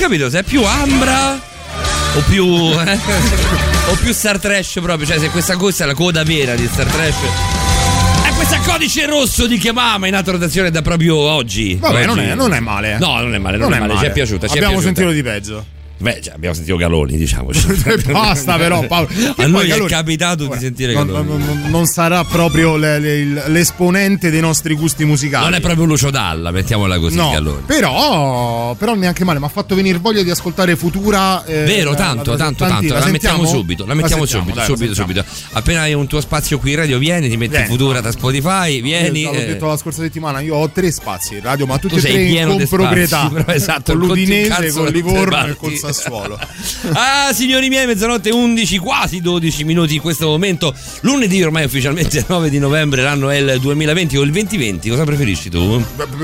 capito se è più Ambra o più. eh, o più Star Trash proprio. Cioè, se questa cosa è la coda vera di Star Trash. È questa codice rosso di chiamama in alta rotazione da proprio oggi. Vabbè, Oggi- non è, non è male. No, non è male, non, è male. Ci è piaciuta. Ci è Abbiamo piaciuta. sentito di peggio. Beh, cioè, abbiamo sentito Galoni, diciamoci. Basta però Paolo. A noi è Galoni- capitato Ora, di sentire non, Galoni. non- non- non sarà proprio le- le- l'esponente dei nostri gusti musicali. Non è proprio Lucio Dalla, mettiamola così, No, Galoni. però, però neanche male, mi ha fatto venire voglia di ascoltare Futura. eh, Vero, la- tanto, la- tanto, tanti- tanto. La, mettiamo sentiamo? subito, la mettiamo sentiamo, subito, dai, la subito, subito. Appena hai un tuo spazio qui in radio, vieni, ti metti Vieni. Futura da Spotify, vieni. Io l'ho eh, detto la scorsa settimana, io ho tre spazi in radio, ma tutti Tu e tre pieno con proprietà. esatto, con l'Udinese, con Livorno e col parti. Sassuolo. Ah, signori miei, mezzanotte 11, quasi 12 minuti in questo momento. Lunedì, ormai ufficialmente 9 di novembre, l'anno è il 2020 o il 2020. Cosa preferisci tu?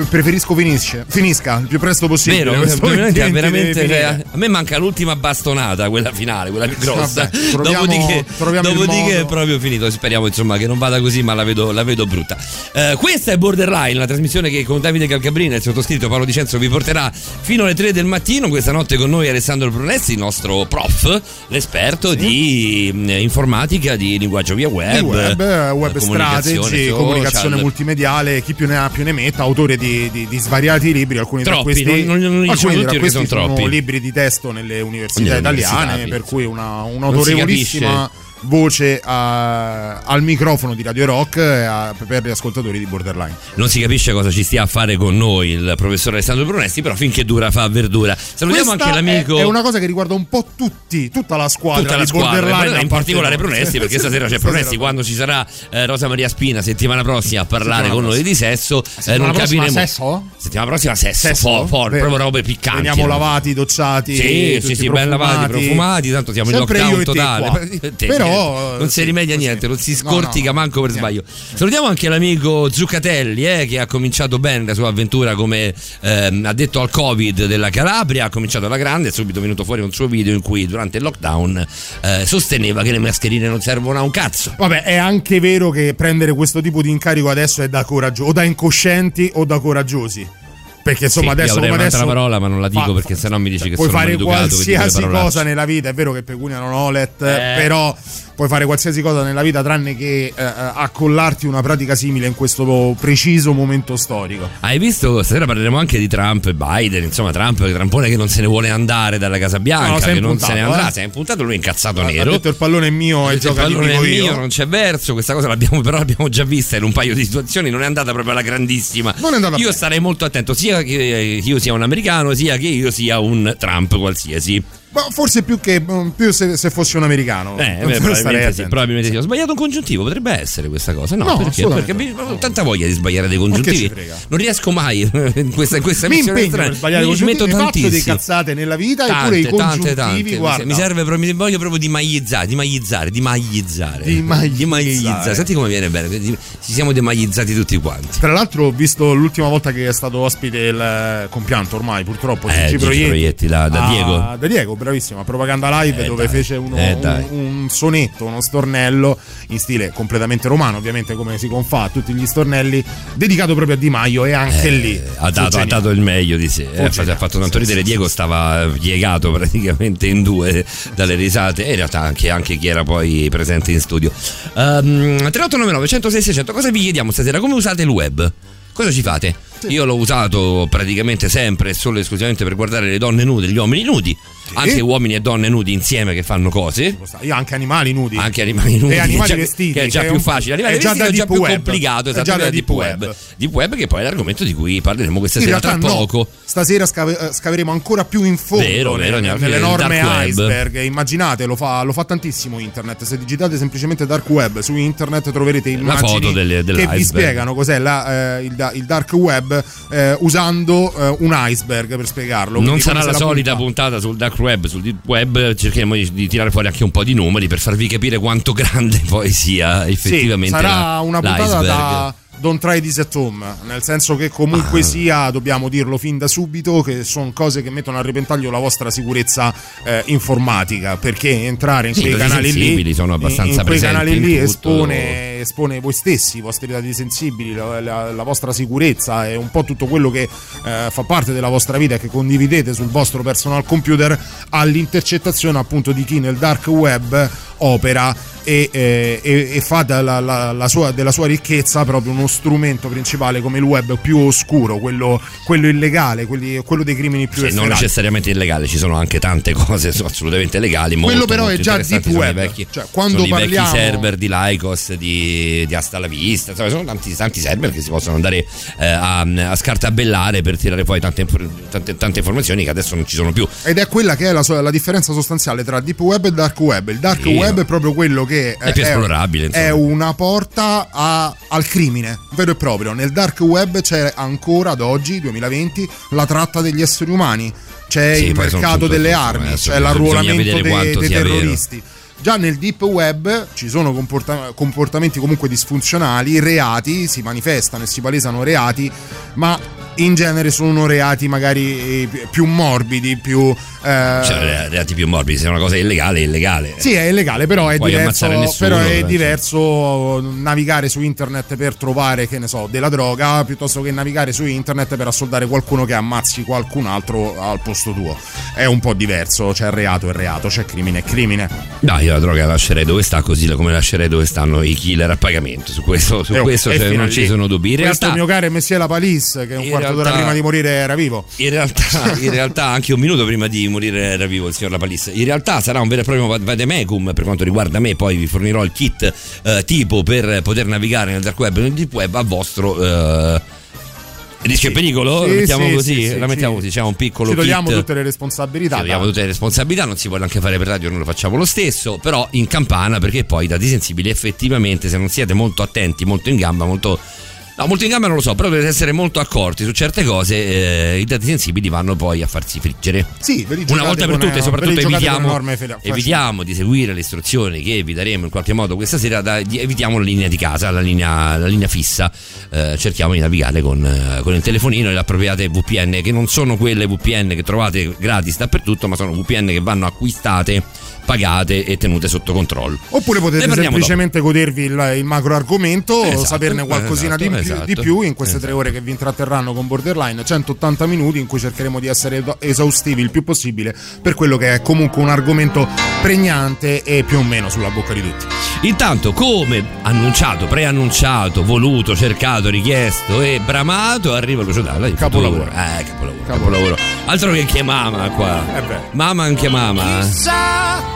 Preferisco finisce, finisca il più presto possibile. Vero, veramente, 2020 veramente cioè, a me manca l'ultima bastonata, quella finale, quella più grossa. Vabbè, troviamo- dopodiché troviamo dopodiché è proprio finito. Speriamo insomma che non vada così, ma la vedo, la vedo brutta. Eh, questa è Borderline, la trasmissione che con Davide Calcabrina e il sottoscritto Paolo Dicenzo vi porterà fino alle 3 del mattino. Questa notte con noi Alessandro Brunessi, il nostro prof, l'esperto di mh, informatica, di linguaggio via web, web, eh, web comunicazione strategy, comunicazione multimediale, chi più ne ha più ne metta, autore di, di- di svariati libri, alcuni Troppi, tra questi, non- non- non diciamo alcuni tutti tra questi sono troppi. libri di testo nelle università Nelle italiane, università, per cui una, Non si un'autorevolissima voce a- al microfono di Radio Rock e a- per gli ascoltatori di Borderline. Non si capisce cosa ci stia a fare con noi il professor Alessandro Brunesti, però finché dura fa verdura. Salutiamo Questa anche l'amico. È, è una cosa che riguarda un po' tutti, tutta la squadra tutta la di squadra, Borderline, in particolare. Brunesti, perché stasera c'è Brunesti. Quando ci sarà eh, Rosa Maria Spina settimana prossima a parlare Settimana con noi di sesso, eh, non prossima capiremo. sesso? Settimana prossima sesso, Sesso? for, for, proprio robe piccanti. Veniamo lavati, docciati, Sì, sì, sì, ben lavati, profumati. tanto siamo in Sempre lockdown e te totale. qua. Te, Però, non si rimedia niente, non si scortica manco per sbaglio. Salutiamo anche l'amico Zuccatelli, eh, che ha cominciato bene la sua avventura come ehm, ha detto al Covid della Calabria, ha cominciato alla grande, è subito venuto fuori un suo video in cui durante il lockdown eh, sosteneva che le mascherine non servono a un cazzo. Vabbè, è anche vero che prendere questo tipo di incarico adesso è da coraggiosi, o da incoscienti o da coraggiosi. Perché insomma Sì, adesso come adesso parola, ma non la dico fa- perché sennò mi dici che puoi sono fare maleducato, qualsiasi cosa nella vita, è vero che pecunia non olet, Eh. però puoi fare qualsiasi cosa nella vita tranne che eh, accollarti una pratica simile in questo preciso momento storico. Hai visto? Stasera parleremo anche di Trump e Biden. Insomma, Trump, Trampone che non se ne vuole andare dalla Casa Bianca, No, è che non se ne andrà. eh. Si è impuntato lui è incazzato Ha nero. detto il pallone è mio e Il pallone è dico io. mio, non c'è verso. Questa cosa l'abbiamo, però l'abbiamo già vista in un paio di situazioni. Non è andata proprio alla grandissima. Non è andata io bene. starei molto attento, sia che io sia un americano, sia che io sia un Trump qualsiasi. Ma forse più che più se, se fossi un americano. Eh, beh, probabilmente, sì, probabilmente sì. Ho sbagliato un congiuntivo, potrebbe essere questa cosa. No, No, perché? Perché ho tanta voglia di sbagliare dei congiuntivi. Non riesco mai in questa, in questa mi missione strana. per sbagliare Mi metto congiuntivi, faccio delle tantissimo. cazzate nella vita Tante, eppure i congiuntivi tante. guarda Mi serve proprio, mi voglio proprio di maglizzare, di maglizzare, di maglizzare. Di maglizzare. Senti come viene bene, di- ci siamo demaglizzati tutti quanti. Tra l'altro ho visto l'ultima volta che è stato ospite il eh, compianto ormai purtroppo Eh, Gigi Proietti. Proietti, da- da Ah, Diego. Da Diego, bravissimo, a Propaganda Live Eh, dove dai. fece uno- Eh, un, un sonetto, uno stornello in stile completamente romano, ovviamente come si confà a tutti gli stornelli, dedicato proprio a Di Maio e anche lì Eh, ha fu dato, ha dato il meglio di sé. Eh, ha fatto tanto Sì, ridere. sì, Diego sì, stava piegato praticamente in due dalle risate. E in realtà anche, anche chi era poi presente in studio. Um, 3899 106 600. Cosa vi chiediamo stasera? Come usate il web? Cosa ci fate? Io l'ho usato praticamente sempre e solo e esclusivamente per guardare le donne nude, gli uomini nudi. Anche uomini e donne nudi insieme che fanno cose. Io anche animali nudi. Anche animali nudi E animali è già, vestiti, che è già è più un- facile arrivare è già è già più web. complicato È esatto, già da deep web. web. deep web che poi è l'argomento di cui parleremo questa sera tra no, poco stasera scave- eh, scaveremo ancora più in fondo Vero, vero, finire nell'enorme nel dark web. iceberg. Immaginate, lo fa, lo fa tantissimo internet. Se digitate semplicemente dark web su internet troverete immagini foto delle- che vi spiegano cos'è la, eh, il, il dark web eh, usando eh, un iceberg per spiegarlo. non Quindi sarà come la solita punta- puntata sul dark web, sul deep web, cercheremo di, di tirare fuori anche un po' di numeri per farvi capire quanto grande poi sia Sì, effettivamente sarà la- una puntata l'iceberg. da, don't try this at home, nel senso che comunque ah. sia, dobbiamo dirlo fin da subito, che sono cose che mettono a repentaglio la vostra sicurezza eh, informatica, perché entrare in sì, quei canali lì, sono abbastanza in, in quei canali lì espone, espone, voi stessi, i vostri dati sensibili, la, la, la, vostra sicurezza e un po' tutto quello che eh, fa parte della vostra vita e che condividete sul vostro personal computer all'intercettazione appunto di chi nel dark web opera e, eh, e, e fa della, la, la sua, della sua ricchezza proprio uno strumento principale come il web più oscuro, quello, quello illegale, quelli, quello dei crimini più sì, Non necessariamente illegale, ci sono anche tante cose assolutamente legali. Quello molto, però molto è già deep web. Vecchi, cioè, quando sono parliamo... vecchi server di Lycos, di, di Hasta la Vista, insomma, sono tanti, tanti, server che si possono andare eh, a, a, scartabellare per tirare fuori tante, tante, tante, informazioni che adesso non ci sono più. Ed è quella che è la, la differenza sostanziale tra deep web e dark web. Il dark sì, web è proprio quello che è più esplorabile. Insomma. È una porta a, al crimine, vero e proprio. Nel dark web c'è ancora ad oggi, 2020, la tratta degli esseri umani. C'è sì, il mercato delle armi, c'è l'arruolamento dei, dei terroristi. Vero. Già nel deep web ci sono comportamenti comunque disfunzionali, reati, si manifestano e si palesano reati, ma in genere sono reati magari eh, più morbidi, più... Eh... Cioè, reati più morbidi, se è una cosa illegale è illegale. Sì, è illegale, però è, diverso, nessuno, però è diverso navigare su internet per trovare, che ne so, della droga, piuttosto che navigare su internet per assoldare qualcuno che ammazzi qualcun altro al posto tuo. È un po' diverso, c'è reato e reato, c'è crimine e crimine. No, io la droga la lascerei dove sta, così come lascerei dove stanno i killer a pagamento. Su questo, su questo cioè, non ci sono dubbi. In questo realtà, mio caro Messia La Palisse, che è un quarto realtà, d'ora prima di morire era vivo. In realtà, in realtà, anche un minuto prima di morire era vivo il signor La Palisse. In realtà sarà un vero e proprio vademecum per quanto riguarda me. Poi vi fornirò il kit eh, tipo per poter navigare nel dark web e nel deep web a vostro. Eh, Rischio sì. e pericolo? Sì, la mettiamo sì, così? Sì, la mettiamo così, c'è un piccolo. Ci togliamo kit. tutte le responsabilità. Ci togliamo tutte le responsabilità, non si può neanche fare per radio, non lo facciamo lo stesso, però in campana perché poi i dati sensibili effettivamente se non siete molto attenti, molto in gamba, molto No, molto in gamba non lo so, però dovete essere molto accorti su certe cose. Eh, I dati sensibili vanno poi a farsi friggere. Sì, una volta per tutte, soprattutto evitiamo, evitiamo, di seguire le istruzioni che vi daremo in qualche modo questa sera. Da, evitiamo la linea di casa, la linea, la linea fissa. Eh, cerchiamo di navigare con, eh, con, il telefonino e le appropriate VPN, che non sono quelle VPN che trovate gratis dappertutto, ma sono VPN che vanno acquistate pagate e tenute sotto controllo. Oppure potete semplicemente dopo. godervi il, il, macro argomento, esatto, saperne qualcosina esatto, di, esatto, di, più in queste tre esatto. ore che vi intratterranno con Borderline, 180 minuti in cui cercheremo di essere esaustivi il più possibile per quello che è comunque un argomento pregnante e più o meno sulla bocca di tutti. Intanto, come annunciato, preannunciato, voluto, cercato, richiesto e bramato, arriva Lucio Dalla. Capolavoro. Eh, capolavoro, capolavoro. Altro che chiamama qua. Eh Mama anche mama. Chissà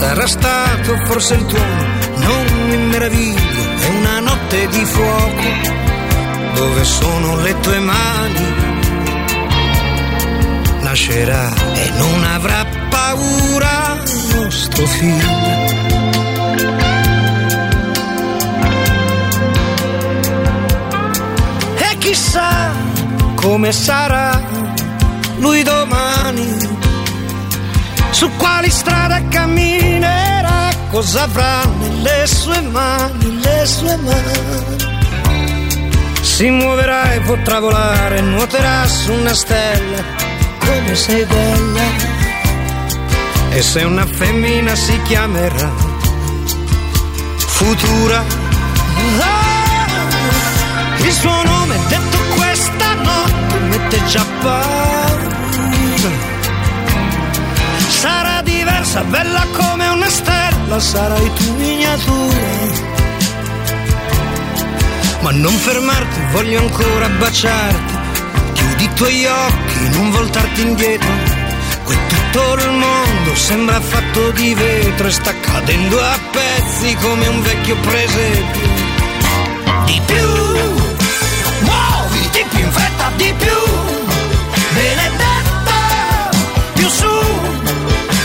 Sarà stato forse il tuono, non mi meraviglio, è una notte di fuoco. Dove sono le tue mani? Nascerà e non avrà paura nostro figlio chissà come sarà lui domani, su quali strade camminerà, cosa avrà nelle sue mani, le sue mani. Si muoverà e potrà volare, nuoterà su una stella, come sei bella. E se una femmina si chiamerà futura. Ah, il suo nome detto questa notte mette già paura. Diversa, bella come una stella, sarai tu miniatura. Ma non fermarti, voglio ancora baciarti, di tuoi occhi, non voltarti indietro. Qui tutto il mondo sembra fatto di vetro e sta cadendo a pezzi come un vecchio presepio. Di più, muovi di più in fretta, di più, benedetta,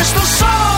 estou só.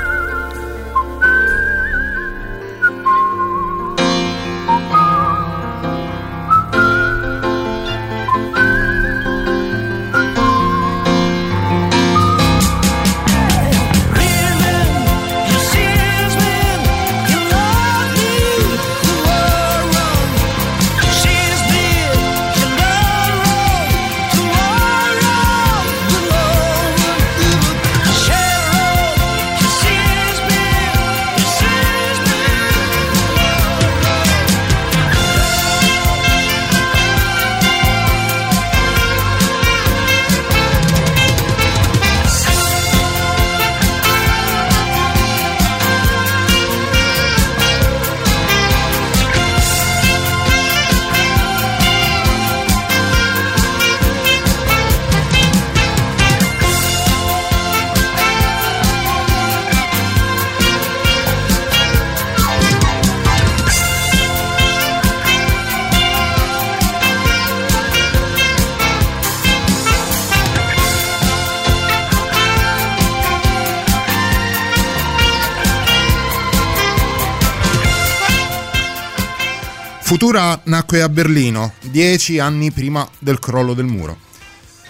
Futura nacque a Berlino, dieci anni prima del crollo del muro.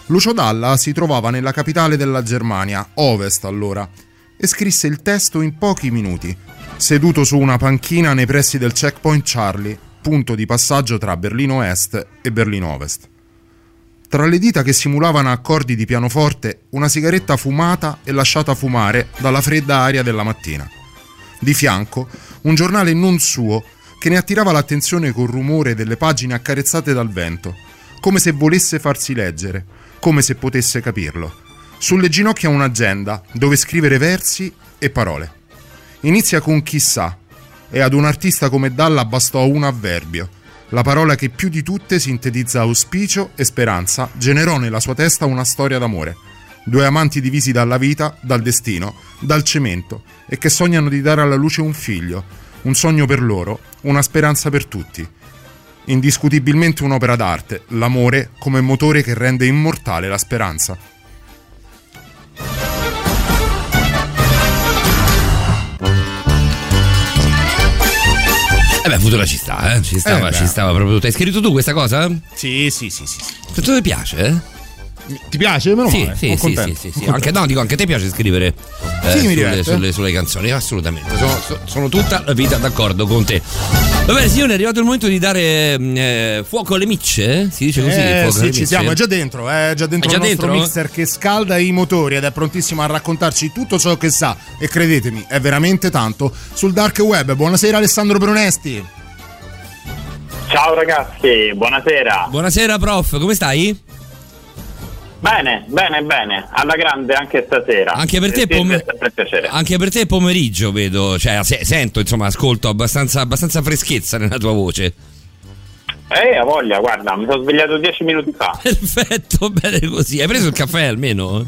Lucio Dalla si trovava nella capitale della Germania, Ovest allora, e scrisse il testo in pochi minuti, seduto su una panchina nei pressi del checkpoint Charlie, punto di passaggio tra Berlino Est e Berlino Ovest. Tra le dita che simulavano accordi di pianoforte, una sigaretta fumata e lasciata fumare dalla fredda aria della mattina. Di fianco, un giornale non suo che ne attirava l'attenzione col rumore delle pagine accarezzate dal vento, come se volesse farsi leggere, come se potesse capirlo. Sulle ginocchia un'agenda dove scrivere versi e parole. Inizia con chissà, e ad un artista come Dalla bastò un avverbio. La parola che più di tutte sintetizza auspicio e speranza generò nella sua testa una storia d'amore. Due amanti divisi dalla vita, dal destino, dal cemento e che sognano di dare alla luce un figlio, un sogno per loro, una speranza per tutti. Indiscutibilmente un'opera d'arte, l'amore come motore che rende immortale la speranza. Eh beh, Futura ci sta, eh? Ci stava, eh ci stava proprio tutto. Hai scritto tu questa cosa? Sì, sì, sì, sì. sì. Ti piace, eh? Ti piace? Meno sì, male. Sì, sì, sì, sì, sì. Anche, no, dico, anche te piace scrivere eh, sì, sulle, sulle, sulle, canzoni, assolutamente. Sono, sono, tutta la vita d'accordo con te. Va bene, signore, è arrivato il momento di dare mm, eh, fuoco alle micce? Si dice così? Eh, fuoco sì, ci siamo, è già dentro, è già dentro è già il nostro dentro? mixer che scalda i motori ed è prontissimo a raccontarci tutto ciò che sa. E credetemi, è veramente tanto. Sul dark web. Buonasera Alessandro Brunesti. Ciao ragazzi, buonasera. Buonasera prof, come stai? Bene, bene, bene, alla grande anche stasera. Anche per te, pom- anche per te pomeriggio vedo, cioè se- sento, insomma, ascolto abbastanza, abbastanza freschezza nella tua voce. Eh, a voglia, guarda, mi sono svegliato dieci minuti fa. Perfetto, bene così. Hai preso il caffè almeno?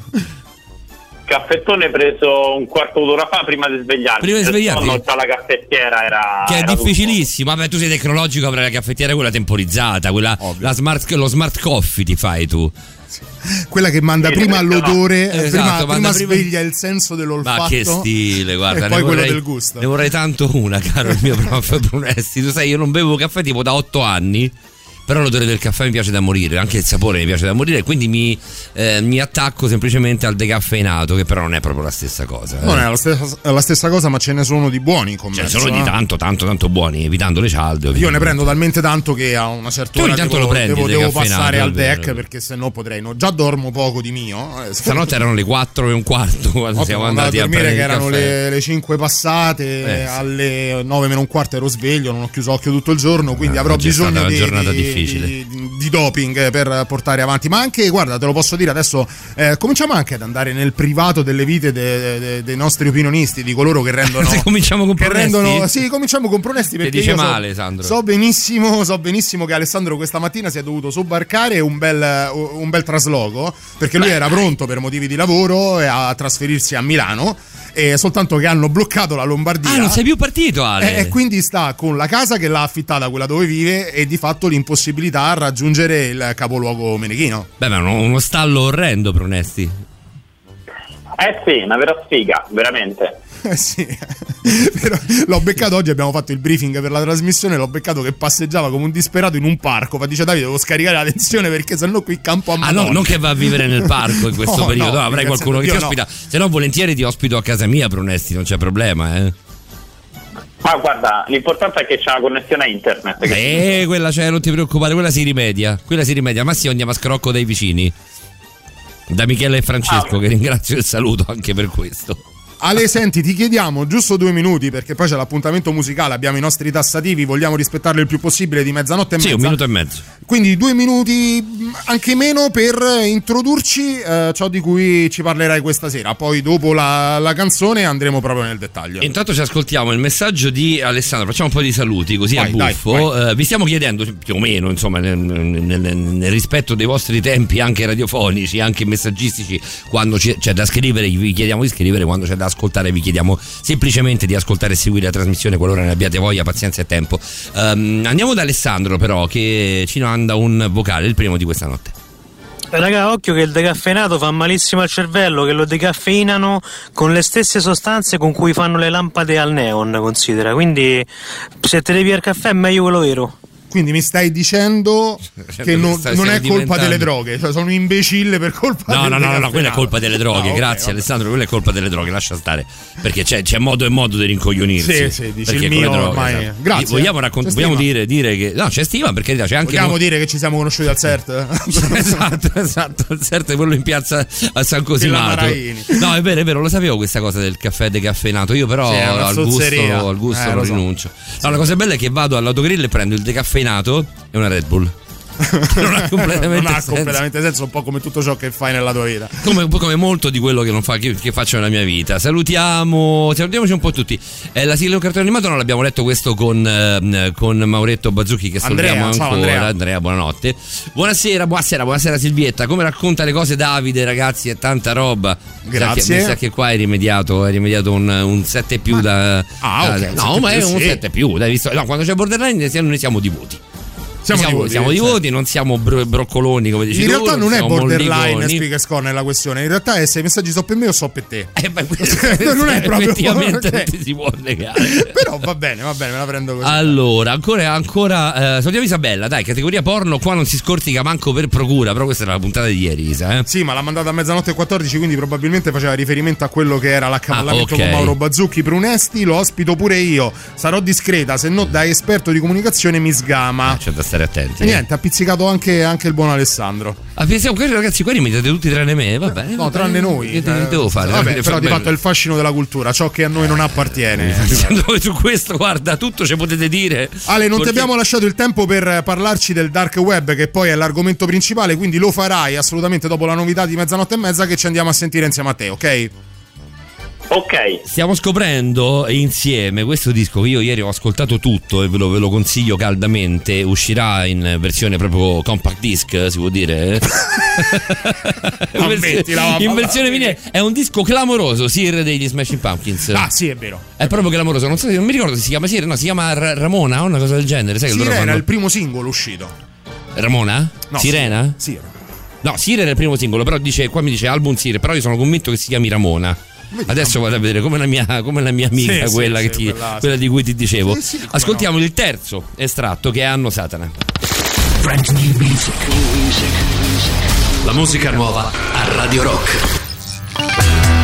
Caffettone preso un quarto d'ora fa prima di svegliarmi. Prima di svegliarmi? Non la caffettiera era. Che è era difficilissimo. Vabbè, tu sei tecnologico, avrai la caffettiera quella temporizzata, quella, smart, lo smart coffee ti fai tu quella che manda sì, prima l'odore, no. esatto, prima, prima sveglia il senso dell'olfatto. Ma che stile, guarda. E poi vorrei, quello del gusto. Ne vorrei tanto una, caro il mio prof Brunesti. Tu sai, io non bevo caffè tipo da otto anni però l'odore del caffè mi piace da morire, anche il sapore mi piace da morire, quindi mi, eh, mi attacco semplicemente al decaffeinato, che però non è proprio la stessa cosa. Eh. Non è la stessa, la stessa, cosa, ma ce ne sono di buoni. Ce ne sono di eh. tanto, tanto, tanto buoni, evitando le cialde. Ovviamente. Io ne prendo talmente tanto che a una certa tu ora devo, lo prendi, devo, devo passare al deck perché se no potrei. No, già dormo poco di mio. Eh, Stanotte erano le 4 e un quarto quando Ottimo, siamo andati a dormire, che erano le, le, 5 passate, eh, alle 9 meno un quarto ero sveglio, non ho chiuso occhio tutto il giorno, quindi avrò bisogno di, di, di, doping per portare avanti. Ma anche, guarda, te lo posso dire adesso, eh, cominciamo anche ad andare nel privato delle vite de, de, dei nostri opinionisti, di coloro che rendono. Se cominciamo con Pronesti? Rendono, sì, cominciamo con Pronesti perché. Ti dice male, so, Sandro. So benissimo, so benissimo che Alessandro questa mattina si è dovuto sobbarcare un bel, un bel trasloco perché lui Beh, era pronto per motivi di lavoro a trasferirsi a Milano eh, soltanto che hanno bloccato la Lombardia. Ah, non sei più partito, Ale. E, e quindi sta con la casa che l'ha affittata, quella dove vive, e di fatto l'impossibilità a raggiungere il capoluogo menechino. Beh, ma uno, uno stallo orrendo, Pronesti. Eh sì, una vera sfiga, veramente. Sì, Però l'ho beccato oggi, abbiamo fatto il briefing per la trasmissione, l'ho beccato che passeggiava come un disperato in un parco, ma dice Davide devo scaricare la tensione perché sennò qui campo a Madonna. Ah no, non che va a vivere nel parco in questo no, periodo, no, avrai qualcuno che ti ospita, no. se no volentieri ti ospito a casa mia Brunesti, non c'è problema eh. Ma guarda, l'importante è che c'è la connessione a internet. Eh, quella c'è, non ti preoccupare, quella si rimedia. Quella si rimedia. Ma sì, andiamo a scrocco dai vicini. Da Michele e Francesco, ah, che ringrazio e saluto anche per questo. Ale, senti, ti chiediamo giusto due minuti perché poi c'è l'appuntamento musicale, abbiamo i nostri tassativi, vogliamo rispettarli il più possibile di mezzanotte e mezza. Sì, un minuto e mezzo. Quindi due minuti, anche meno, per introdurci eh, ciò di cui ci parlerai questa sera. Poi dopo la, la, canzone andremo proprio nel dettaglio. Intanto ci ascoltiamo il messaggio di Alessandro, facciamo un po' di saluti così vai, a buffo. Dai. Uh, vi stiamo chiedendo più o meno, insomma, nel, nel, nel, rispetto dei vostri tempi anche radiofonici, anche messaggistici, quando c'è da scrivere, vi chiediamo di scrivere, quando c'è da ascoltare vi chiediamo semplicemente di ascoltare e seguire la trasmissione qualora ne abbiate voglia, pazienza e tempo. Um, andiamo da Alessandro però che ci manda un vocale, il primo di questa notte. Raga, occhio che il decaffeinato fa malissimo al cervello, che lo decaffeinano con le stesse sostanze con cui fanno le lampade al neon, considera. Quindi se te devi al caffè è meglio quello vero. Quindi mi stai dicendo che non, non è colpa delle droghe, cioè sono un imbecille per colpa no, delle droghe. No, no, no, quella è colpa delle droghe. No, Grazie okay, Alessandro, quella è colpa delle droghe, lascia stare. Perché c'è, c'è modo e modo di rincoglionirsi. Sì, sì, dici il mio droghe, ormai. Esatto. Grazie. Vogliamo, raccont- vogliamo dire, dire, che no, c'è stima perché c'è anche Vogliamo no... dire che ci siamo conosciuti al CERT? esatto, esatto, il CERT è quello in piazza a San Cosimato. No, è vero, è vero, lo sapevo questa cosa del caffè decaffeinato. Io però sì, al, gusto, al gusto eh, non rinuncio. No, la cosa bella è che vado all'autogrill e prendo il decaffeinato e una Red Bull. non ha completamente, non ha senso. completamente senso. un po' come tutto ciò che fai nella tua vita. Come, come molto di quello che, fa, che, che, faccio nella mia vita. Salutiamo, salutiamoci un po' tutti. Eh, la sigla di un cartone animato non l'abbiamo letto questo con, eh, con Mauretto Bazzucchi che salutiamo Andrea, ancora. Andrea. Andrea. buonanotte. Buonasera, buonasera, buonasera Silvietta. Come racconta le cose Davide, ragazzi, è tanta roba. Grazie. Mi sa che qua hai rimediato, hai rimediato un, un 7 più da... Ah, ok. Da, no, ma è un 7 più. Dai, visto, no, quando c'è Borderline noi siamo di voti. Siamo, siamo, di voti, siamo di cioè. voti, non siamo bro- broccoloni come dici In tu, realtà non è borderline Speakers Corner la questione, in realtà è se i messaggi sono per me o so per te. Eh, beh, non è proprio effettivamente okay. non si può negare. Però va bene, va bene, me la prendo così. Allora, ancora, ancora eh, salutiamo Isabella, dai, categoria porno, qua non si scortica manco per procura, però questa era la puntata di ieri, Isa, eh? Sì, ma l'ha mandata a mezzanotte e 14, quindi probabilmente faceva riferimento a quello che era l'accavallamento ah, okay. con Mauro Bazzucchi Brunesti, lo ospito pure io. Sarò discreta, se no da esperto di comunicazione mi sgama. Eh, c'è da stare attenti. E niente, ha pizzicato anche, anche il buon Alessandro. Ah, pensiamo, ragazzi, qua rimettete tutti tranne me, va bene. No, tranne noi. Che eh, devo fare? Vabbè, però di fatto è il fascino della cultura, ciò che a noi non appartiene. su questo, guarda, tutto ci potete dire. Ale, non Perché... ti abbiamo lasciato il tempo per parlarci del dark web, che poi è l'argomento principale, quindi lo farai assolutamente dopo la novità di mezzanotte e mezza che ci andiamo a sentire insieme a te, ok? Ok. Stiamo scoprendo insieme questo disco che io ieri ho ascoltato tutto e ve lo, ve lo consiglio caldamente. Uscirà in versione proprio compact disc, si può dire. in versione, in versione vinile. È un disco clamoroso, Sir degli Smashing Pumpkins. Ah, sì, è vero. È proprio clamoroso. Non, so, non mi ricordo se si chiama Sir, no, si chiama R- Ramona o una cosa del genere. Sai Sirena fanno... il primo singolo uscito. Ramona? No, Sirena? Sì. No, Sir era il primo singolo, però dice, qua mi dice album Sir, però io sono convinto che si chiami Ramona. Adesso vado a vedere come la mia, come la mia amica, sì, quella, sì, ti, quella, quella di cui ti dicevo. Ascoltiamo no. il terzo estratto che è Anno Satana. La musica nuova a Radio Rock.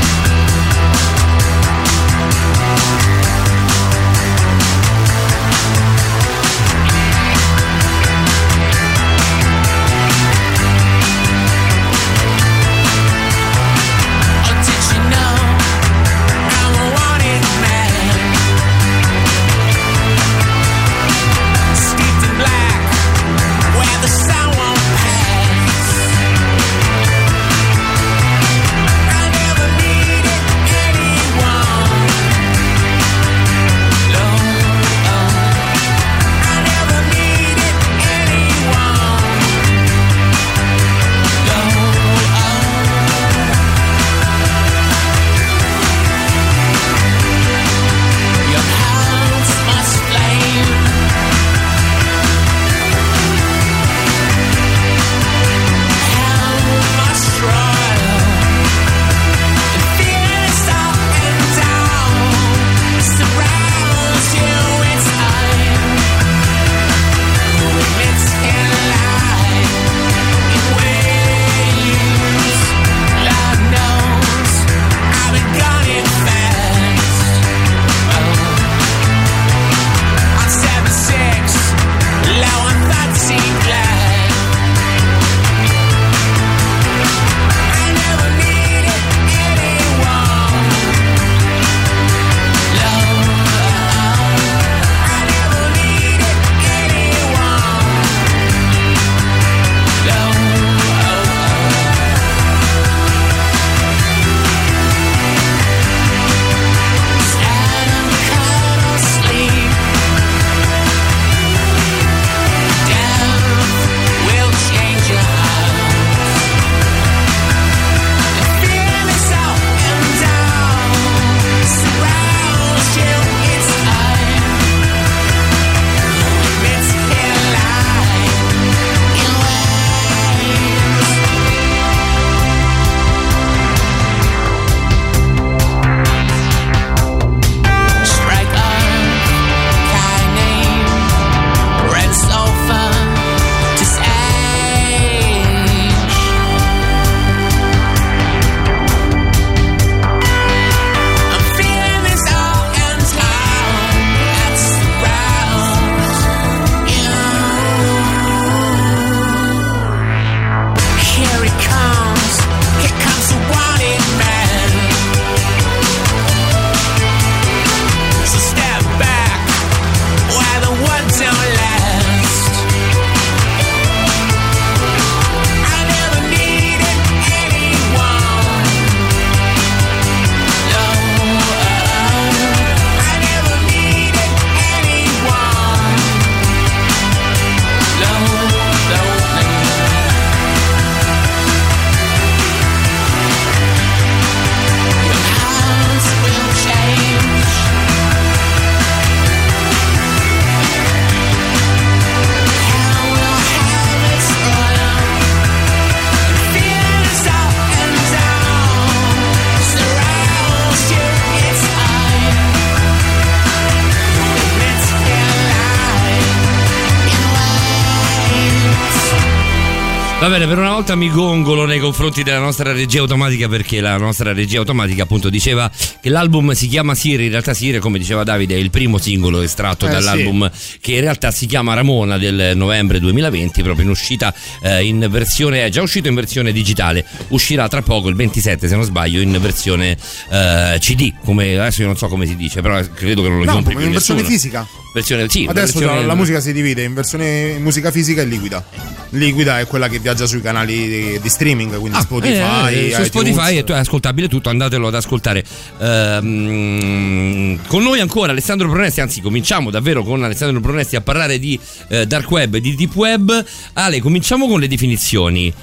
Bene, per una volta mi gongolo nei confronti della nostra regia automatica perché la nostra regia automatica appunto diceva che l'album si chiama Siri, in realtà Siri come diceva Davide è il primo singolo estratto eh, dall'album sì. che in realtà si chiama Ramona del novembre 2020, proprio in uscita eh, in versione, è già uscito in versione digitale, uscirà tra poco il 27 se non sbaglio in versione eh, CD, come adesso io non so come si dice, però credo che non lo no, compri più in versione fisica. Versione, sì, Adesso versione... la, musica si divide in versione musica fisica e liquida. Liquida è quella che viaggia sui canali di, di streaming, quindi ah, Spotify. Eh, su Spotify è, ascoltabile tutto, andatelo ad ascoltare. Ehm, con noi ancora Alessandro Pronesti, anzi cominciamo davvero con Alessandro Pronesti a parlare di eh, dark web e di deep web. Ale, cominciamo con le definizioni.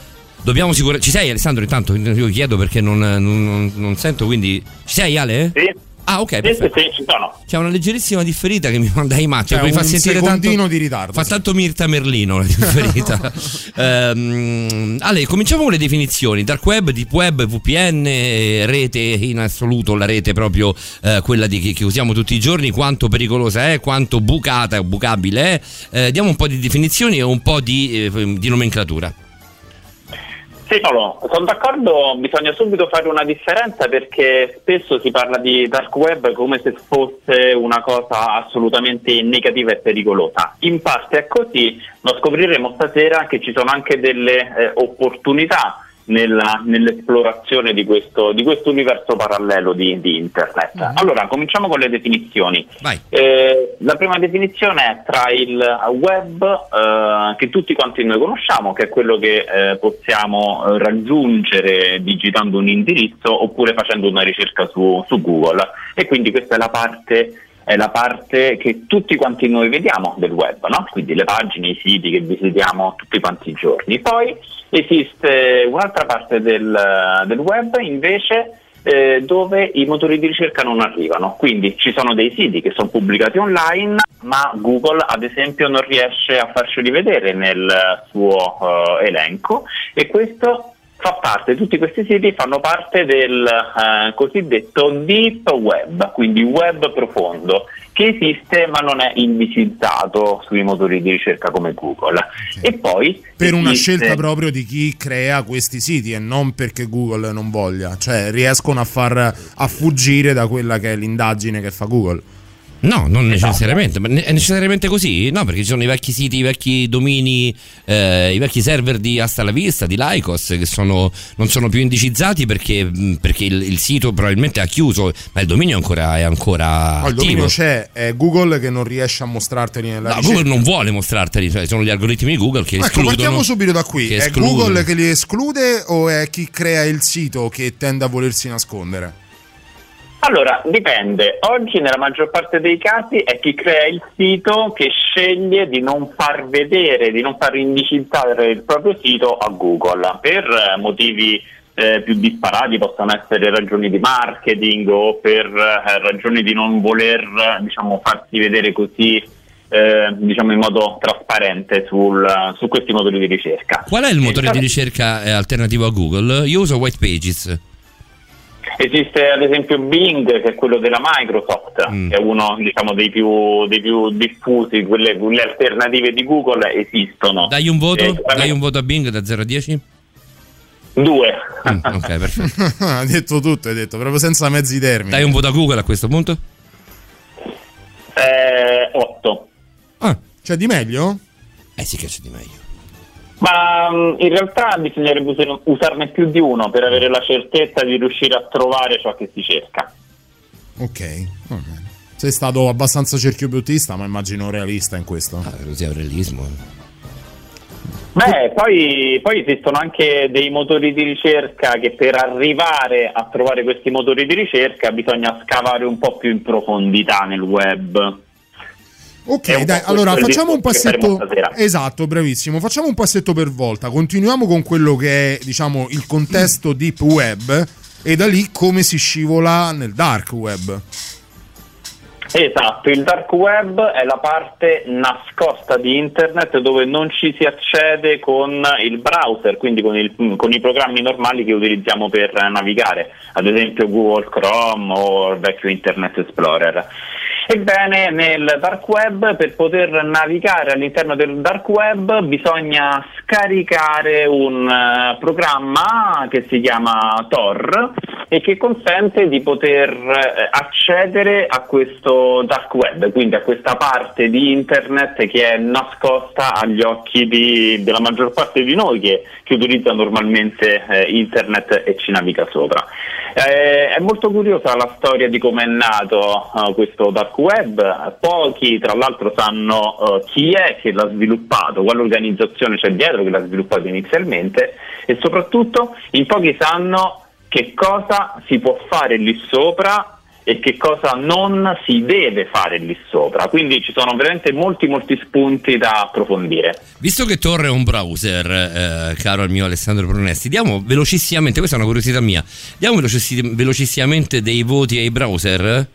Dobbiamo sicuramente. Ci sei Alessandro intanto? Io chiedo perché non, non, non, non sento, quindi. Ci sei Ale? Sì. Ah, ok. Perfetto. Sì, ci sono. C'è una leggerissima differita che mi manda i matti. Cioè, mi fa sentire tanto di ritardo. Fa sì. tanto Mirta Merlino la differita. um, allora, cominciamo con le definizioni: dark web, deep web, VPN, rete in assoluto, la rete proprio uh, quella di, che, che, usiamo tutti i giorni, quanto pericolosa è, quanto bucata o bucabile è. Uh, diamo un po' di definizioni e un po' di, uh, di nomenclatura. Sì, Paolo, sono d'accordo, bisogna subito fare una differenza perché spesso si parla di dark web come se fosse una cosa assolutamente negativa e pericolosa. In parte è così, lo scopriremo stasera che ci sono anche delle eh, opportunità nella, nell'esplorazione di questo, di questo, universo parallelo di, di internet. Mm-hmm. Allora, cominciamo con le definizioni. Eh, la prima definizione è tra il web eh, che tutti quanti noi conosciamo, che è quello che eh, possiamo raggiungere digitando un indirizzo oppure facendo una ricerca su, su Google. E quindi questa è la parte è la parte che tutti quanti noi vediamo del web, no? quindi le pagine, i siti che visitiamo tutti quanti i giorni. Poi esiste un'altra parte del, del web invece eh, dove i motori di ricerca non arrivano, quindi ci sono dei siti che sono pubblicati online ma Google ad esempio non riesce a farceli vedere nel suo uh, elenco. E questo fa parte, tutti questi siti fanno parte del eh, cosiddetto deep web, quindi web profondo, che esiste ma non è indicizzato sui motori di ricerca come Google. Okay. E poi per una scelta proprio di chi crea questi siti e non perché Google non voglia, cioè riescono a far a fuggire da quella che è l'indagine che fa Google. No, non esatto. necessariamente, ma è necessariamente così? No, perché ci sono i vecchi siti, i vecchi domini, eh, i vecchi server di Asta la Vista, di Lycos, che sono, non sono più indicizzati perché, perché il, il, sito probabilmente ha chiuso, ma il dominio ancora, è ancora. No, il dominio c'è, è Google che non riesce a mostrarteli nella No, Google non vuole mostrarteli, cioè sono gli algoritmi di Google che ecco, escludono. partiamo subito da qui. È Google che li esclude o è chi crea il sito che tende a volersi nascondere? Allora, dipende. Oggi nella maggior parte dei casi è chi crea il sito che sceglie di non far vedere, di non far indicizzare il proprio sito a Google per eh, motivi eh, più disparati, possono essere ragioni di marketing o per eh, ragioni di non voler diciamo, farsi vedere così eh, diciamo in modo trasparente sul, su questi motori di ricerca. Qual è il motore di ricerca eh, alternativo a Google? Io uso White Pages. Esiste ad esempio Bing, che è quello della Microsoft, mm. che è uno diciamo, dei, più, dei, più, diffusi, quelle, quelle, alternative di Google esistono. Dai un voto, eh, dai un voto a Bing da 0 a 10? 2. Mm, ok, perfetto. ha detto tutto, hai detto, proprio senza mezzi termini. Dai un voto a Google a questo punto? Eh, 8. Ah, c'è di meglio? Eh sì che c'è di meglio. Ma mm, in realtà bisognerebbe usarne più di uno per avere la certezza di riuscire a trovare ciò che si cerca. Ok. Sei stato abbastanza cerchiobiotista, ma immagino realista in questo. Ah, così è realismo. Beh, poi, poi, esistono anche dei motori di ricerca che per arrivare a trovare questi motori di ricerca bisogna scavare un po' più in profondità nel web. Ok, dai, allora facciamo un passetto. Esatto, bravissimo. Facciamo un passetto per volta. Continuiamo con quello che è, diciamo, il contesto deep web e da lì come si scivola nel dark web. Esatto, il dark web è la parte nascosta di internet dove non ci si accede con il browser, quindi con, il, con, i programmi normali che utilizziamo per navigare, ad esempio Google Chrome o il vecchio Internet Explorer. Ebbene, nel dark web, per poter navigare all'interno del dark web, bisogna scaricare un uh, programma che si chiama Tor e che consente di poter uh, accedere a questo dark web, quindi a questa parte di internet che è nascosta agli occhi di, della maggior parte di noi che, che utilizza normalmente uh, internet e ci naviga sopra. Eh, è molto curiosa la storia di come è nato questo dark web, pochi tra l'altro sanno chi è che l'ha sviluppato, quale organizzazione c'è dietro che l'ha sviluppato inizialmente e soprattutto in pochi sanno che cosa si può fare lì sopra e che cosa non si deve fare lì sopra. Quindi ci sono veramente molti molti spunti da approfondire. Visto che Tor è un browser, eh, caro il mio Alessandro Pronesti, diamo velocissimamente, questa è una curiosità mia, diamo velocissimamente dei voti ai browser?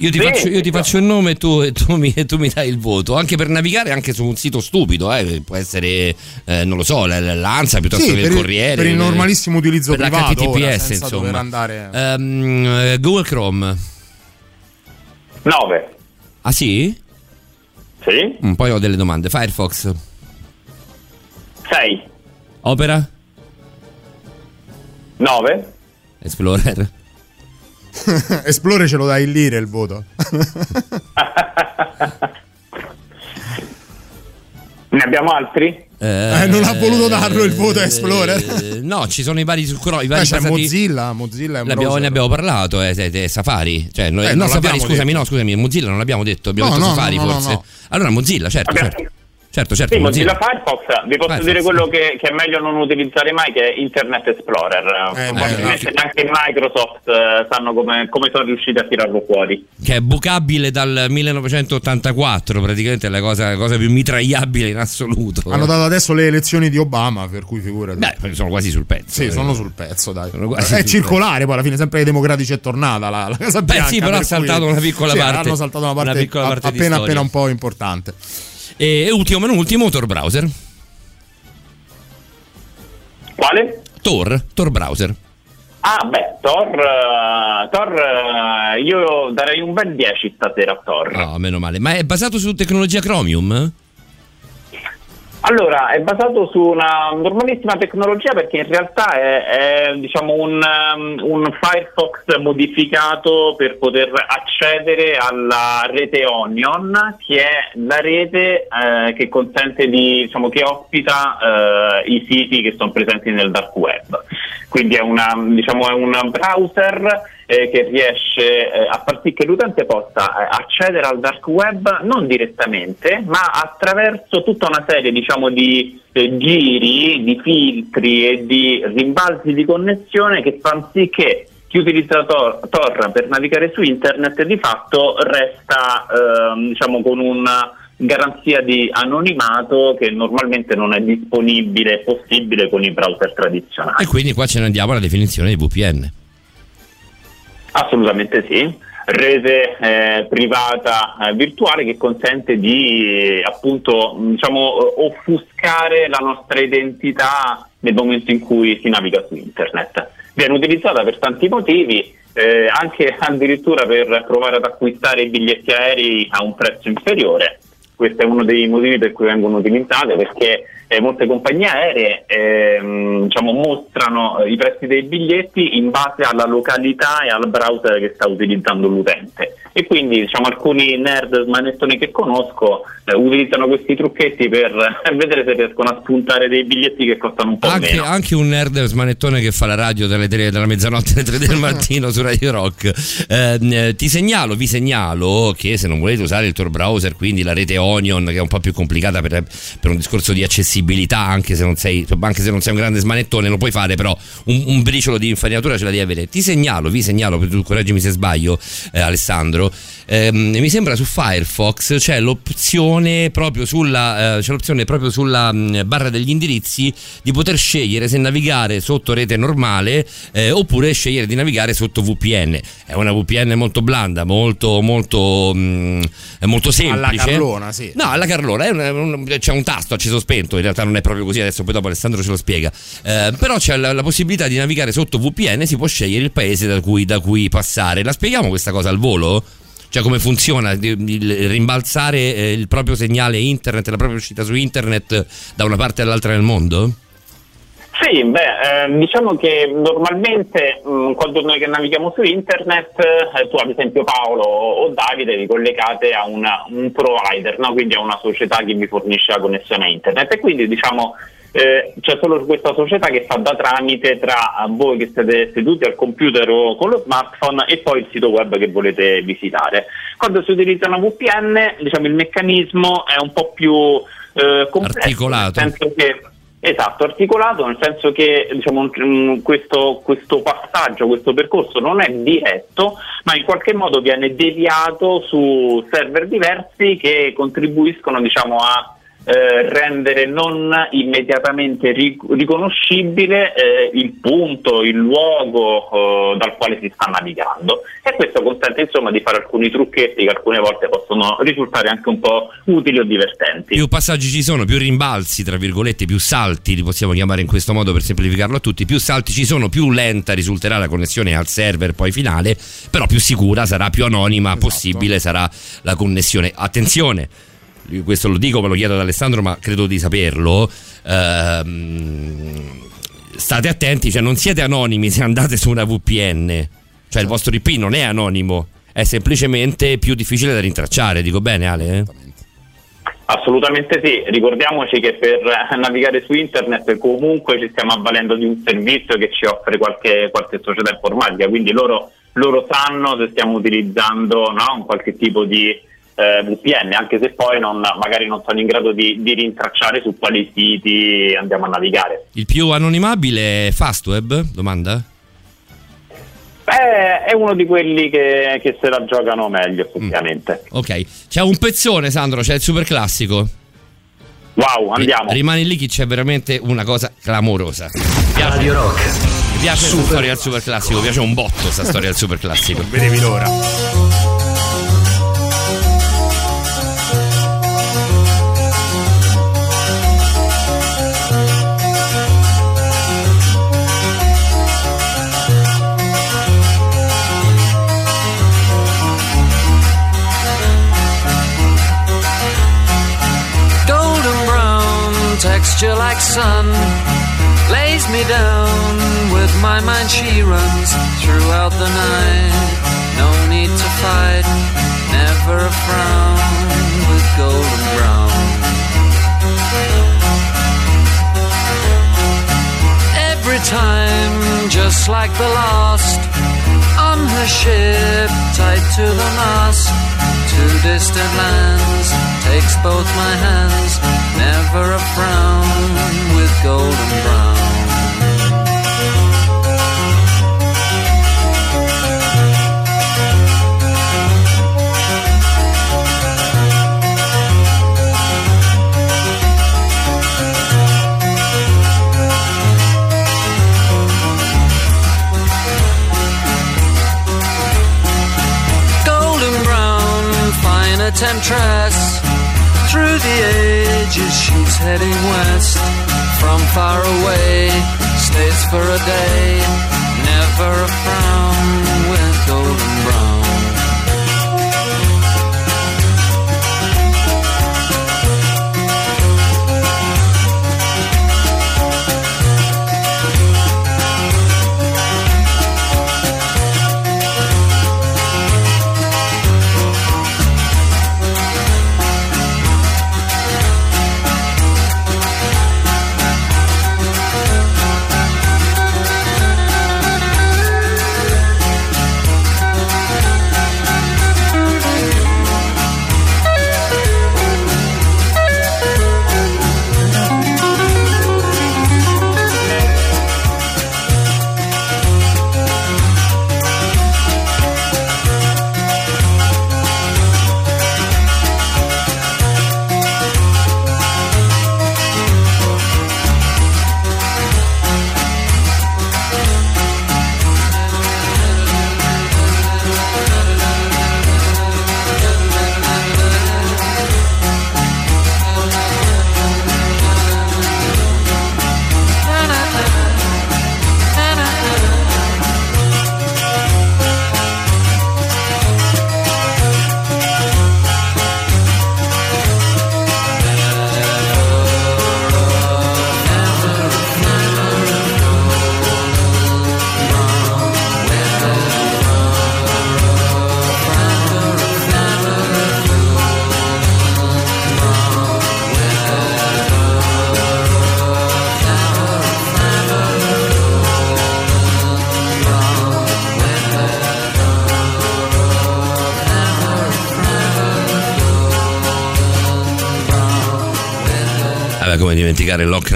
Io ti, sì, faccio, io ti faccio, il nome e tu, e, tu mi, e tu, mi, dai il voto, anche per navigare anche su un sito stupido, eh, può essere, eh, non lo so, l'Ansa piuttosto sì, che il Corriere. Per il normalissimo utilizzo per privato. l'HTTPS, insomma. Andare... Um, Google Chrome. 9. Ah sì? Sì. Un poi ho delle domande. Firefox. 6. Opera? 9. Explorer. Esplore ce lo dai in lire il voto. ne abbiamo altri? Eh, eh, non ha voluto darlo il voto a Explorer. Eh, no, ci sono i vari su i vari c'è Mozilla, Mozilla ne abbiamo parlato, è Safari. Cioè, noi, eh, no, Safari, scusami, detto. no, scusami, Mozilla non l'abbiamo detto, abbiamo no, detto no, Safari no, forse. Allora Mozilla, certo, certo. Certo, certo. Sì, Mozilla Firefox, vi posso Firefox. dire quello che, che, è meglio non utilizzare mai, che è Internet Explorer. Eh, Probabilmente eh, neanche Microsoft eh, sanno come, come, sono riusciti a tirarlo fuori. Che è bucabile dal 1984, praticamente è la cosa, la cosa più mitragliabile in assoluto. Hanno dato adesso le elezioni di Obama, per cui figurati. Beh, sono quasi sul pezzo. Sì, eh. sono sul pezzo, dai. È circolare, pezzo. poi alla fine sempre ai democratici è tornata la, la Casa Bianca. Beh sì, però ha saltato una piccola sì, parte. Hanno saltato una parte, una piccola parte appena, appena un po' importante. E ultimo, ma non ultimo, Tor Browser. Quale? Tor, Tor Browser. Ah, beh, Thor, uh, Thor uh, io darei un bel 10 stasera a Thor. No, oh, meno male. Ma è basato su tecnologia Chromium? Allora, è basato su una normalissima tecnologia perché in realtà è, è diciamo, un, um, un, Firefox modificato per poter accedere alla rete Onion, che è la rete eh, che consente di, diciamo, che ospita eh, i siti che sono presenti nel dark web. Quindi è, una, diciamo, è un browser eh, che riesce eh, a far sì che l'utente possa eh, accedere al dark web non direttamente, ma attraverso tutta una serie diciamo, di eh, giri, di filtri e di rimbalzi di connessione che fanno sì che chi utilizza Tor, Tor per navigare su internet di fatto resta ehm, diciamo, con una garanzia di anonimato che normalmente non è disponibile possibile con i browser tradizionali. E quindi qua ce ne andiamo alla definizione di VPN. Assolutamente sì, rete eh, privata eh, virtuale che consente di appunto diciamo, offuscare la nostra identità nel momento in cui si naviga su internet. Viene utilizzata per tanti motivi, eh, anche addirittura per provare ad acquistare biglietti aerei a un prezzo inferiore. Questo è uno dei motivi per cui vengono utilizzate perché eh, molte compagnie aeree ehm, diciamo, mostrano i prezzi dei biglietti in base alla località e al browser che sta utilizzando l'utente e quindi diciamo, alcuni nerd smanettoni che conosco eh, utilizzano questi trucchetti per vedere se riescono a spuntare dei biglietti che costano un po' anche, meno. Anche un nerd smanettone che fa la radio dalle 3 della mezzanotte alle 3 del mattino su Radio Rock. Eh, ti segnalo, vi segnalo che se non volete usare il Tor browser, quindi la rete Onion che è un po' più complicata per, per un discorso di accessibilità anche se non sei, anche se non sei un grande smanettone, lo puoi fare, però un, un briciolo di infarinatura ce la devi avere. Ti segnalo, vi segnalo, tu correggimi se sbaglio, eh, Eh, mi sembra su Firefox c'è l'opzione proprio sulla, eh, c'è l'opzione proprio sulla mh, barra degli indirizzi di poter scegliere se navigare sotto rete normale eh, oppure scegliere di navigare sotto VPN. È una VPN molto blanda, molto, molto, mh, molto semplice. Alla Carlona, sì. No, alla Carlona, un, un, c'è un tasto acceso spento, in realtà non è proprio così, adesso poi dopo Alessandro ce lo spiega. Eh, però c'è la, la, possibilità di navigare sotto VPN, si può scegliere il paese da cui, da cui passare. La spieghiamo questa cosa al volo? Cioè come funziona il rimbalzare eh, il proprio segnale internet, la propria uscita su internet da una parte all'altra del mondo? Sì, beh, eh, diciamo che normalmente mh, quando noi che navighiamo su internet, eh, tu ad esempio Paolo o Davide vi collegate a una, un provider, no? quindi a una società che vi fornisce la connessione a internet e quindi diciamo eh, c'è solo questa società che fa da tramite tra voi che siete seduti al computer o con lo smartphone e poi il sito web che volete visitare. Quando si utilizza una VPN, diciamo il meccanismo è un po' più eh, complesso, articolato. Nel senso che Esatto, articolato nel senso che diciamo, questo, questo, passaggio, questo percorso non è diretto, ma in qualche modo viene deviato su server diversi che contribuiscono diciamo, a eh, rendere non immediatamente ric- riconoscibile eh, il punto, il luogo eh, dal quale si sta navigando e questo consente insomma di fare alcuni trucchetti che alcune volte possono risultare anche un po' utili o divertenti. Più passaggi ci sono, più rimbalzi, tra virgolette, più salti, li possiamo chiamare in questo modo per semplificarlo a tutti, più salti ci sono, più lenta risulterà la connessione al server poi finale, però più sicura sarà, più anonima esatto. possibile sarà la connessione. Attenzione! Questo lo dico, me lo chiedo ad Alessandro, ma credo di saperlo. Ehm, state attenti, cioè non siete anonimi se andate su una VPN, cioè il vostro IP non è anonimo, è semplicemente più difficile da rintracciare, dico bene Ale? Assolutamente sì, ricordiamoci che per navigare su internet comunque ci stiamo avvalendo di un servizio che ci offre qualche, qualche società informatica, quindi loro, loro sanno se stiamo utilizzando no, un qualche tipo di eh, VPN, anche se poi non, magari non sono in grado di, di, rintracciare su quali siti andiamo a navigare. Il più anonimabile è Fastweb? Domanda? Beh, è uno di quelli che, che se la giocano meglio, effettivamente. Mm. Ok, c'è un pezzone, Sandro, c'è il super classico. Wow, andiamo. Rimani lì che c'è veramente una cosa clamorosa. Piace, Radio Rock. Mi piace super. la storia del super classico, mi piace un botto questa storia del super classico. Vedevi l'ora. Texture like sun. Lays me down with my mind. She runs throughout the night. No need to fight. Never a frown with golden brown. Every time just like the last on her ship tied to the mast to distant lands takes both my hands never a frown for a day. Never a frown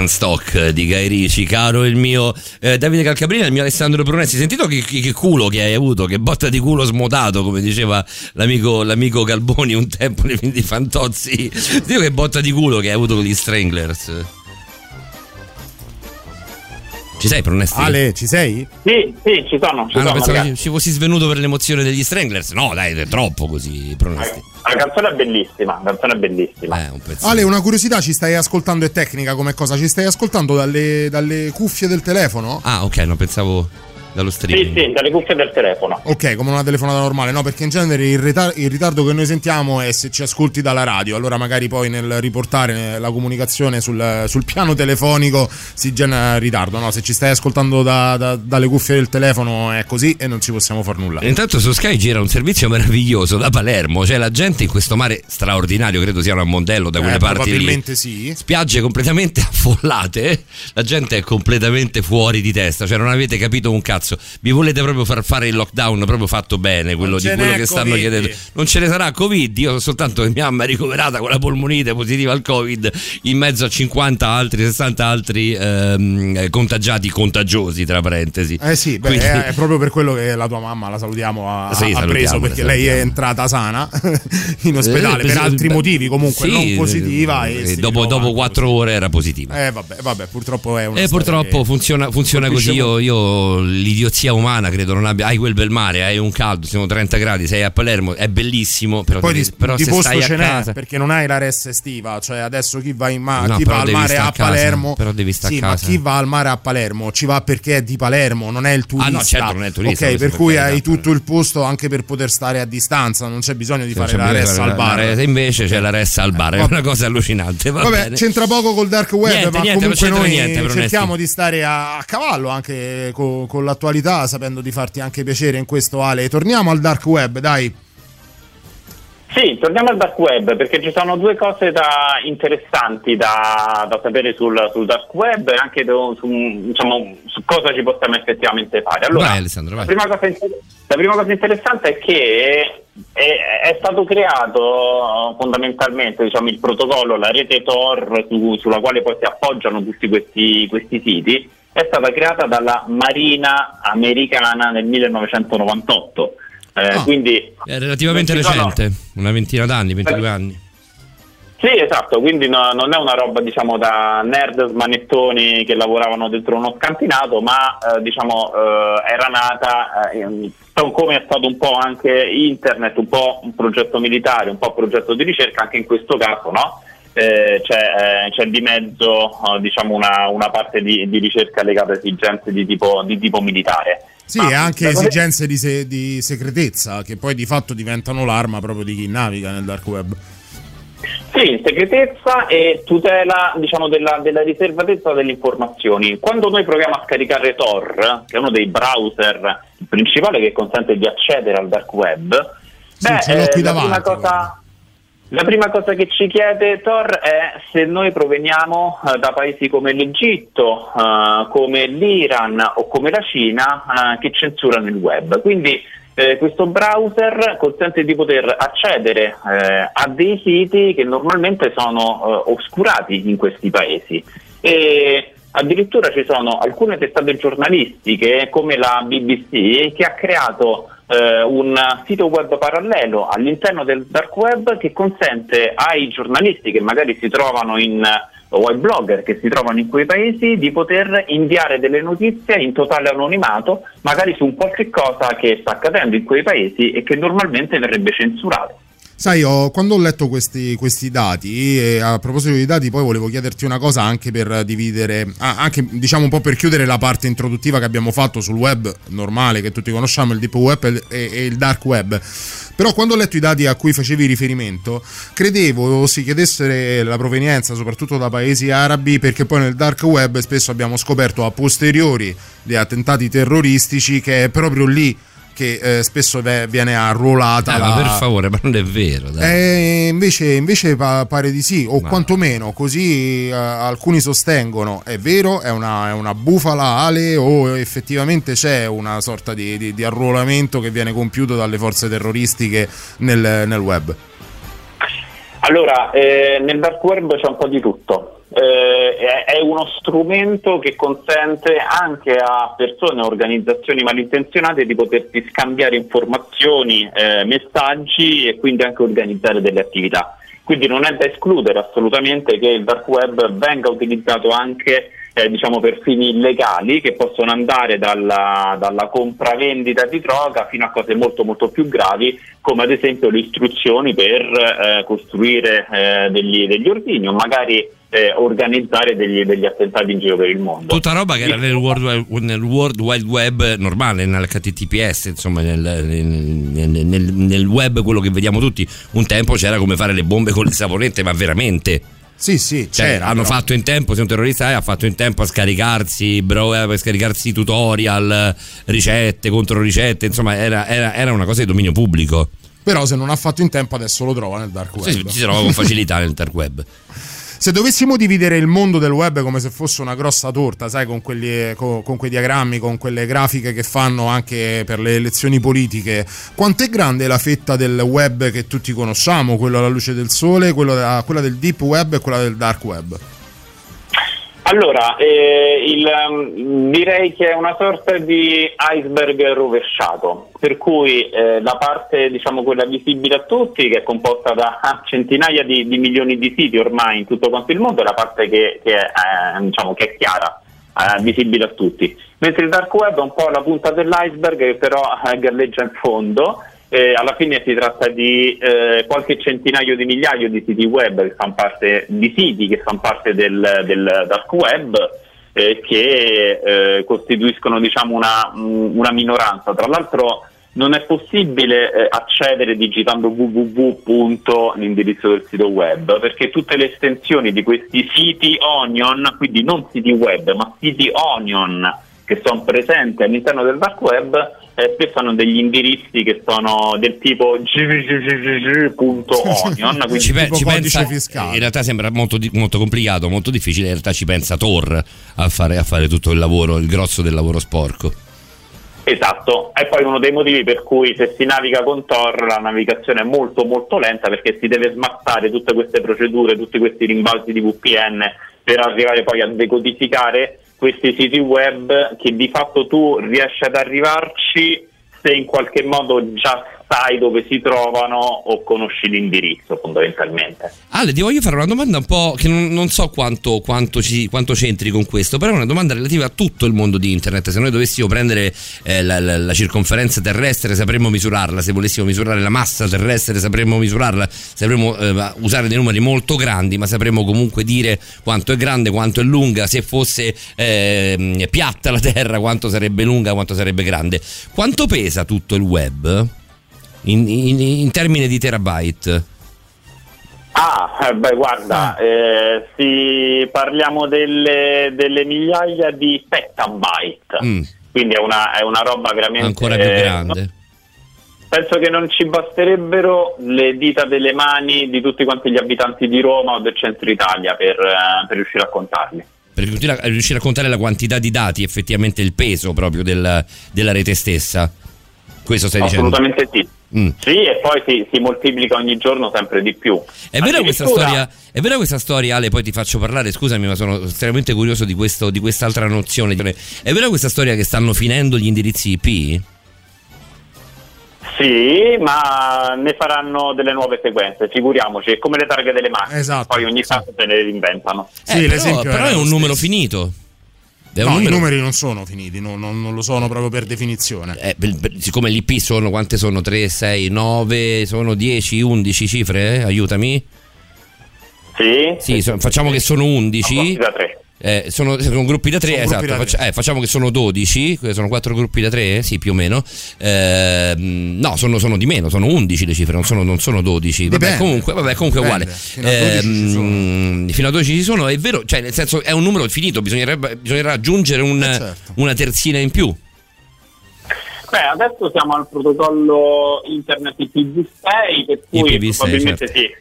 Stock di Guy Ricci, caro il mio eh, Davide Calcabrina, il mio Alessandro Brunessi. Sentito che, che, che, culo che hai avuto, che botta di culo smodato, come diceva l'amico, l'amico Galboni un tempo nei film di Fantozzi. Dio che botta di culo che hai avuto con gli Stranglers. Ci sei, Pronesti? Ale, ci sei? Sì, sì, ci sono. Ci ah, sono, pensavo che ci fossi svenuto per l'emozione degli Stranglers. No, dai, è troppo così, Pronesti. La canzone è bellissima, la canzone è bellissima. Eh, un Ale, una curiosità, ci stai ascoltando, è tecnica come cosa? Ci stai ascoltando dalle, dalle cuffie del telefono? Ah, ok, non pensavo dallo streaming. Sì, sì, dalle cuffie del telefono. Ok, come una telefonata normale, no? Perché in genere il, ritar- il, ritardo che noi sentiamo è se ci ascolti dalla radio, allora magari poi nel riportare la comunicazione sul, sul piano telefonico si genera ritardo, no? Se ci stai ascoltando da, da, dalle cuffie del telefono è così e non ci possiamo fare nulla. Intanto su Sky gira un servizio meraviglioso da Palermo, cioè la gente in questo mare straordinario, credo sia un mondello da quelle eh, parti probabilmente lì. sì. Spiagge completamente affollate, la gente è completamente fuori di testa, cioè non avete capito un cazzo cazzo, mi volete proprio far fare il lockdown proprio fatto bene, quello di quello che stanno COVID. chiedendo. Non ce ne sarà Covid, io soltanto che mia mamma è ricoverata con la polmonite positiva al Covid in mezzo a 50 altri, 60 altri ehm, contagiati contagiosi, tra parentesi. Eh sì, beh, Quindi... è, proprio per quello che la tua mamma, la salutiamo, ha, sì, ha preso perché lei è entrata sana in ospedale eh, per altri beh, motivi comunque sì, non positiva e, e dopo, dopo 4 ore era positiva. Eh vabbè, vabbè purtroppo è una E purtroppo funziona, funziona così, io, io li l'idiozia umana credo non abbia hai quel bel mare hai un caldo siamo 30 gradi sei a Palermo è bellissimo però, poi di, però di se posto stai ce a casa perché non hai la res estiva cioè adesso chi va, in ma- no, chi va al mare a, a Palermo però devi stare sì, a casa. ma chi va al mare a Palermo ci va perché è di Palermo non è il turista ah no certo non è il turista ok per cui hai tutto il posto anche per poter stare a distanza non c'è bisogno di fare la res al bar. invece c'è la res al bar è una cosa allucinante vabbè c'entra poco col dark web ma comunque noi cerchiamo di stare a cavallo anche con l'attualità sapendo di farti anche piacere in questo Ale. Torniamo al dark web, dai. Sì, torniamo al dark web perché ci sono due cose da, interessanti da, da sapere sul, sul, dark web e anche do, su, diciamo, su, cosa ci possiamo effettivamente fare. Allora, vai, Alessandro, vai. La, prima cosa, la, prima cosa, interessante è che è, è stato creato fondamentalmente diciamo, il protocollo, la rete Tor su, sulla quale poi si appoggiano tutti questi, questi siti è stata creata dalla Marina americana nel 1998. Eh, oh, quindi è relativamente recente, sono... una ventina d'anni, 22 anni. Sì, esatto, quindi no, non è una roba diciamo da nerd smanettoni che lavoravano dentro uno scantinato, ma eh, diciamo eh, era nata eh, come è stato un po' anche internet, un po' un progetto militare, un po' un progetto di ricerca, anche in questo caso, no? Eh, c'è, eh, c'è, di mezzo eh, diciamo una, una, parte di, di, ricerca legata a esigenze di tipo, di tipo militare. Sì, e anche esigenze di, se, di, segretezza che poi di fatto diventano l'arma proprio di chi naviga nel dark web. Sì, segretezza e tutela diciamo, della, della, riservatezza delle informazioni. Quando noi proviamo a scaricare Tor, che è uno dei browser principali che consente di accedere al dark web, sì, beh, ce l'ho qui eh, davanti. Una cosa, la prima cosa che ci chiede Tor è se noi proveniamo uh, da paesi come l'Egitto, uh, come l'Iran o come la Cina uh, che censurano il web. Quindi eh, questo browser consente di poter accedere eh, a dei siti che normalmente sono oscurati in questi paesi. E addirittura ci sono alcune testate giornalistiche come la BBC che ha creato eh, un sito web parallelo all'interno del dark web che consente ai giornalisti che magari si trovano in o ai blogger che si trovano in quei paesi di poter inviare delle notizie in totale anonimato, magari su un qualche cosa che sta accadendo in quei paesi e che normalmente verrebbe censurato. Sai, ho, quando ho letto questi, questi dati, e a proposito dei dati, poi volevo chiederti una cosa anche per dividere, anche diciamo un po' per chiudere la parte introduttiva che abbiamo fatto sul web normale, che tutti conosciamo, il deep web e, e il dark web. Però quando ho letto i dati a cui facevi riferimento, credevo si chiedesse la provenienza soprattutto da paesi arabi, perché poi nel dark web spesso abbiamo scoperto a posteriori di attentati terroristici che è proprio lì che eh, spesso viene arruolata. Eh, la... Ma per favore, ma non è vero. Eh, invece, invece pa- pare di sì, o ma... quantomeno così eh, alcuni sostengono è vero, è una, è una, bufala ale o effettivamente c'è una sorta di, di, di arruolamento che viene compiuto dalle forze terroristiche nel, nel web. Allora, eh, nel dark web c'è un po' di tutto eh, è uno strumento che consente anche a persone e organizzazioni malintenzionate di potersi scambiare informazioni, eh, messaggi e quindi anche organizzare delle attività. Quindi non è da escludere assolutamente che il dark web venga utilizzato anche eh, diciamo per fini illegali che possono andare dalla, dalla compravendita di droga fino a cose molto molto più gravi come ad esempio le istruzioni per eh, costruire eh, degli, degli ordigni o magari eh, organizzare degli, degli, attentati in giro per il mondo. Tutta roba che era nel World, nel World Wide Web normale, nell'HTTPS, insomma nel, nel, nel, nel, web quello che vediamo tutti. Un tempo c'era come fare le bombe con le saponette, ma veramente. Sì, sì, cioè, hanno però. fatto in tempo, se un terrorista è, ha fatto in tempo a scaricarsi, bro, a scaricarsi tutorial, ricette, contro ricette, insomma era, era, era una cosa di dominio pubblico. Però se non ha fatto in tempo adesso lo trova nel dark web. Sì, si trova con facilità nel dark web. Se dovessimo dividere il mondo del web come se fosse una grossa torta, sai, con, quelli, con, con quei diagrammi, con quelle grafiche che fanno anche per le elezioni politiche, quanto è grande la fetta del web che tutti conosciamo, quello alla luce del sole, quella del deep web e quella del dark web? Allora, eh, il, um, direi che è una sorta di iceberg rovesciato, per cui eh, la parte, diciamo, quella visibile a tutti, che è composta da centinaia di, di, milioni di siti ormai in tutto quanto il mondo, è la parte che, che, è, eh, diciamo, che è, chiara, eh, visibile a tutti. Mentre il dark web è un po' la punta dell'iceberg che però eh, galleggia in fondo eh, alla fine si tratta di eh, qualche centinaio di migliaio di siti web che fanno parte di siti che fanno parte del, del dark web eh, che eh, costituiscono diciamo, una, una, minoranza. Tra l'altro non è possibile eh, accedere digitando www. l'indirizzo del sito web perché tutte le estensioni di questi siti onion, quindi non siti web ma siti onion che sono presenti all'interno del dark web eh, spesso hanno degli indirizzi che sono del tipo ggg.onion ci, pe- ci pensa, in realtà sembra molto, molto, complicato molto difficile in realtà ci pensa Tor a fare, a fare tutto il lavoro il grosso del lavoro sporco. Esatto, è poi uno dei motivi per cui se si naviga con Tor la navigazione è molto molto lenta perché si deve smattare tutte queste procedure, tutti questi rimbalzi di VPN per arrivare poi a decodificare questi siti web che di fatto tu riesci ad arrivarci se in qualche modo già sai dove si trovano o conosci l'indirizzo fondamentalmente. Ale, ti voglio fare una domanda un po' che non, non so quanto, quanto, ci, quanto, c'entri con questo, però è una domanda relativa a tutto il mondo di internet. Se noi dovessimo prendere eh, la, la, la, circonferenza terrestre sapremmo misurarla, se volessimo misurare la massa terrestre sapremmo misurarla, sapremmo eh, usare dei numeri molto grandi, ma sapremmo comunque dire quanto è grande, quanto è lunga, se fosse eh, piatta la Terra, quanto sarebbe lunga, quanto sarebbe grande. Quanto pesa tutto il web? In, in, in termini di terabyte? Ah, eh, beh, guarda, ah. eh, si, parliamo delle, delle, migliaia di petabyte, mm. quindi è una, è una, roba veramente... Ancora più grande. Eh, penso che non ci basterebbero le dita delle mani di tutti quanti gli abitanti di Roma o del centro Italia per, eh, per riuscire a contarli per riuscire a contare la quantità di dati, effettivamente il peso proprio del, della rete stessa. Questo stai Assolutamente dicendo? Assolutamente sì. Mm. Sì, e poi si, si, moltiplica ogni giorno sempre di più. È vera, questa storia, è vera questa storia, Ale? Poi ti faccio parlare. Scusami, ma sono estremamente curioso di, questo, di quest'altra nozione. È vera questa storia che stanno finendo gli indirizzi IP? Sì, ma ne faranno delle nuove sequenze, figuriamoci, è come le targhe delle macchine. Esatto. Poi ogni tanto se le reinventano. Eh, sì, però, però è un numero finito. No, numero... i numeri non sono finiti, no, non, non, lo sono proprio per definizione. Eh, per, per, siccome l'IP sono quante sono? 3, 6, 9, sono 10, 11 cifre? Eh? Aiutami. Sì. Sì, so, facciamo che sono 11. Da 3. Eh, sono, sono, gruppi da tre, esatto. Da faccia, eh, facciamo che sono 12, sono quattro gruppi da tre, sì, più o meno. Eh, no, sono, sono, di meno, sono 11 le cifre, non sono, non sono 12. Vabbè, comunque, vabbè, comunque uguale. Fino a, ehm, fino a 12 ci sono, è vero, cioè, nel senso è un numero finito, bisognerà aggiungere un, eh, certo. una terzina in più. Beh, adesso siamo al protocollo internet IPv6, per cui IPv6, probabilmente certo. sì,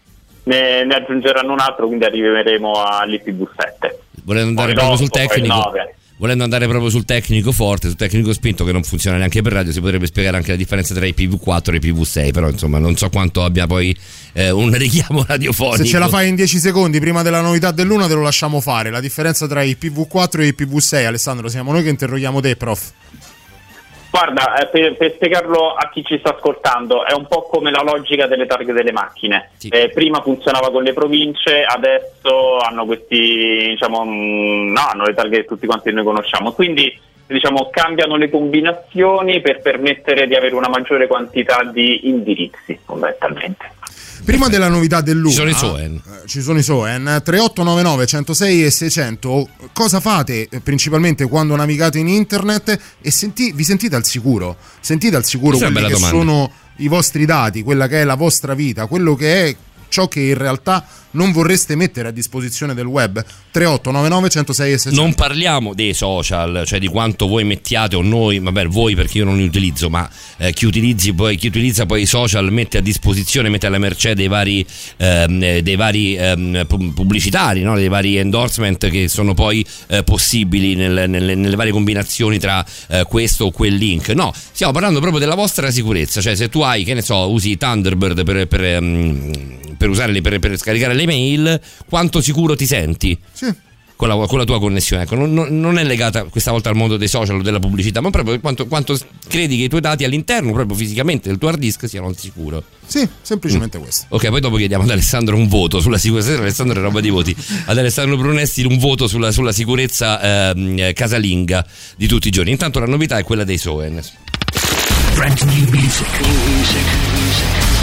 ne, ne aggiungeranno un altro, quindi arriveremo all'IPv7. Volendo andare proprio sul tecnico. volendo andare proprio sul tecnico forte, sul tecnico spinto che non funziona neanche per radio, si potrebbe spiegare anche la differenza tra i PV4 e i PV6, però insomma non so quanto abbia poi eh, un richiamo radiofonico. Se ce la fai in 10 secondi prima della novità dell'una te lo lasciamo fare, la differenza tra i PV4 e i PV6, Alessandro, siamo noi che interroghiamo te, prof. Guarda, eh, per, per, spiegarlo a chi ci sta ascoltando, è un po' come la logica delle targhe delle macchine. Sì. Eh, prima funzionava con le province, adesso hanno questi, diciamo, mh, no, hanno le targhe che tutti quanti noi conosciamo. Quindi diciamo, cambiano le combinazioni per permettere di avere una maggiore quantità di indirizzi, fondamentalmente. Prima della novità dell'Una, ci sono i Soen. Eh, ci sono i Soen 3899 106 e 600. Cosa fate eh, principalmente quando navigate in internet e senti, vi sentite al sicuro? Sentite al sicuro quelli che domanda. sono i vostri dati, quella che è la vostra vita, quello che è ciò che in realtà non vorreste mettere a disposizione del web 3899 106 e 600 non parliamo dei social cioè di quanto voi mettiate o noi vabbè voi perché io non li utilizzo ma eh, chi, poi, chi utilizza poi i social mette a disposizione mette alla mercé dei vari, ehm, eh, dei vari ehm, pubblicitari no? dei vari endorsement che sono poi eh, possibili nel, nelle, nelle, varie combinazioni tra eh, questo o quel link no stiamo parlando proprio della vostra sicurezza cioè se tu hai che ne so usi Thunderbird per, per, ehm, per, usare, per, per scaricare le mail, quanto sicuro ti senti? Sì. Con la, con la, tua connessione. Ecco, non, non, è legata questa volta al mondo dei social o della pubblicità, ma proprio quanto, quanto, credi che i tuoi dati all'interno, proprio fisicamente, del tuo hard disk siano al sicuro. Sì, semplicemente mm. questo. Ok, poi dopo chiediamo ad Alessandro un voto sulla sicurezza. Alessandro è roba di voti. Ad Alessandro Brunesti un voto sulla, sulla sicurezza ehm, casalinga di tutti i giorni. Intanto la novità è quella dei Soen.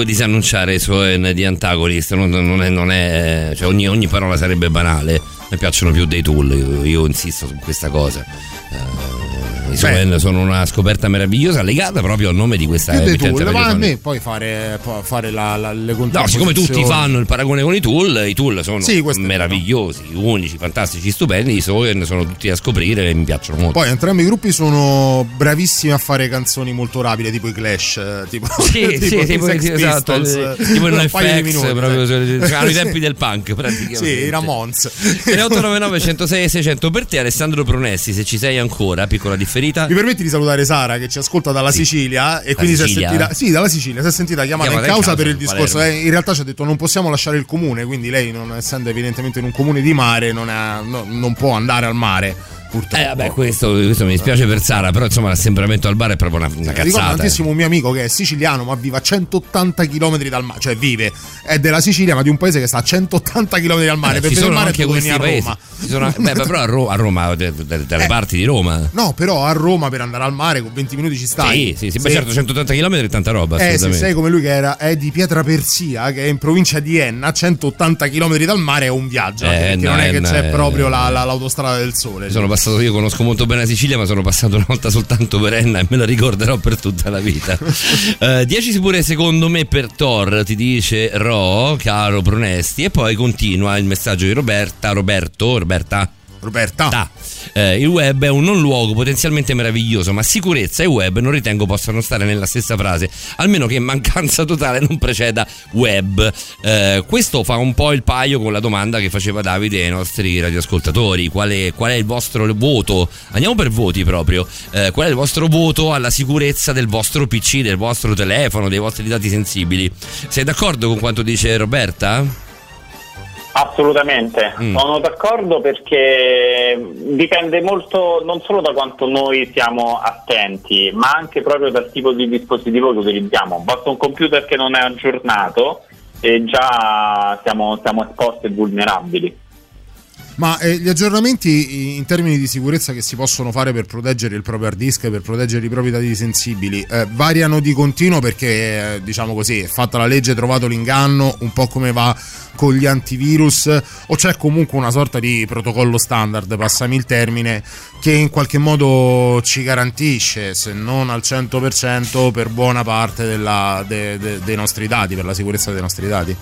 Volevo disannunciare suoi di Antagonist, non, non, è, non è cioè ogni, ogni, parola sarebbe banale, mi piacciono più dei tool, io, io insisto su questa cosa. I Soen sono una scoperta meravigliosa legata proprio al nome di questa più tool, ma a me poi fare, fare la, la, le No, siccome tutti fanno il paragone con i tool, i tool sono sì, meravigliosi, unici, fantastici, stupendi. I Soen sono tutti da scoprire e mi piacciono molto. Poi entrambi i gruppi sono bravissimi a fare canzoni molto rapide, tipo i Clash, eh, tipo, sì, tipo, sì, tipo, esatto, Pistols, tipo in FX, proprio, cioè, hanno i tempi del punk praticamente. Sì, i Ramones. 3899 106 600 per te Alessandro Pronessi, se ci sei ancora, piccola differenza preferita. Mi permetti di salutare Sara che ci ascolta dalla sì. Sicilia e la quindi Sicilia. si è sentita Sì, dalla Sicilia, si è sentita chiamata, chiamata in causa, per il discorso. Eh, in realtà ci ha detto non possiamo lasciare il comune, quindi lei non essendo evidentemente in un comune di mare non, è, no, non può andare al mare purtroppo. Eh, vabbè, questo, questo, mi dispiace per Sara, però insomma l'assembramento al bar è proprio una, una cazzata. Ricordo tantissimo un mio amico che è siciliano, ma vive a 180 km dal mare, cioè vive, è della Sicilia, ma di un paese che sta a 180 km dal mare. Eh, per vedere il mare anche questi a Roma. Sono, beh, però a Roma, a Roma dalle eh, parti di Roma. No, però a Roma per andare al mare con 20 minuti ci stai. Sì, sì, sì, beh, certo, 180 km è tanta roba. Eh, se sei come lui che era, è di Pietra Persia, che è in provincia di Enna, 180 km dal mare è un viaggio. Eh, no, non è che c'è proprio la, la, l'autostrada del sole. Sono passato, io conosco molto bene la Sicilia, ma sono passato una volta soltanto per Enna e me la ricorderò per tutta la vita. 10 uh, pure secondo me per Thor, ti dice Ro, caro Pronesti, e poi continua il messaggio di Roberta, Roberto, Roberta. Roberta. Da. Eh, il web è un non luogo potenzialmente meraviglioso, ma sicurezza e web non ritengo possano stare nella stessa frase, almeno che mancanza totale non preceda web. Eh, questo fa un po' il paio con la domanda che faceva Davide ai nostri radioascoltatori. Qual è, qual è il vostro voto? Andiamo per voti proprio. Eh, qual è il vostro voto alla sicurezza del vostro PC, del vostro telefono, dei vostri dati sensibili? Sei d'accordo con quanto dice Roberta? Assolutamente, mm. sono d'accordo perché dipende molto non solo da quanto noi siamo attenti, ma anche proprio dal tipo di dispositivo che utilizziamo. Basta un computer che non è aggiornato e già siamo, siamo esposti e vulnerabili. Ma eh, gli aggiornamenti in termini di sicurezza che si possono fare per proteggere il proprio hard disk, per proteggere i propri dati sensibili, eh, variano di continuo perché, eh, diciamo così, è fatta la legge, trovato l'inganno, un po' come va con gli antivirus, o c'è comunque una sorta di protocollo standard, passami il termine, che in qualche modo ci garantisce, se non al 100%, per buona parte della, de, de, dei nostri dati, per la sicurezza dei nostri dati?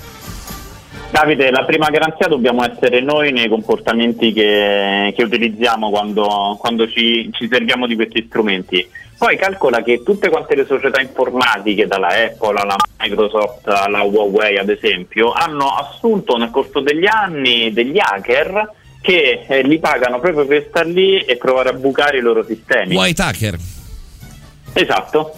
Davide, la prima garanzia dobbiamo essere noi nei comportamenti che, che utilizziamo quando, quando ci, ci, serviamo di questi strumenti. Poi calcola che tutte quante le società informatiche, dalla Apple alla Microsoft alla Huawei ad esempio, hanno assunto nel corso degli anni degli hacker che eh, li pagano proprio per stare lì e provare a bucare i loro sistemi. White hacker. Esatto.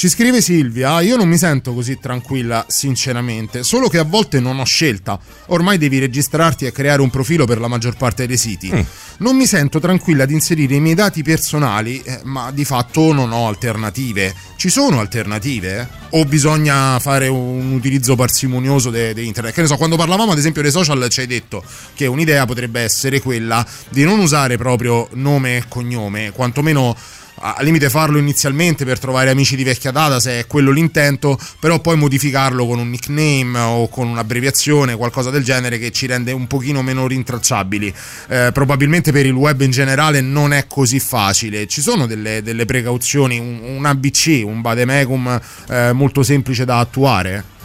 Ci scrive Silvia, io non mi sento così tranquilla sinceramente, solo che a volte non ho scelta, ormai devi registrarti e creare un profilo per la maggior parte dei siti. Mm. Non mi sento tranquilla ad inserire i miei dati personali, eh, ma di fatto non ho alternative. Ci sono alternative? O bisogna fare un utilizzo parsimonioso di internet? Che ne so, quando parlavamo ad esempio dei social ci hai detto che un'idea potrebbe essere quella di non usare proprio nome e cognome, quantomeno al limite farlo inizialmente per trovare amici di vecchia data se è quello l'intento, però poi modificarlo con un nickname o con un'abbreviazione, qualcosa del genere che ci rende un pochino meno rintracciabili. Eh, probabilmente per il web in generale non è così facile, ci sono delle, delle precauzioni, un, un, ABC, un vademecum eh, molto semplice da attuare?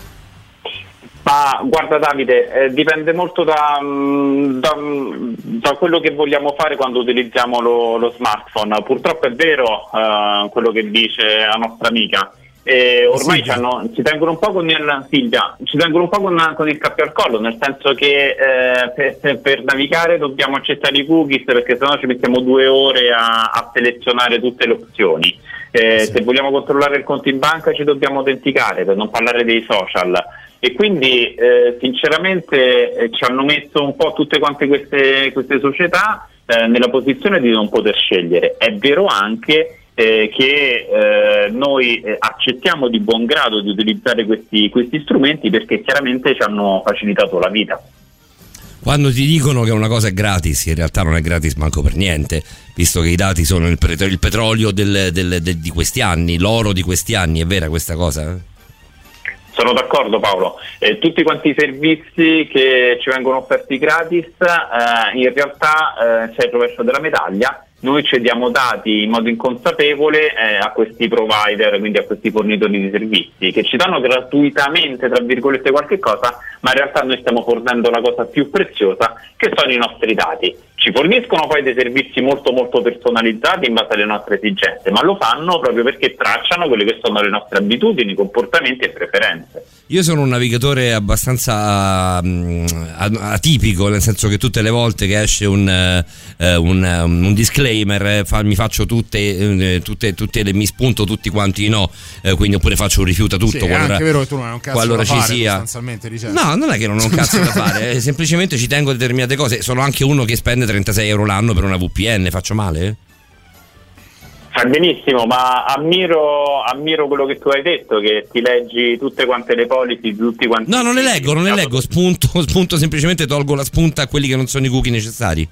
Ma guarda Davide, eh, dipende molto da, mm, da, mm, da, quello che vogliamo fare quando utilizziamo lo, lo smartphone. Purtroppo è vero eh, quello che dice la nostra amica. E ormai ci, hanno, ci, tengono un po' con il, Silvia, ci tengono un po' con, con il cappio al collo, nel senso che eh, per, per, navigare dobbiamo accettare i cookies perché sennò ci mettiamo due ore a, a selezionare tutte le opzioni. Eh, sì. Se vogliamo controllare il conto in banca ci dobbiamo autenticare, per non parlare dei social e quindi eh, sinceramente eh, ci hanno messo un po' tutte quante queste, queste società eh, nella posizione di non poter scegliere. È vero anche eh, che eh, noi eh, accettiamo di buon grado di utilizzare questi, questi strumenti perché chiaramente ci hanno facilitato la vita. Quando ti dicono che una cosa è gratis, in realtà non è gratis manco per niente, visto che i dati sono il, petrolio del, del, del, di questi anni, l'oro di questi anni, è vera questa cosa? Sono d'accordo Paolo, eh, tutti quanti i servizi che ci vengono offerti gratis eh, in realtà eh, c'è il rovescio della medaglia noi cediamo dati in modo inconsapevole eh, a questi provider, quindi a questi fornitori di servizi, che ci danno gratuitamente, tra virgolette, qualche cosa, ma in realtà noi stiamo fornendo la cosa più preziosa, che sono i nostri dati. Ci forniscono poi dei servizi molto molto personalizzati in base alle nostre esigenze, ma lo fanno proprio perché tracciano quelle che sono le nostre abitudini, comportamenti e preferenze. Io sono un navigatore abbastanza um, atipico, nel senso che tutte le volte che esce un, uh, un, um, un disclaimer eh, mi faccio tutte, uh, tutte, tutte le, mi spunto tutti quanti no, quindi oppure faccio un rifiuta tutto. Sì, qualora, è anche vero che tu non hai un cazzo da ci fare, sia. No, non è che non ho un cazzo da fare, semplicemente ci tengo determinate cose. Sono anche uno che spende 36 euro l'anno per una VPN, faccio male? Fai benissimo, ma ammiro, ammiro, quello che tu hai detto, che ti leggi tutte quante le policy, tutti quanti... No, non le leggo, non le leggo, spunto, spunto semplicemente tolgo la spunta a quelli che non sono i cookie necessari.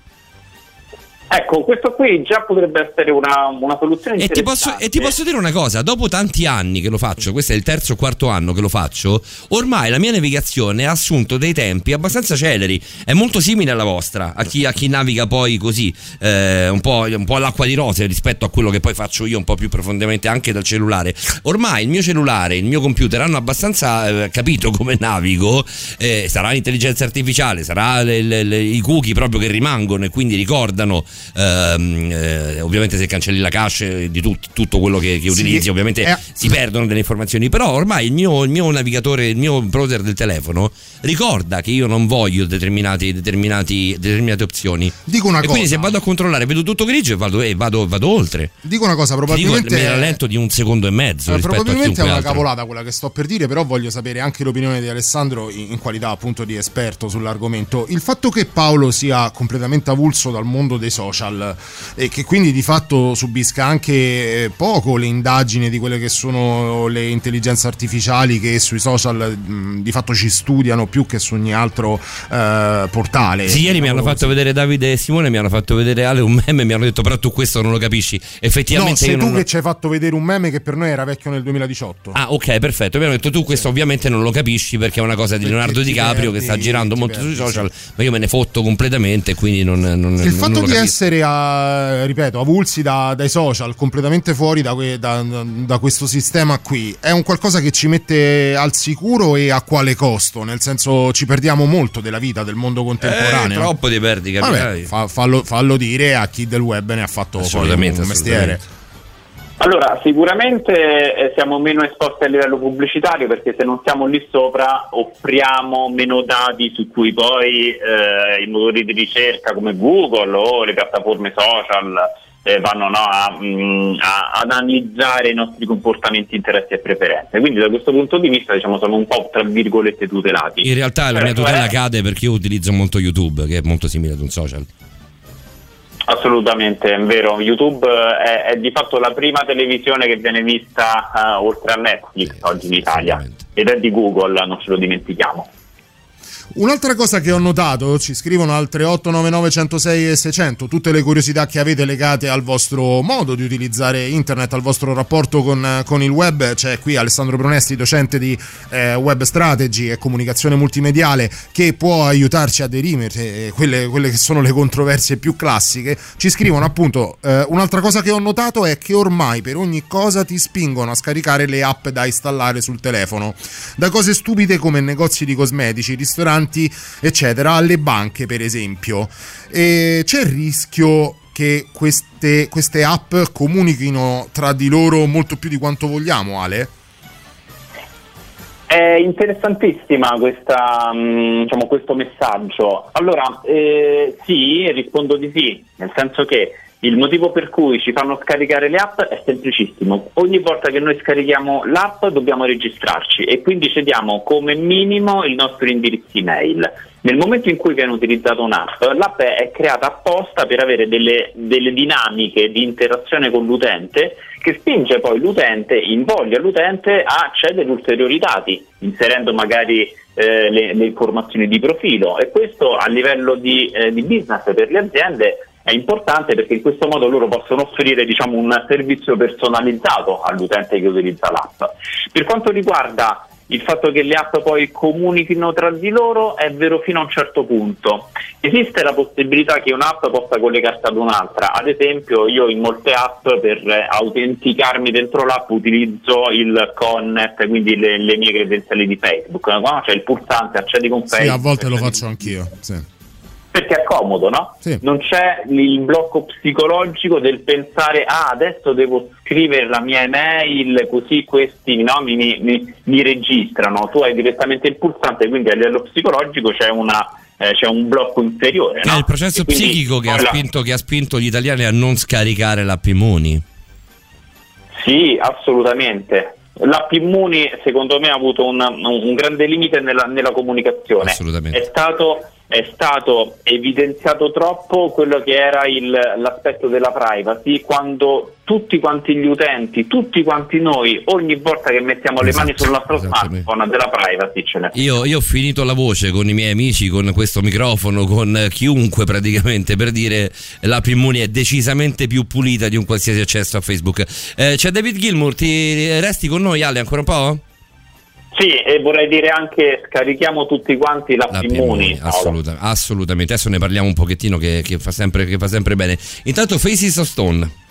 Ecco, questo qui già potrebbe essere una, una soluzione e ti, posso, e ti, posso, dire una cosa, dopo tanti anni che lo faccio, questo è il terzo o quarto anno che lo faccio, ormai la mia navigazione ha assunto dei tempi abbastanza celeri, è molto simile alla vostra, a chi, a chi naviga poi così, eh, un, po', un, po', all'acqua di rose rispetto a quello che poi faccio io un po' più profondamente anche dal cellulare. Ormai il mio cellulare, il mio computer hanno abbastanza eh, capito come navigo, eh, sarà l'intelligenza artificiale, sarà le, le, le, i cookie proprio che rimangono e quindi ricordano eh, ovviamente se cancelli la cache di tut, tutto quello che, che utilizzi sì, ovviamente eh. si perdono delle informazioni. Però ormai il mio, il mio, navigatore il mio browser del telefono ricorda che io non voglio determinati, determinati, determinate opzioni. Dico una e cosa quindi se vado a controllare vedo tutto grigio e vado, e vado, vado oltre. Dico una cosa probabilmente mi rallento di un secondo e mezzo eh, probabilmente è una altro. cavolata quella che sto per dire però voglio sapere anche l'opinione di Alessandro in, in qualità appunto di esperto sull'argomento. Il fatto che Paolo sia completamente avulso dal mondo dei social social e che quindi di fatto subisca anche poco le indagini di quelle che sono le intelligenze artificiali che sui social mh, di fatto ci studiano più che su ogni altro eh, portale. Sì, ieri mi hanno fatto vedere Davide e Simone, mi hanno fatto vedere Ale un meme, mi hanno detto però tu questo non lo capisci. Effettivamente no, sei tu non... che ci hai fatto vedere un meme che per noi era vecchio nel 2018. Ah, ok, perfetto. Mi hanno detto tu questo sì. ovviamente non lo capisci perché è una cosa di Leonardo DiCaprio perdi, che sta girando molto perdi, sui social, sì. ma io me ne fotto completamente, quindi non, non Il non, fatto di essere, a, ripeto, avulsi da, dai social, completamente fuori da, da, da, questo sistema qui, è un qualcosa che ci mette al sicuro e a quale costo? Nel senso ci perdiamo molto della vita del mondo contemporaneo. Eh, troppo ti perdi, capirai. Vabbè, fa, fallo, fallo, dire a chi del web ne ha fatto assolutamente, un mestiere. Allora, sicuramente eh, siamo meno esposti a livello pubblicitario perché se non siamo lì sopra offriamo meno dati su cui poi eh, i motori di ricerca come Google o le piattaforme social eh, vanno no, a, mh, mm, a, ad analizzare i nostri comportamenti, interessi e preferenze. Quindi da questo punto di vista diciamo, sono un po' tra virgolette tutelati. In realtà la mia tutela cade perché io utilizzo molto YouTube, che è molto simile ad un social. Assolutamente, è vero. YouTube è, è, di fatto la prima televisione che viene vista uh, oltre a Netflix eh, oggi in Italia ed è di Google, non ce lo dimentichiamo. Un'altra cosa che ho notato, ci scrivono altre 899 106 e 600, tutte le curiosità che avete legate al vostro modo di utilizzare internet, al vostro rapporto con, con il web. C'è qui Alessandro Bronesti, docente di eh, web strategy e comunicazione multimediale, che può aiutarci a derimere quelle, quelle, che sono le controversie più classiche. Ci scrivono appunto, eh, un'altra cosa che ho notato è che ormai per ogni cosa ti spingono a scaricare le app da installare sul telefono. Da cose stupide come negozi di cosmetici, ristoranti, ristoranti, eccetera, alle banche, per esempio. E c'è il rischio che queste, queste app comunichino tra di loro molto più di quanto vogliamo, Ale? È interessantissima questa, mm, diciamo, questo messaggio. Allora, eh, sì, rispondo di sì, nel senso che il motivo per cui ci fanno scaricare le app è semplicissimo. Ogni volta che noi scarichiamo l'app dobbiamo registrarci e quindi cediamo come minimo il nostro indirizzo email. Nel momento in cui viene utilizzata un'app, l'app è creata apposta per avere delle, delle dinamiche di interazione con l'utente che spinge poi l'utente, invoglia l'utente a accedere ulteriori dati, inserendo magari eh, le, le, informazioni di profilo e questo a livello di, eh, di business per le aziende è importante perché in questo modo loro possono offrire diciamo, un servizio personalizzato all'utente che utilizza l'app. Per quanto riguarda il fatto che le app poi comunichino tra di loro è vero fino a un certo punto. Esiste la possibilità che un'app possa collegarsi ad un'altra, ad esempio io in molte app per autenticarmi dentro l'app utilizzo il Connect, quindi le, le mie credenziali di Facebook, no? c'è il pulsante accedi con Facebook. Sì, a volte lo faccio anch'io. Sì perché è comodo, no? Sì. Non c'è il blocco psicologico del pensare ah adesso devo scrivere la mia email così questi no, mi, mi, mi, registrano, tu hai direttamente il pulsante, quindi a livello psicologico c'è una eh, c'è un blocco inferiore. No? È il processo psichico che ha, spinto, che ha, spinto, gli italiani a non scaricare l'app Immuni. Sì, assolutamente. L'app Immuni secondo me ha avuto un, un grande limite nella, nella comunicazione. Assolutamente. È stato è stato evidenziato troppo quello che era il, l'aspetto della privacy quando tutti quanti gli utenti, tutti quanti noi, ogni volta che mettiamo esatto, le mani sul nostro smartphone della privacy ce n'è. Io, io, ho finito la voce con i miei amici, con questo microfono, con chiunque praticamente per dire l'app Immuni è decisamente più pulita di un qualsiasi accesso a Facebook. Eh, c'è David Gilmour, ti resti con noi Ale ancora un po'? Sì, e vorrei dire anche scarichiamo tutti quanti la, la Immuni. Assoluta, assolutamente, adesso ne parliamo un pochettino che, che, fa sempre, che fa sempre bene. Intanto Faces of Stone.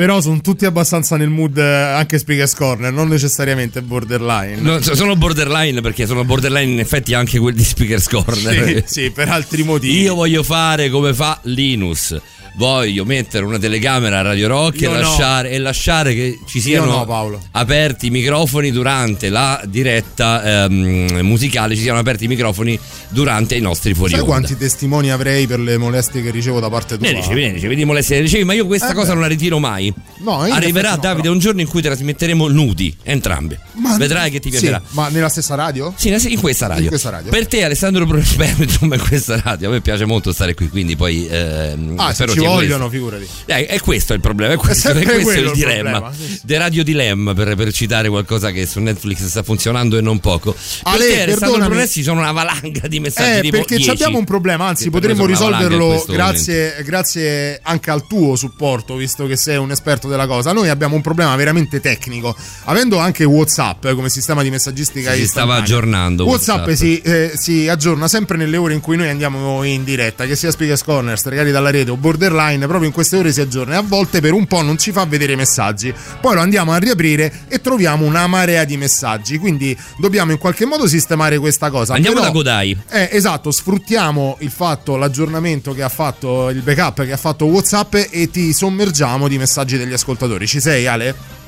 Però sono tutti abbastanza nel mood eh, anche Speakers Corner, non necessariamente borderline. No, sono borderline perché sono borderline in effetti anche quelli di Speakers Corner. Sì, sì, per altri motivi. Io voglio fare come fa Linus voglio mettere una telecamera a Radio Rock e lasciare, no. e lasciare, che ci siano no, aperti i microfoni durante la diretta ehm, musicale, ci siano aperti i microfoni durante i nostri fuori Sai quanti testimoni avrei per le molestie che ricevo da parte tua? Ne ricevi, ne ricevi di molestie, ne ricevi, ma io questa eh cosa beh. non la ritiro mai. No, Arriverà Davide un giorno in cui trasmetteremo nudi, entrambi. Ma Vedrai che ti piacerà. Sì, ma nella stessa radio? Sì, in questa radio. In questa radio. Per te Alessandro Prospermitum in questa radio, a me piace molto stare qui, quindi poi... Ehm, ah, se ci vogliono, figurati. Eh, è questo il problema, è questo, è, è questo il dilemma. Problema, sì. The Radio Dilemma, per, per, citare qualcosa che su Netflix sta funzionando e non poco. Per Ale, te Alessandro Brunessi sono una valanga di messaggi eh, tipo perché 10. abbiamo un problema, anzi potremmo risolverlo grazie, grazie anche al tuo supporto, visto che sei un esperto della cosa. Noi abbiamo un problema veramente tecnico, avendo anche WhatsApp come sistema di messaggistica si stava aggiornando WhatsApp, WhatsApp. Si, eh, si, aggiorna sempre nelle ore in cui noi andiamo in diretta che sia Speakers Corner, Stregati dalla rete o Borderline proprio in queste ore si aggiorna. E a volte per un po' non ci fa vedere i messaggi. Poi lo andiamo a riaprire e troviamo una marea di messaggi. Quindi dobbiamo in qualche modo sistemare questa cosa. Andiamo Però, da Godai. Eh, esatto sfruttiamo il fatto l'aggiornamento che ha fatto il backup che ha fatto Whatsapp e ti sommergiamo di messaggi degli ascoltatori. Ci sei Ale?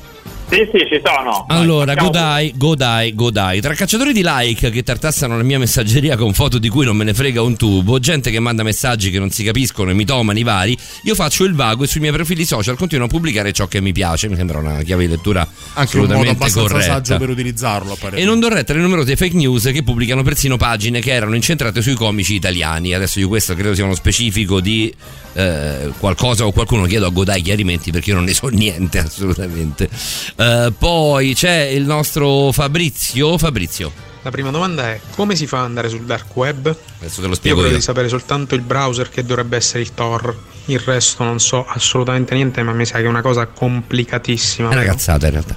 Sì, sì, ci sono. Allora, Godai, Godai, Godai. Tra cacciatori di like che tartassano la mia messaggeria con foto di cui non me ne frega un tubo, gente che manda messaggi che non si capiscono e mitomani vari, io faccio il vago e sui miei profili social continuo a pubblicare ciò che mi piace. Mi sembra una chiave di lettura Anche assolutamente un modo corretta. saggio per utilizzarlo. E non do retta le numerose fake news che pubblicano persino pagine che erano incentrate sui comici italiani. Adesso io questo credo sia uno specifico di eh, qualcosa o qualcuno chiedo a Godai chiarimenti perché io non ne so niente assolutamente. Uh, poi c'è il nostro Fabrizio. Fabrizio. La prima domanda è come si fa ad andare sul dark web? Adesso te lo spiego. Io di sapere soltanto il browser che dovrebbe essere il Tor. Il resto non so assolutamente niente, ma mi sa che è una cosa complicatissima. È una cazzata in realtà.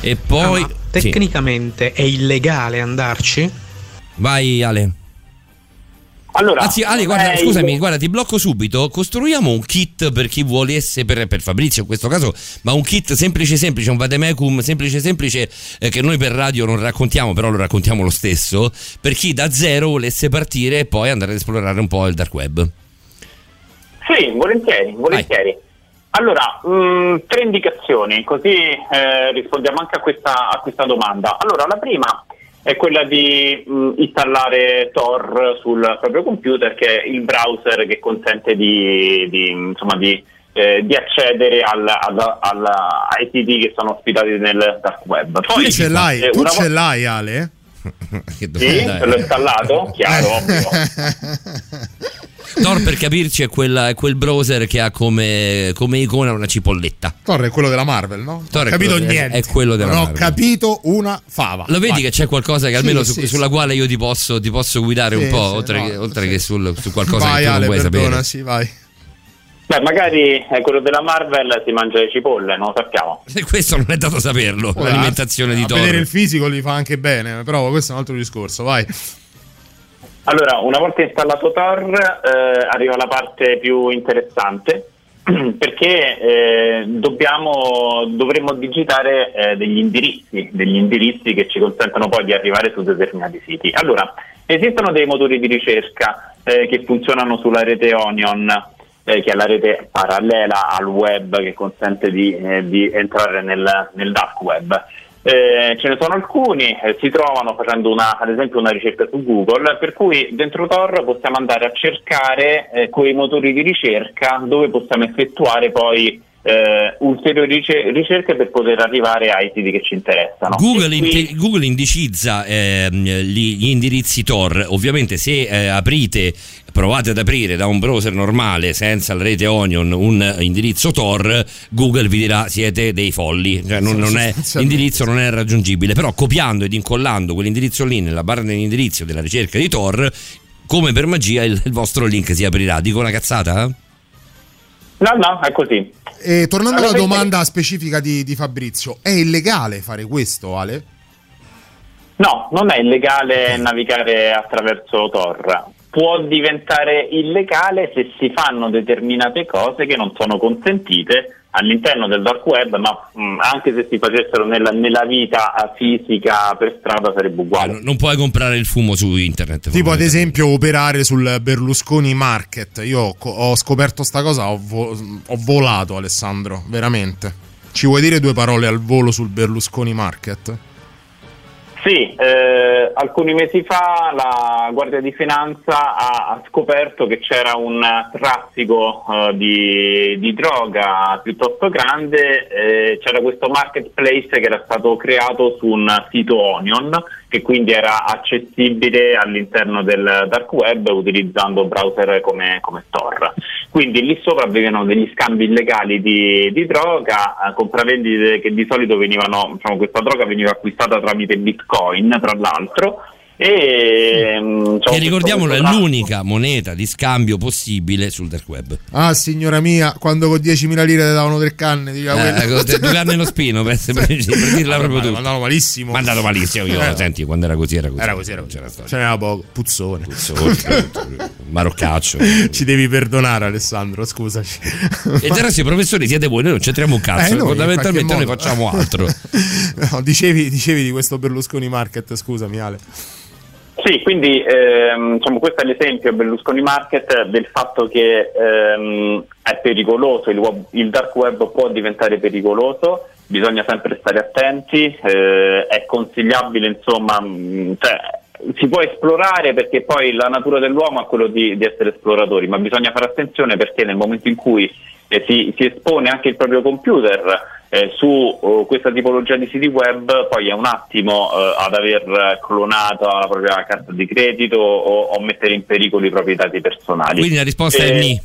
E poi. Ah, tecnicamente sì. è illegale andarci? Vai Ale. Allora, Anzi, Ale, guarda, eh, scusami, io... guarda, ti blocco subito. Costruiamo un kit per chi volesse, per, per, Fabrizio in questo caso, ma un kit semplice, semplice, un vademecum semplice, semplice, eh, che noi per radio non raccontiamo, però lo raccontiamo lo stesso, per chi da zero volesse partire e poi andare ad esplorare un po' il dark web. Sì, volentieri, volentieri. Vai. Allora, mh, mm, tre indicazioni, così eh, rispondiamo anche a questa, a questa domanda. Allora, la prima è quella di mh, installare Tor sul proprio computer, che è il browser che consente di, di, insomma, di, eh, di accedere al, al, al, ai siti che sono ospitati nel dark web. Poi, tu ce l'hai, eh, tu ce vo- l'hai Ale? sì, l'ho installato, chiaro, ovvio. Tor per capirci è, quella, è, quel browser che ha come, come, icona una cipolletta. Tor è quello della Marvel, no? Tor non ho capito niente. È, quello della non Marvel. ho capito una fava. Lo vedi Vai. che c'è qualcosa che almeno sì, su, sì, sulla sì. quale io ti posso, ti posso guidare sì, un po', oltre, no, che, oltre che sul, su qualcosa vai, che tu Ale, non vuoi perdona, sapere. Sì, vai. Beh, magari eh, quello della Marvel si mangia le cipolle, non lo sappiamo. E questo non è dato saperlo, Ora, l'alimentazione di Thor. vedere il fisico gli fa anche bene, però questo è un altro discorso, vai. Allora, una volta installato Tor, eh, arriva la parte più interessante perché eh, dobbiamo, dovremmo digitare eh, degli indirizzi, degli indirizzi che ci consentono poi di arrivare su determinati siti. Allora, esistono dei motori di ricerca eh, che funzionano sulla rete Onion, eh, che è la rete parallela al web che consente di, eh, di entrare nel, nel dark web. Eh, ce ne sono alcuni, eh, si trovano facendo una, ad esempio una ricerca su Google, per cui dentro Tor possiamo andare a cercare eh, quei motori di ricerca dove possiamo effettuare poi eh, ulteriori ricerche per poter arrivare ai siti che ci interessano. Google, qui... Google indicizza eh, gli, gli, indirizzi Tor, ovviamente se eh, aprite provate ad aprire da un browser normale senza la rete Onion un indirizzo Tor, Google vi dirà siete dei folli, cioè non, non è, l'indirizzo non è raggiungibile, però copiando ed incollando quell'indirizzo lì nella barra dell'indirizzo della ricerca di Tor, come per magia il, il vostro link si aprirà. Dico una cazzata? No, no, è così. E tornando alla domanda specifica di, di Fabrizio, è illegale fare questo, Ale? No, non è illegale navigare attraverso Tor. Può diventare illegale se si fanno determinate cose che non sono consentite all'interno del dark web, ma mh, mm, anche se si facessero nella, nella, vita fisica per strada sarebbe uguale. non puoi comprare il fumo su internet. Tipo ad esempio operare sul Berlusconi Market. Io ho scoperto sta cosa, ho, vo- ho volato Alessandro, veramente. Ci vuoi dire due parole al volo sul Berlusconi Market? Sì, eh, alcuni mesi fa la Guardia di Finanza ha, ha scoperto che c'era un traffico uh, di, di, droga piuttosto grande, eh, c'era questo marketplace che era stato creato su un sito Onion che quindi era accessibile all'interno del dark web utilizzando browser come, come store. Quindi lì sopra avvenivano degli scambi illegali di, di droga, eh, compravendite che di solito venivano, diciamo, questa droga veniva acquistata tramite bitcoin tra l'altro e, mm, che ricordiamolo è l'unica moneta di scambio possibile sul dark web. Ah, signora mia, quando con 10.000 lire ti davano tre canne, eh, due canne lo spino per, per, per dirla ah, proprio tutta. Mandato malissimo. Mandato malissimo. Io, eh. senti, quando era così era così. Era così, era così. C'era, Ce n'era poco. Puzzone. Puzzone, maroccaccio. Ci devi perdonare, Alessandro, scusaci. E resto i professori siete voi, noi non c'entriamo un cazzo. Eh, noi, Fondamentalmente noi facciamo altro. no, dicevi, dicevi di questo Berlusconi Market, scusami Ale. Sì, quindi ehm, diciamo, questo è l'esempio Berlusconi Market del fatto che ehm, è pericoloso, il, web, il, dark web può diventare pericoloso, bisogna sempre stare attenti, eh, è consigliabile insomma, mh, cioè, si può esplorare perché poi la natura dell'uomo è quello di, di essere esploratori, ma bisogna fare attenzione perché nel momento in cui eh, si, si espone anche il proprio computer eh, su uh, questa tipologia di siti web poi è un attimo uh, ad aver clonato la propria carta di credito o, o, mettere in pericolo i propri dati personali. Quindi la risposta eh, è ni.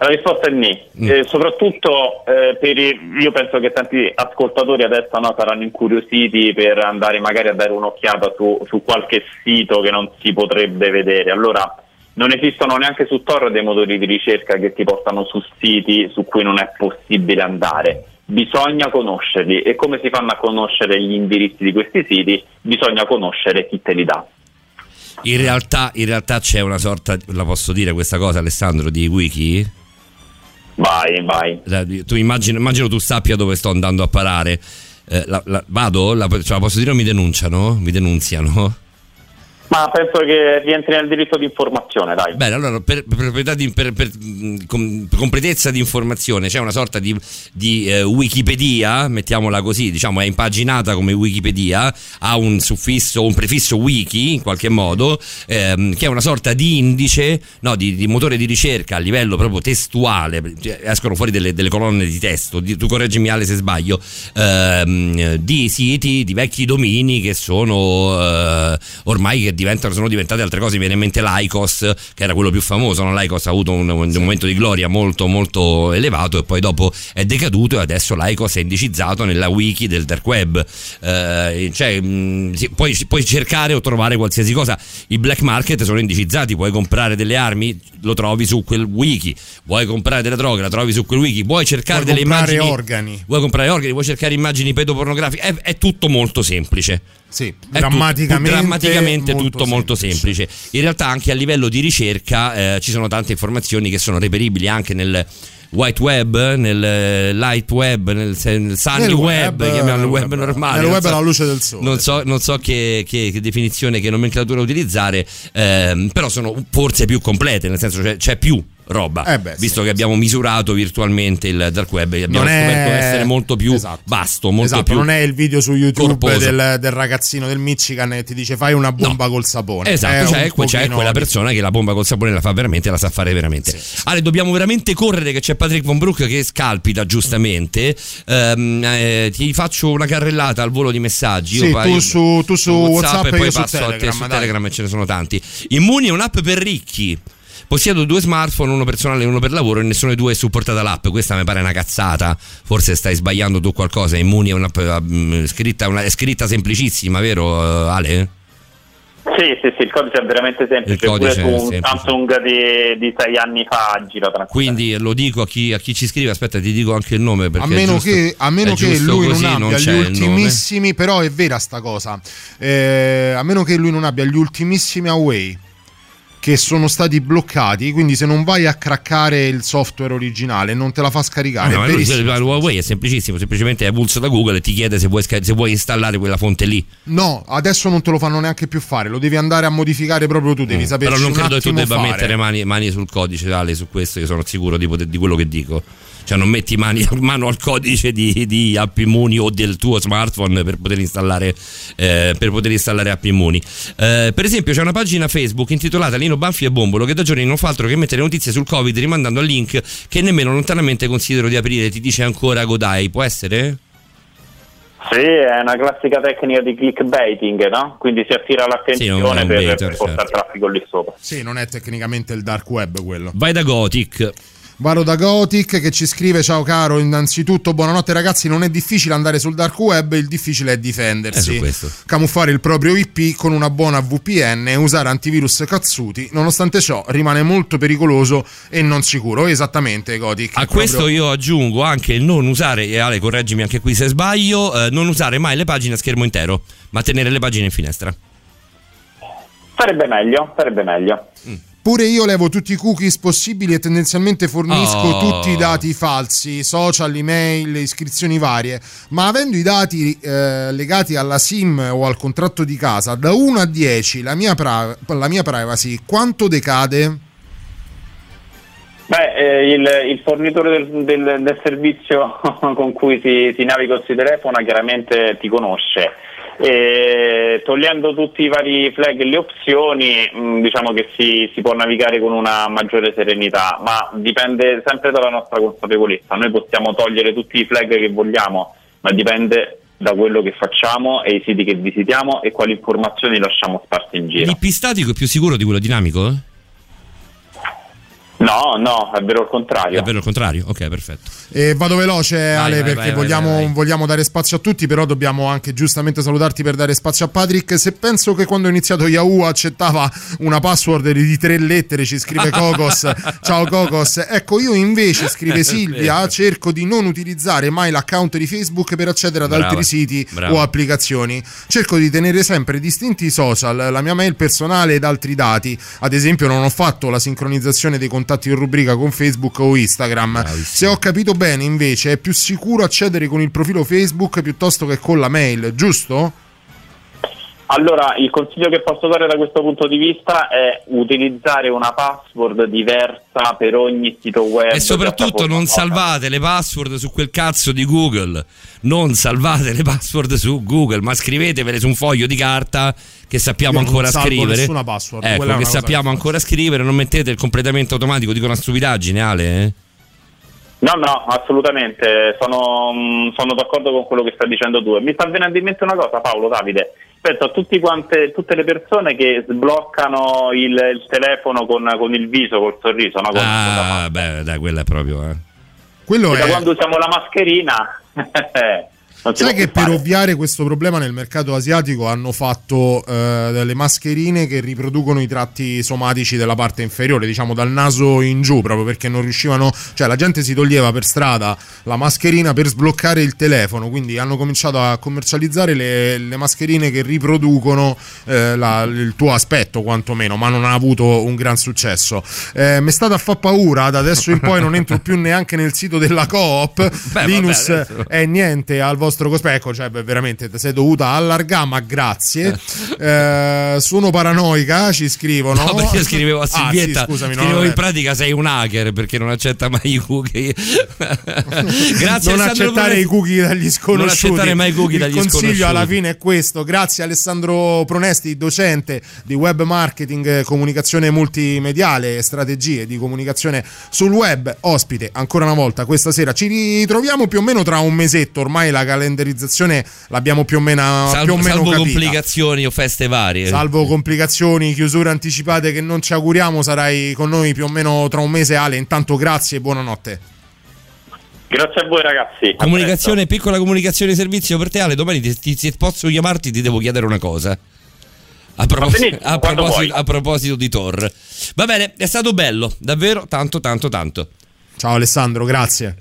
La risposta è ni, mm. eh, soprattutto eh, per i, io penso che tanti ascoltatori adesso no, saranno incuriositi per andare magari a dare un'occhiata su, su qualche sito che non si potrebbe vedere. Allora non esistono neanche su Tor dei motori di ricerca che ti portano su siti su cui non è possibile andare. Bisogna conoscerli e come si fanno a conoscere gli indirizzi di questi siti? Bisogna conoscere chi te li dà. In realtà, in realtà c'è una sorta, la posso dire questa cosa Alessandro, di wiki? Vai, vai. Tu immagino, immagino tu sappia dove sto andando a parare. Eh, la, la, vado? La, cioè, la posso dire o mi denunciano? Mi denunziano? Ma penso che rientri nel diritto di informazione, dai. Bene, allora per, per, di, per, per com, completezza di informazione c'è una sorta di, di eh, Wikipedia, mettiamola così, diciamo è impaginata come Wikipedia, ha un suffisso, un prefisso wiki in qualche modo, ehm, che è una sorta di indice, no, di, di, motore di ricerca a livello proprio testuale, cioè, escono fuori delle, delle colonne di testo, tu correggimi Ale se sbaglio, ehm, di siti, di vecchi domini che sono eh, ormai che diventano, sono diventate altre cose. Mi viene in mente l'Icos, che era quello più famoso. No? L'Icos ha avuto un, un sì. momento di gloria molto, molto elevato e poi dopo è decaduto e adesso l'Icos è indicizzato nella wiki del dark web. Eh, cioè, mh, puoi, puoi, cercare o trovare qualsiasi cosa. I black market sono indicizzati, puoi comprare delle armi, lo trovi su quel wiki. Vuoi comprare delle droghe, la trovi su quel wiki. Vuoi cercare vuoi delle immagini. organi. Vuoi comprare organi, vuoi cercare immagini pedopornografiche. È, è tutto molto semplice. Sì, drammaticamente, tutto, drammaticamente molto tutto molto semplice. In realtà anche a livello di ricerca eh, ci sono tante informazioni che sono reperibili anche nel white web, nel light web, nel, nel sunny nel web, web chiamiamolo il web, web normale. Nel web so, alla luce del sole. Non so, non so che, che, che, definizione, che nomenclatura utilizzare, ehm, però sono forse più complete, nel senso c'è, c'è più roba. Eh beh, visto sì, che abbiamo misurato virtualmente il dark web e abbiamo non scoperto è... essere molto più esatto. vasto, molto esatto, più non è il video su YouTube del, del, ragazzino del Michigan che ti dice fai una bomba no. col sapone. Esatto, c'è, c'è, quella persona che la bomba col sapone la fa veramente, la sa fare veramente. Sì. Ale, dobbiamo veramente correre che c'è Patrick Von Brook che scalpita giustamente. Um, eh, ti faccio una carrellata al volo di messaggi. Sì, tu, su, tu su WhatsApp, WhatsApp e poi passo Telegram, a te su Telegram e ce ne sono tanti. Immuni è un'app per ricchi. Possiedo due smartphone, uno personale e uno per lavoro, e nessuno dei due è supportata l'app. Questa mi pare una cazzata. Forse stai sbagliando tu qualcosa. Immuni è un'app uh, scritta, una, è scritta semplicissima, vero, uh, Ale? Sì, sì, sì, il codice è veramente semplice, il codice pure su un Samsung di, di, sei anni fa gira Quindi lo dico a chi, a chi, ci scrive, aspetta ti dico anche il nome a meno giusto, che, a meno che lui non abbia non gli ultimissimi, però è vera sta cosa, eh, a meno che lui non abbia gli ultimissimi Away che sono stati bloccati, quindi se non vai a craccare il software originale non te la fa scaricare. No, no, Huawei è semplicissimo, semplicemente è avulso da Google e ti chiede se vuoi, se vuoi installare quella fonte lì. No, adesso non te lo fanno neanche più fare, lo devi andare a modificare proprio tu, devi mm, sapere. Però non credo che tu debba fare. mettere mani, mani, sul codice, Ale, su questo, io sono sicuro di, di quello che dico cioè non metti mani, mano al codice di, di app immuni o del tuo smartphone per poter installare, eh, per poter installare app immuni. Eh, per esempio c'è una pagina Facebook intitolata Lino Banfi e Bombolo che da giorni non fa altro che mettere notizie sul Covid rimandando al link che nemmeno lontanamente considero di aprire, ti dice ancora Godai, può essere? Sì, è una classica tecnica di clickbaiting, no? Quindi si attira l'attenzione sì, per, per portare certo. traffico lì sopra. Sì, non è tecnicamente il dark web quello. Vai da Gothic. Vado da Gothic che ci scrive: Ciao caro, innanzitutto buonanotte ragazzi. Non è difficile andare sul dark web, il difficile è difendersi. È Camuffare il proprio IP con una buona VPN e usare antivirus cazzuti. Nonostante ciò, rimane molto pericoloso e non sicuro. Esattamente, Gothic. A questo proprio... io aggiungo anche il non usare, e Ale, correggimi anche qui se sbaglio, eh, non usare mai le pagine a schermo intero, ma tenere le pagine in finestra. Sarebbe meglio, sarebbe meglio. Mm. Pure io levo tutti i cookies possibili e tendenzialmente fornisco oh. tutti i dati falsi, social, email, iscrizioni varie, ma avendo i dati eh, legati alla SIM o al contratto di casa, da 1 a 10 la mia, pra- la mia privacy quanto decade? Beh, eh, il, il, fornitore del, del, del, servizio con cui ti, ti naviga o si telefona chiaramente ti conosce e togliendo tutti i vari flag e le opzioni mm, diciamo che si, si, può navigare con una maggiore serenità, ma dipende sempre dalla nostra consapevolezza. Noi possiamo togliere tutti i flag che vogliamo, ma dipende da quello che facciamo e i siti che visitiamo e quali informazioni lasciamo sparse in giro. L'IP statico è più sicuro di quello dinamico? No, no, è vero il contrario. È vero il contrario, ok, perfetto. E vado veloce, vai, Ale, vai, perché vai, vogliamo, vogliamo, dare spazio a tutti, però dobbiamo anche giustamente salutarti per dare spazio a Patrick. Se penso che quando ho iniziato Yahoo accettava una password di tre lettere, ci scrive Cocos. Ciao Cocos. Ecco, io invece, scrive Silvia, cerco di non utilizzare mai l'account di Facebook per accedere ad Brava. altri siti Brava. o applicazioni. Cerco di tenere sempre distinti i social, la mia mail personale ed altri dati. Ad esempio, non ho fatto la sincronizzazione dei contatti in rubrica con Facebook o Instagram. Bravissimo. Se ho capito bene, invece, è più sicuro accedere con il profilo Facebook piuttosto che con la mail, giusto? Allora, il consiglio che posso dare da questo punto di vista è utilizzare una password diversa per ogni sito web. E soprattutto non salvate le password su quel cazzo di Google. Non salvate le password su Google, ma scrivetevele su un foglio di carta che sappiamo Io ancora scrivere. Nessuna password. Ecco, che sappiamo ancora scrivere, non mettete il completamento automatico, dico una stupidaggine, Ale, eh? No, no, assolutamente, sono, mm, sono, d'accordo con quello che stai dicendo tu. Mi sta venendo in mente una cosa, Paolo, Davide. Penso a quante, tutte le persone che sbloccano il, il telefono con, con, il viso, col sorriso. No? Con, ah, con beh, dai, quella è proprio... Eh. Quello è... Da quando usiamo la mascherina... Sai che per ovviare questo problema nel mercato asiatico hanno fatto eh, delle mascherine che riproducono i tratti somatici della parte inferiore, diciamo dal naso in giù, proprio perché non riuscivano, cioè la gente si toglieva per strada la mascherina per sbloccare il telefono, quindi hanno cominciato a commercializzare le, le mascherine che riproducono eh, la, il tuo aspetto quantomeno, ma non ha avuto un gran successo. Eh, mi è stata a fa paura, da adesso in poi non entro più neanche nel sito della Coop, Beh, Linus vabbè, è niente al vostro vostro cospecco, cioè beh, veramente sei dovuta allargare, ma grazie. Eh, sono paranoica, ci scrivono. No, perché scrivevo a Silvietta, ah, sì, scusami, scrivevo no, in pratica sei un hacker perché non accetta mai i cookie. grazie Non accettare i cookie dagli sconosciuti. Non accettare mai i cookie dagli sconosciuti. Il consiglio alla fine è questo. Grazie Alessandro Pronesti, docente di web marketing, comunicazione multimediale e strategie di comunicazione sul web, ospite ancora una volta questa sera. Ci ritroviamo più o meno tra un mesetto, ormai la calendarizzazione l'abbiamo più o meno, salvo, più o meno salvo complicazioni o feste varie. Salvo complicazioni, chiusure anticipate che non ci auguriamo, sarai con noi più o meno tra un mese Ale. Intanto grazie e buonanotte. Grazie a voi ragazzi. Comunicazione, piccola comunicazione di servizio per te Ale, domani ti, ti, ti, posso chiamarti ti devo chiedere una cosa. A, proposito, a, proposito, a proposito di Thor. Va bene, è stato bello, davvero tanto tanto tanto. Ciao Alessandro, grazie.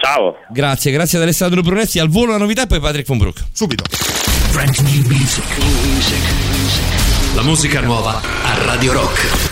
Ciao. Grazie, grazie ad Alessandro Brunetti. Al volo la novità e poi Patrick von Brook. Subito. Brand new music. La musica nuova a Radio Rock.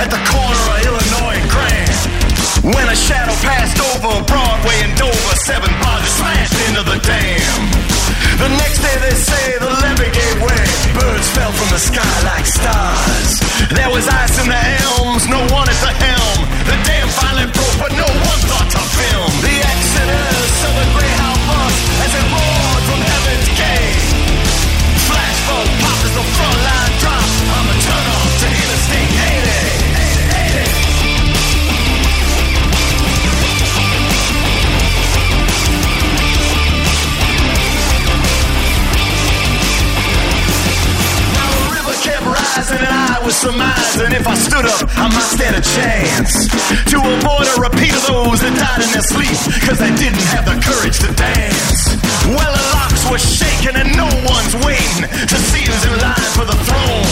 at the corner of Illinois and Grand. When a shadow passed over Broadway and Dover, seven bodies smashed into the dam. The next day they say the levee gave way. Birds fell from the sky like stars. There was ice in the elms, no one at the helm. The dam finally broke, but no one thought to film the accident. hopeless surmise. And if I stood up, I might stand a chance to avoid a repeat of those that died in their sleep because they didn't have the courage to dance. Well, the locks were shaking and no one's waiting to see who's in line for the throne.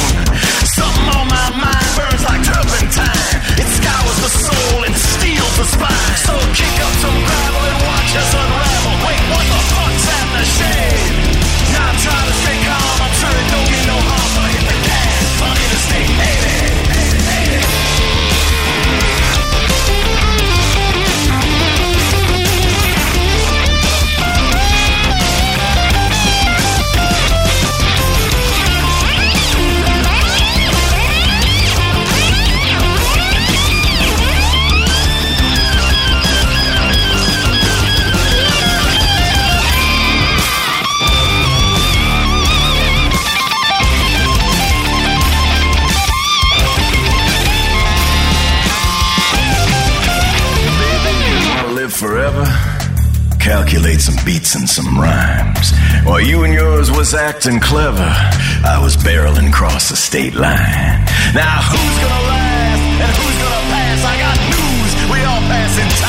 Something on my mind burns like turpentine. It scours the soul and steals the spine. So kick up some gravel and watch us unravel. Wait, what the fuck's happening? Acting clever, I was barreling across the state line. Now who's gonna last and who's gonna pass? I got news, we all pass in time.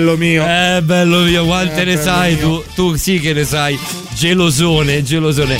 Bello mio. Eh, bello mio, quante eh, ne sai mio. tu? Tu sì che ne sai. Gelosone, gelosone.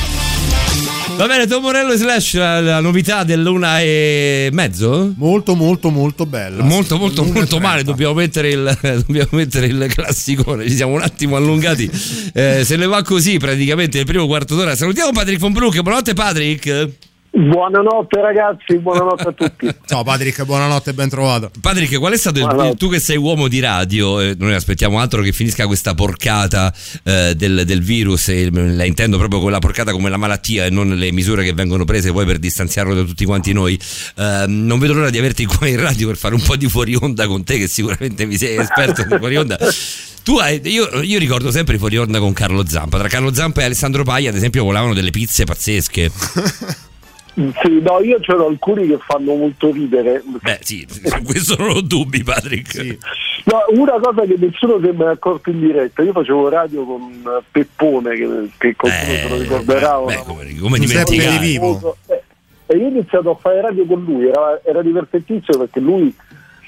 Va bene, Tom Morello Slash, la, la, novità dell'una e mezzo? Molto, molto, molto bella. Molto, molto, molto male. Dobbiamo mettere, il, dobbiamo mettere il classicone. Ci siamo un attimo allungati. Eh, se ne va così praticamente il primo quarto d'ora. Salutiamo Patrick von Brook. Buonanotte, Patrick. Buonanotte ragazzi, buonanotte a tutti. Ciao Patrick, buonanotte e ben trovato. Patrick, qual è stato il, tu che sei uomo di radio, eh, noi aspettiamo altro che finisca questa porcata eh, del, del, virus, e la intendo proprio con la porcata come la malattia e non le misure che vengono prese poi per distanziarlo da tutti quanti noi. Eh, non vedo l'ora di averti qua in radio per fare un po' di fuori onda con te che sicuramente mi sei esperto di fuori onda. Tu hai, io, io, ricordo sempre i fuori onda con Carlo Zampa. Tra Carlo Zampa e Alessandro Paglia, ad esempio, volavano delle pizze pazzesche. Sì, no, io c'ero alcuni che fanno molto ridere. Beh, sì, su questo non ho dubbi, Patrick. Sì. No, una cosa che nessuno si è mai accorto in diretta, io facevo radio con Peppone, che, che qualcuno eh, se lo ricorderà. Beh, beh, come, come dimenticare? Vivo. Eh, e io ho iniziato a fare radio con lui, era, era divertentissimo perché lui...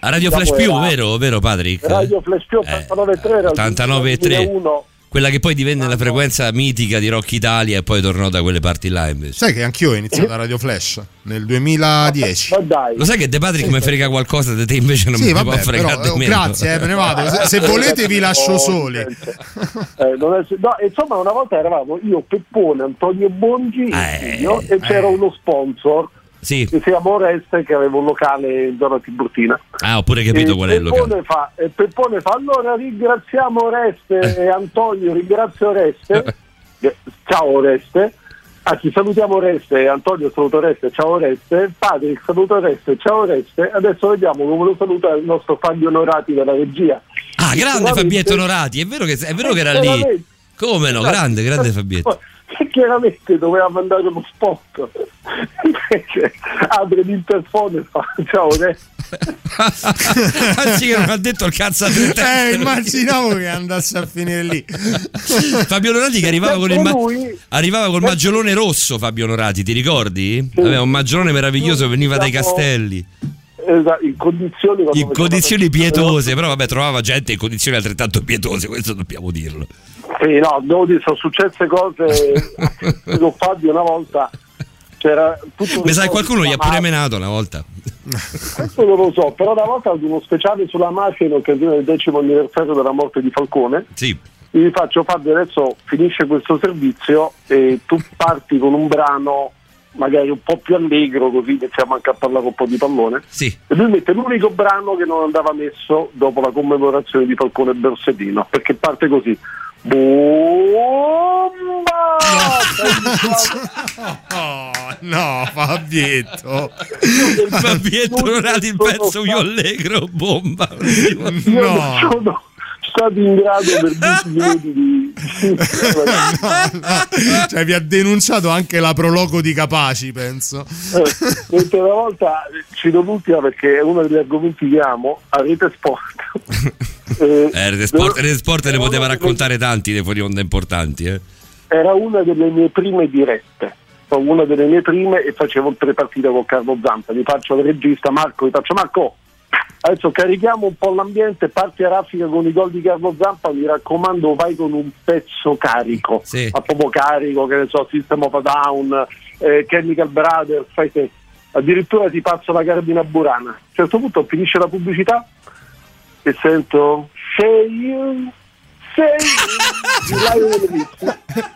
A Radio Flash Più, vero, vero Patrick? Radio Flash Più 89.3 89.3 quella che poi divenne la frequenza mitica di Rock Italia e poi tornò da quelle parti là invece. Sai che anch'io ho iniziato a Radio Flash nel 2010. Lo sai che De Patrick mi frega qualcosa di te invece non sì, mi vabbè, può fregare però, oh, Grazie, eh, me ne vado. Se, se volete vi lascio soli. Eh, è, no, insomma, una volta eravamo io, Peppone, Antonio Bongi eh, io, e c'era uno sponsor sì. che si chiama Oreste che aveva un locale in zona Tiburtina. Ah ho pure capito e qual è il locale. fa, e Peppone fa allora ringraziamo Oreste e Antonio ringrazio Oreste. Ciao Oreste. Anzi, salutiamo Oreste, Antonio saluto Oreste, ciao Oreste, Patrick saluto Oreste, ciao Oreste, adesso vediamo come lo saluta il nostro Fabio Onorati della regia. Ah, grande Fabietto Onorati, è vero che, è vero che era lì. Come no, grande, grande Fabietto chiaramente doveva mandare uno spot. Invece apre l'interfono e fa ciao Anzi che non ha detto il cazzo a eh, immaginavo che andasse a finire lì. Fabio Norati che arrivava con il, ma- arrivava col maggiolone rosso Fabio Norati ti ricordi? aveva un maggiolone meraviglioso veniva dai castelli. Esatto, in condizioni, in condizioni pietose, però vabbè, trovava gente in condizioni altrettanto pietose, questo dobbiamo dirlo. Sì, no, devo dire, sono successe cose con Fabio una volta. C'era tutto Mi sai, qualcuno gli ha pure menato una volta. Questo non lo so, però una volta ad uno speciale sulla mafia in occasione del decimo anniversario della morte di Falcone. Sì. Gli faccio Fabio adesso finisce questo servizio e tu parti con un brano magari un po' più allegro così iniziamo anche a parlare un po' di pallone sì. e lui mette l'unico brano che non andava messo dopo la commemorazione di Falcone e Borsellino perché parte così Bomba! No, no Fabietto. Fabietto non ha il pezzo io allegro, bomba. No. Sono stato in grado per 10 minuti di... no, no. Cioè vi ha denunciato anche la prologo di Capaci, penso. Eh, una volta cito l'ultima perché è uno degli argomenti che amo, a Rete Sport. eh, eh, Rete Sport, Rete Sport ne poteva raccontare tanti dei fuori onda importanti. Eh. Era una delle mie prime dirette una delle mie prime e facevo tre partite con Carlo Zampa. Gli faccio il regista Marco, gli faccio Marco, Adesso carichiamo un po' l'ambiente, parti a raffica con i gol di Carlo Zampa, mi raccomando vai con un pezzo carico, sì. ma proprio carico, che ne so, System of a Down, eh, Chemical Brothers, fai te. Addirittura ti passo la carabina burana. A un certo punto finisce la pubblicità e sento you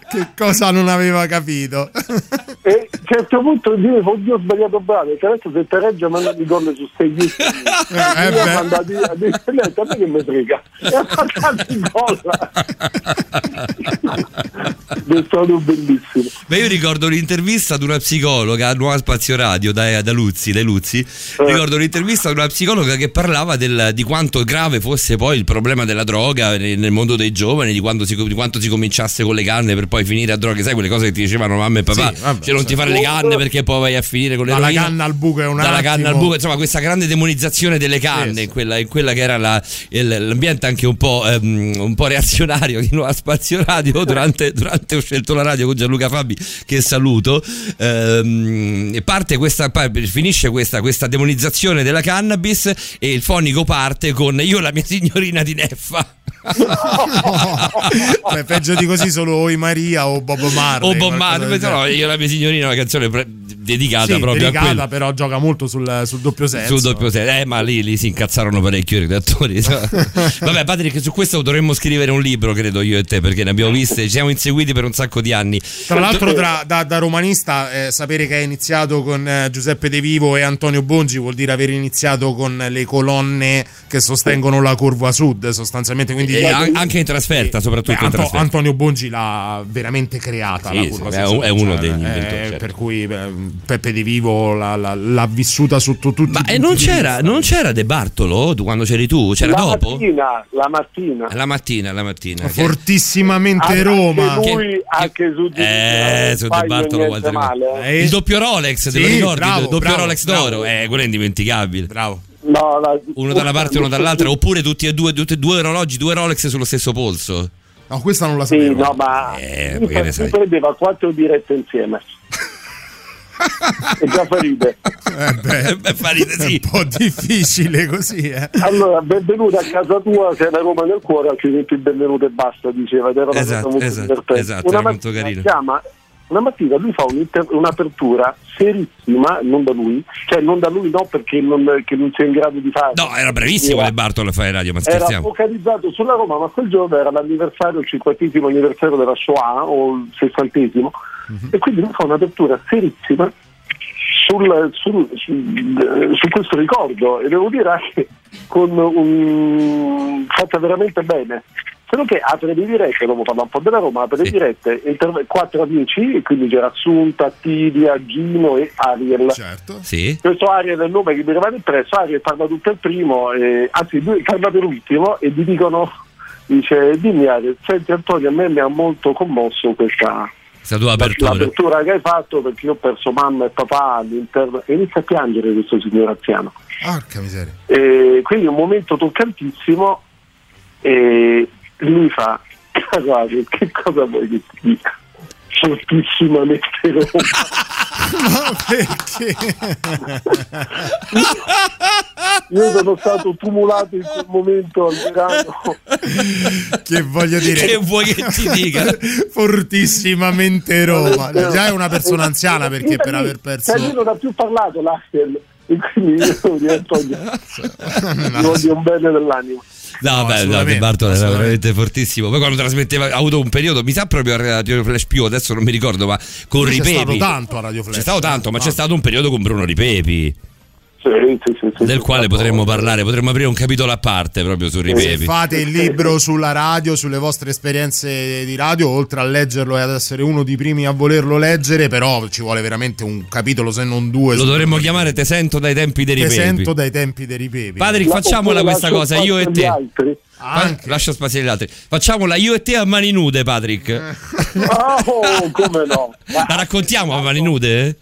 che cosa non aveva capito? e a un certo punto dire oddio ho sbagliato bravo che adesso se te regge mandati gol su sei eh, eh mandati a dire a me che mi frega e ha fatto il gol è stato bellissimo. Beh, io ricordo un'intervista ad una psicologa a Nuova Spazio Radio da, da Luzzi, dai Luzzi. Eh. ricordo un'intervista ad una psicologa che parlava del, di quanto grave fosse poi il problema della droga nel mondo dei giovani, di, si, di, quanto si cominciasse con le canne per poi finire a droga, sai quelle cose che ti dicevano mamma e papà, sì, vabbè, cioè non ti fare le canne perché poi vai a finire con le Dalla canna al buco è un Dalla canna al buco, insomma questa grande demonizzazione delle canne, sì, in, quella, in, quella, che era la, l'ambiente anche un po', um, un po', reazionario di Nuova Spazio Radio, durante, durante, ho scelto la radio con Gianluca Fabi, che saluto, um, parte questa, finisce questa, questa demonizzazione della cannabis e il fonico parte con io la mia signorina di Neffa. Beh, peggio di così solo Oi Maria o Bob Marley. O Bob Marley, no, io la mia signorina una canzone pre- dedicata sì, proprio dedicata, a quello. però gioca molto sul, sul doppio senso. Sul doppio senso, eh, ma lì, lì si incazzarono parecchio i redattori. Vabbè, Patrick, su questo dovremmo scrivere un libro, credo io e te, perché ne abbiamo viste, ci siamo inseguiti per un sacco di anni. Tra l'altro, tra, da, da, romanista, eh, sapere che hai iniziato con eh, Giuseppe De Vivo e Antonio Bongi vuol dire aver iniziato con le colonne che sostengono la curva sud, sostanzialmente. Quindi, e anche in trasferta, soprattutto beh, in Anto, trasferta. Antonio Bongi l'ha veramente creata. Sì, la curva sì, sud, è, uno cioè, degli eh, inventori. Certo. Per cui beh, Peppe De Vivo l'ha, l'ha, l'ha, vissuta sotto tutti Ma e non c'era, non c'era De Bartolo quando c'eri tu? C'era la dopo? Mattina, la mattina. La mattina, la mattina. Fortissimamente anche Roma. Lui, che, anche su di eh, su De Bartolo male, eh. Il doppio Rolex, sì, te lo ricordi? Bravo, il doppio bravo, Rolex bravo. d'oro, eh, quello è indimenticabile. Bravo. No, la, uno da una parte e uno dall'altra, oppure tutti e due, tutti, due orologi, due Rolex sullo stesso polso. No, questa non la sapevo. Sì, no, ma eh, mi prendeva quattro dirette insieme. e già fa ride. Eh beh, beh, fa ride sì. È un po' difficile così. Eh. Allora, benvenuto a casa tua, sei la Roma nel cuore, altrimenti benvenuto e basta, diceva. Ed era una esatto, cosa molto esatto, divertente. esatto, una molto carino. Chiama, una mattina lui fa un'apertura serissima, non da lui, cioè non da lui no perché non, che non sia in grado di fare. No, era bravissimo Le Bartolo a fare radio, ma Era scherziamo. focalizzato sulla Roma, ma quel giorno era l'anniversario, il cinquantesimo anniversario della Shoah o il sessantesimo, Mhm. e quindi lui fa un'apertura serissima sul, sul, sul, su questo ricordo e devo dire anche con un, fatta veramente bene. Solo che apre le dirette, dopo parla un po' della Roma, apre le Sì. dirette inter- 4 amici, e quindi c'era Assunta, Tidia, Gino e Ariel. Certo. Sì. Questo Ariel è il nome che mi rimane impresso, Ariel parla tutto il primo, e, anzi lui parla per l'ultimo e gli dicono, dice dimmi Ariel, senti Antonio a me mi ha molto commosso questa Questa tua apertura. l'apertura che hai fatto perché io ho perso mamma e papà all'interno e inizia a piangere questo signor anziano. Porca miseria. E quindi un momento toccantissimo e lui fa caro Ariel, che cosa vuoi che ti dica? Fortissimamente Roma. Ma perché? Io sono stato tumulato in quel momento al verano. che voglio dire Che vuoi che ti dica? fortissimamente Roma già è una persona anziana perché per aver perso Cioè, lui non ha più parlato l'Assel e quindi io mi voglio un bene dell'anima. No, No, beh, no, Bartolo era veramente fortissimo. Poi quando trasmetteva, ha avuto un periodo, mi sa proprio a Radio Flash più, adesso non mi ricordo, ma con c'è Ripepi. stato tanto a Radio Flash C'è stato tanto, ma c'è stato un periodo con Bruno Ripepi, Sì, sì, sì, del sì, quale sì. potremmo parlare, potremmo aprire un capitolo a parte proprio su se Ripepi. fate il libro sulla radio, sulle vostre esperienze di radio, oltre a leggerlo e ad essere uno dei primi a volerlo leggere, però ci vuole veramente un capitolo, se non due. Lo dovremmo chiamare Te sento dai tempi dei Te Ripepi. sento dai tempi dei ripepi. Patrick, La- facciamola questa cosa, io e te. altri. Anche. Lascia spazio agli altri. Facciamola io e te a mani nude, Patrick. Oh, come no? La raccontiamo a mani nude?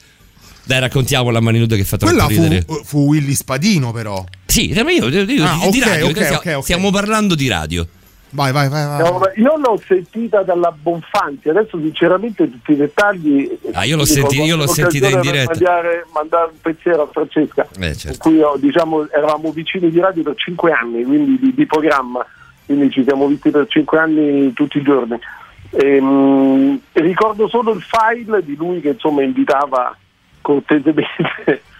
Dai, raccontiamola a mani nude che fa troppo Quella ridere. fu, fu Willy Spadino, però. Sì, ma io, io- io- Ah, di ok, radio, ok, stiamo, ok, ok. stiamo parlando di radio. Vai, vai, vai. vai. No, Io l'ho sentita dalla Bonfanti, adesso sinceramente tutti i dettagli. Ah, io l'ho senti- io l'ho sentita in per diretta. Mandare, mandare un pensiero a Francesca, Eh, certo. con cui ho, diciamo, eravamo vicini di radio per cinque anni, quindi di, di programma, quindi ci siamo visti per cinque anni tutti i giorni. Ehm, ricordo solo il file di lui che insomma invitava cortesemente. Non-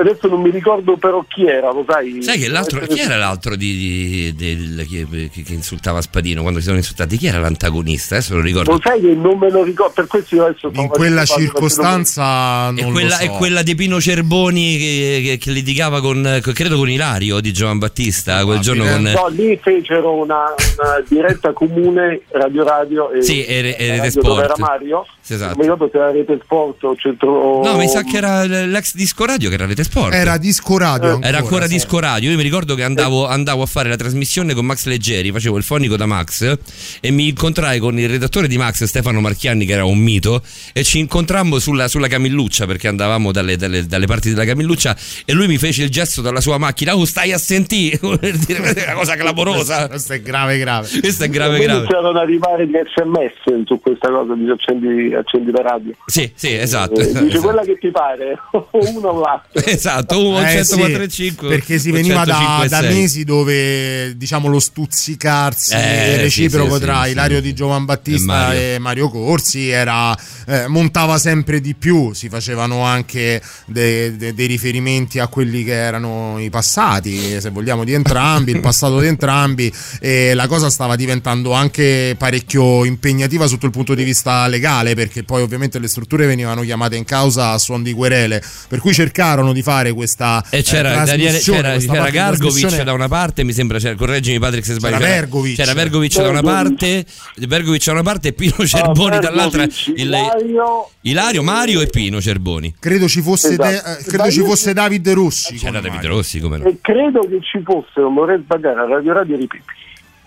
Adesso non mi ricordo però chi era, lo sai? Sai che l'altro, chi era l'altro di, di- del- che, che- insultava Spadino quando si sono insultati? Chi era l'antagonista? Adesso non ricordo. Lo sai che non me lo ricordo, per questo io adesso In quella circostanza È non quella, lo so. è quella di Pino Cerboni che, che- che litigava con, credo con Ilario di Giovan Battista quel giorno con... No, lì fecero una, una diretta comune Radio Radio e Sì, e- e Radio dove Sport. era Mario. Sì, esatto. Non mi ricordo se era Rete Sport o Centro. No, mi sa che era l'ex disco radio che era Rete Sport. Era disco radio. Era ancora sì. disco radio. Io mi ricordo che andavo, andavo a fare la trasmissione con Max Leggeri, facevo il fonico da Max e mi incontrai con il redattore di Max, Stefano Marchianni, che era un mito, e ci incontrammo sulla, sulla Camilluccia perché andavamo dalle, dalle- dalle parti della Camilluccia e lui mi fece il gesto dalla sua macchina: Oh, stai a sentire! una cosa clamorosa. Questo è grave, grave. Questo è grave, Poi grave. iniziarono ad arrivare gli sms su questa cosa di accendi, accendi la radio. Sì, sì, esatto. Eh, dice quella che ti pare, o una o l'altra. Esatto, esatto eh, 145 sì, perché si veniva da, da, mesi dove diciamo lo stuzzicarsi eh, reciproco sì, sì, tra Ilario di Giovan Battista e Mario, e Mario Corsi era, eh, montava sempre di più, si facevano anche de, de, dei riferimenti a quelli che erano i passati, se vogliamo, di entrambi, il passato di entrambi e la cosa stava diventando anche parecchio impegnativa sotto il punto di vista legale perché poi ovviamente le strutture venivano chiamate in causa a suon di querele, per cui cercarono di fare questa e c'era, eh, Daniele, c'era, c'era Gargovic da una parte, mi sembra, c'era, correggimi Patrick se sbaglio. C'era Vergovic. C'era Vergovic da una parte, Vergovic da una parte e Pino Cerboni oh, dall'altra. Il, Ilario, Ilario, Mario e Pino Cerboni. Credo ci fosse, esatto. de, eh, credo ci fosse David Rossi. C'era David Rossi, come no. E credo che ci fosse, non vorrei sbagliare, a Radio Radio Ripipi.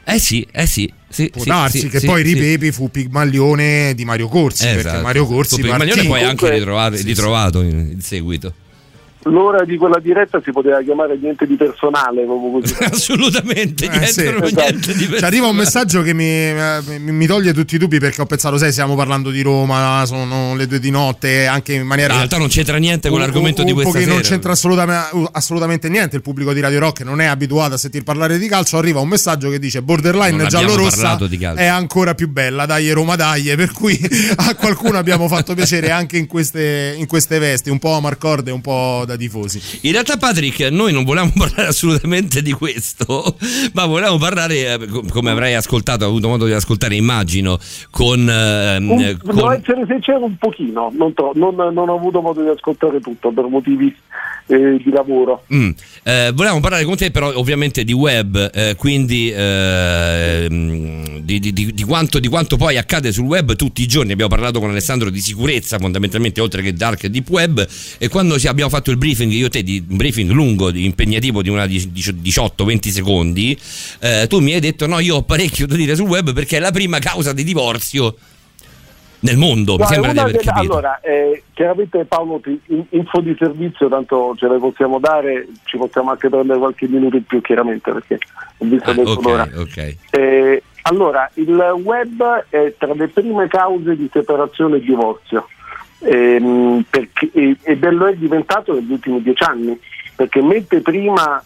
Eh sì, eh sì. sì Può sì, darsi sì, che sì, poi sì. Ripepi fu Pigmaglione di Mario Corsi, Esatto. perché Mario Corsi Pigmaglione partì- poi anche ritrovato, ritrovato in, in seguito. L'ora di quella diretta si poteva chiamare niente di personale, proprio così. Assolutamente, Eh, niente, sì. proprio niente di Ci arriva un messaggio che mi, eh, mi- mi toglie tutti i dubbi perché ho pensato, sai, stiamo parlando di Roma, sono le due di notte, anche in maniera... In realtà non c'entra niente con un- l'argomento un- di un questa pochino sera. non c'entra assolutamente, assolutamente niente. Il pubblico di Radio Rock non è abituato a sentir parlare di calcio. Arriva un messaggio che dice: Borderline giallo-rossa di calcio." è ancora più bella. Dai, Roma, dai. Per cui a qualcuno abbiamo fatto piacere anche in queste, in queste vesti, un po' a Marcorde e un po' da tifosi. In realtà, Patrick, noi non volevamo parlare assolutamente di questo, ma volevamo parlare, eh, com- come avrai ascoltato, avuto modo di ascoltare, immagino, con. ehm, Un- con- Devo essere sincero un pochino, non, tro- non- non ho avuto modo di ascoltare tutto per motivi eh, di lavoro. Mm. Eh, volevamo parlare con te però ovviamente di web, eh, quindi eh, mm, di, di- di- quanto, di quanto poi accade sul web tutti i giorni. Abbiamo parlato con Alessandro di sicurezza fondamentalmente oltre che dark e deep web e quando abbiamo fatto il briefing, io te, di, un briefing lungo, impegnativo di una di- di 18-20 secondi, eh, tu mi hai detto no, io ho parecchio da dire sul web perché è la prima causa di divorzio nel mondo, mi sembra di aver capito. Allora, eh, chiaramente Paolo, ti- in- info di servizio, tanto ce le possiamo dare, ci possiamo anche prendere qualche minuto in più chiaramente perché ho visto Ah, adesso l'ora. ok, ok. Eh, allora, il web è tra le prime cause di separazione e divorzio ehm, perché- e- è- lo è diventato negli ultimi dieci anni, perché mentre prima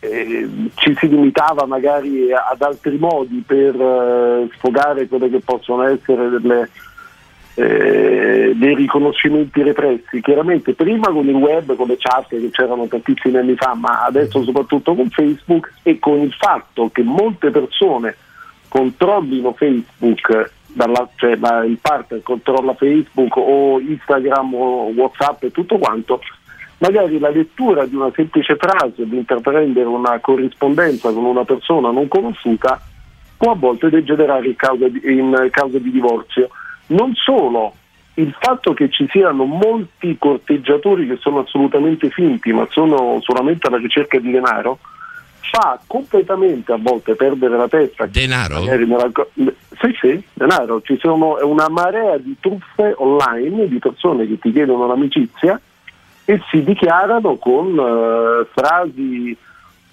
eh, ci si limitava magari ad altri modi per eh, sfogare quelle che possono essere delle, eh, dei riconoscimenti repressi. Chiaramente prima con il web, con le chat che c'erano tantissimi anni fa, ma adesso soprattutto con Facebook e con il fatto che molte persone controllino Facebook, dalla- cioè la- il partner controlla Facebook o Instagram o Whatsapp e tutto quanto, magari la lettura di una semplice frase, di intraprendere una corrispondenza con una persona non conosciuta può a volte degenerare in causa di, in causa di divorzio. Non solo, il fatto che ci siano molti corteggiatori che sono assolutamente finti, ma sono solamente alla ricerca di denaro, fa completamente a volte perdere la testa. Denaro? Sì, sì, denaro. Ci sono è una marea di truffe online di persone che ti chiedono l'amicizia e si dichiarano con eh, frasi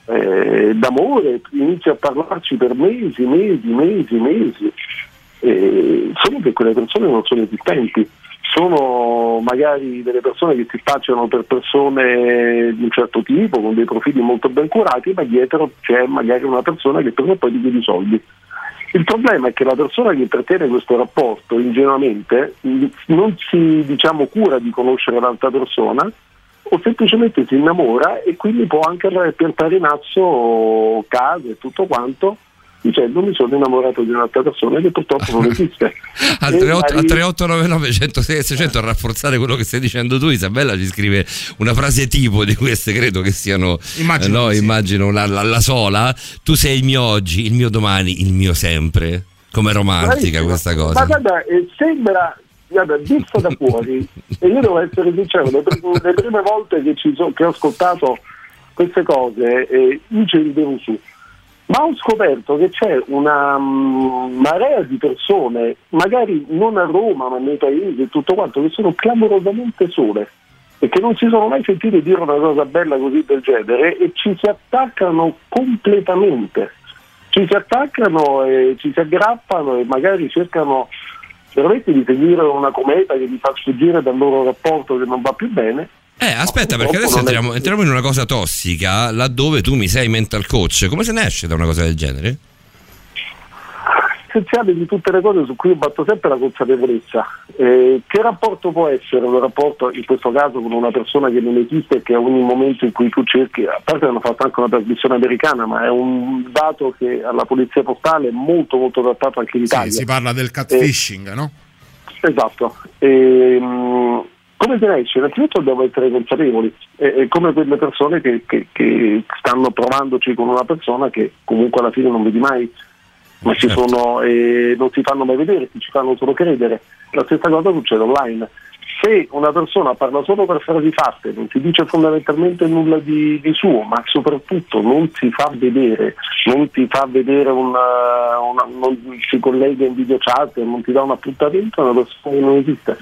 eh, d'amore, inizi a parlarci per mesi, mesi, mesi, mesi. Eh, solo che quelle persone non sono esistenti, sono magari delle persone che si spacciano per persone di un certo tipo, con dei profili molto ben curati, ma dietro c'è magari una persona che prima o poi ti chiede i soldi. Il problema è che la persona che intrattiene questo rapporto ingenuamente mh, non si diciamo, cura di conoscere l'altra persona o semplicemente si innamora e quindi può anche piantare in asso case e tutto quanto dicendo mi sono innamorato di un'altra persona che purtroppo non esiste. Al E 38 al magari- 3899 106 600 a rafforzare quello che stai dicendo tu Isabella ci scrive una frase tipo di queste credo che siano Immagino no, sì. immagino la, la- la sola tu sei il mio oggi il mio domani il mio sempre come romantica Bravissimo. questa Ma cosa guarda, eh, sembra, guarda, vista da fuori, e io devo essere sincero, le, le prime volte che, ci so- che ho ascoltato queste cose, eh, io ci ridevo su. Ma ho scoperto che c'è una mm, marea di persone, magari non a Roma, ma nei paesi e tutto quanto, che sono clamorosamente sole e che non si sono mai sentite dire una cosa bella così del genere e ci si attaccano completamente. Ci si attaccano e ci si aggrappano e magari cercano veramente di seguire una cometa che li fa sfuggire dal loro rapporto che non va più bene Eh, aspetta, perché adesso entriamo, entriamo, in una cosa tossica laddove tu mi sei mental coach. Come se ne esce da una cosa del genere? Essenziale di tutte le cose su cui io batto sempre la consapevolezza. Eh, che rapporto può essere un rapporto, in questo caso, con una persona che non esiste e che a ogni momento in cui tu cerchi, a parte hanno fatto anche una trasmissione americana, ma è un dato che alla polizia postale è molto molto trattato anche in Italia. Sì, si parla del catfishing, eh, no? Esatto. Ehm, come esce? Innanzitutto dobbiamo essere consapevoli, è, come quelle persone che, che, che, stanno provandoci con una persona che comunque alla fine non vedi mai, ma ci certo. sono, eh, non si fanno mai vedere, ci fanno solo credere. La stessa cosa succede online. Se una persona parla solo per frasi fatte, non ti dice fondamentalmente nulla di, di suo, ma soprattutto non si fa vedere, non ti fa vedere una, una non si collega in video chat, non ti dà un appuntamento, è una persona che non esiste.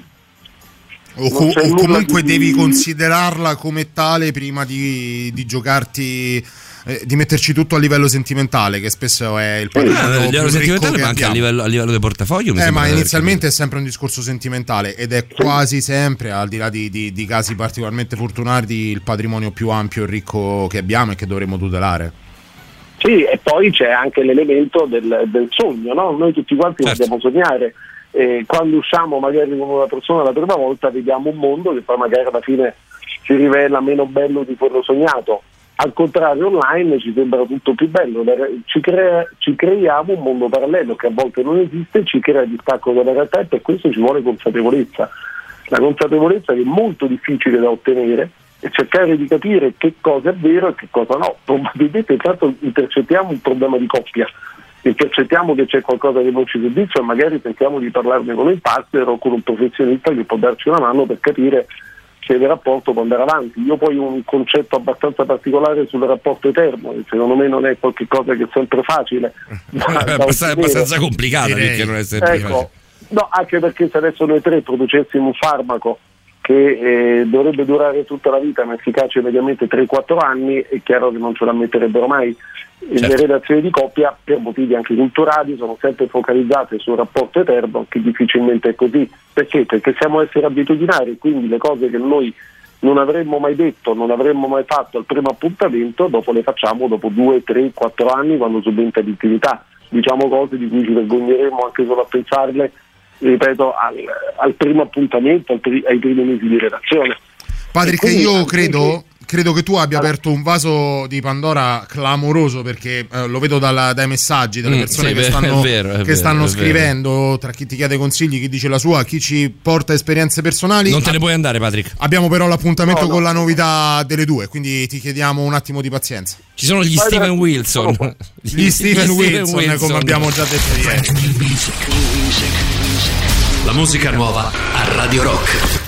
O, co- o comunque di... devi considerarla come tale prima di, di giocarti eh, di metterci tutto a livello sentimentale, che spesso è il patrimonio eh, a livello sentimentale, ma anche a livello, a livello del portafoglio. Eh, ma inizialmente è sempre un discorso sentimentale ed è quasi sempre, al di là di, di, di casi particolarmente fortunati, il patrimonio più ampio e ricco che abbiamo e che dovremmo tutelare. Sì, e poi c'è anche l'elemento del, del sogno, no? Noi tutti quanti certo. dobbiamo sognare eh, quando usciamo magari con una persona la prima volta vediamo un mondo che poi magari alla fine si rivela meno bello di quello sognato. Al contrario online ci sembra tutto più bello, ci, crea, ci creiamo un mondo parallelo che a volte non esiste, ci crea distacco dalla realtà e per questo ci vuole consapevolezza. La consapevolezza è molto difficile da ottenere e cercare di capire che cosa è vero e che cosa no. Probabilmente intanto intercettiamo un problema di coppia intercettiamo che c'è qualcosa che non ci soddisfa e magari tentiamo di parlarne con il partner o con un professionista che può darci una mano per capire se il rapporto può andare avanti. Io poi ho un concetto abbastanza particolare sul rapporto eterno, che secondo me non è qualcosa che è sempre facile. è abbastanza complicato perché non è sempre ecco, facile. No, anche perché se adesso noi tre producessimo un farmaco che eh, dovrebbe durare tutta la vita ma efficace mediamente 3-4 anni, è chiaro che non ce la metterebbero mai. Certo. Le relazioni di coppia, per motivi anche culturali, sono sempre focalizzate sul rapporto eterno, che difficilmente è così. Perché? Perché siamo esseri abitudinari, quindi le cose che noi non avremmo mai detto, non avremmo mai fatto al primo appuntamento, dopo le facciamo dopo 2, 3, 4 anni quando subentra l'intimità. Diciamo cose di cui ci vergogneremo anche solo a pensarle ripeto, al, al primo appuntamento, al pri- ai primi mesi di relazione. Patrick, io credo, credo, che tu abbia aperto un vaso di Pandora clamoroso perché eh, lo vedo dalla, dai messaggi delle mm, persone mm, sì, che stanno, vero, che vero, stanno scrivendo, tra chi ti chiede consigli, chi dice la sua, chi ci porta esperienze personali. Non te ne puoi andare, Patrick. Abbiamo però l'appuntamento no, no. con la novità delle due, quindi ti chiediamo un attimo di pazienza. Ci sono gli Vai Steven Wilson. Gli, gli Steven Wilson, Wilson, come abbiamo già detto ieri. La musica nuova a Radio Rock.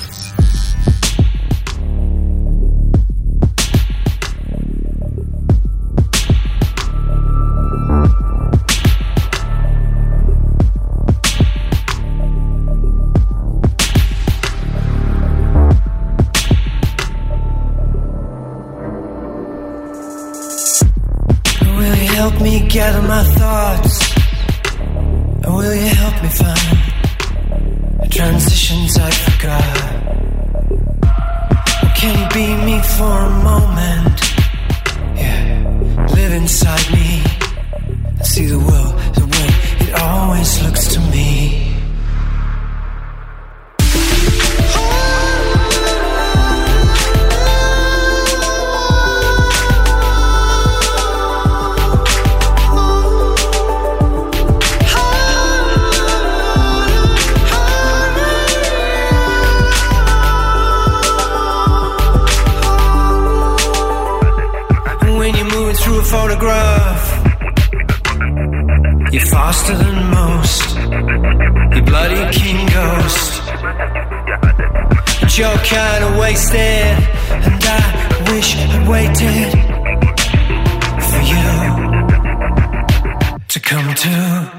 help me gather my thoughts? Or will you help me find transitions I forgot. Can you be me for a moment? Yeah, live inside me. See the world the way it always looks to me. Photograph. You're faster than most. You bloody king ghost. But you're kinda wasted, and I wish I'd waited for you to come to.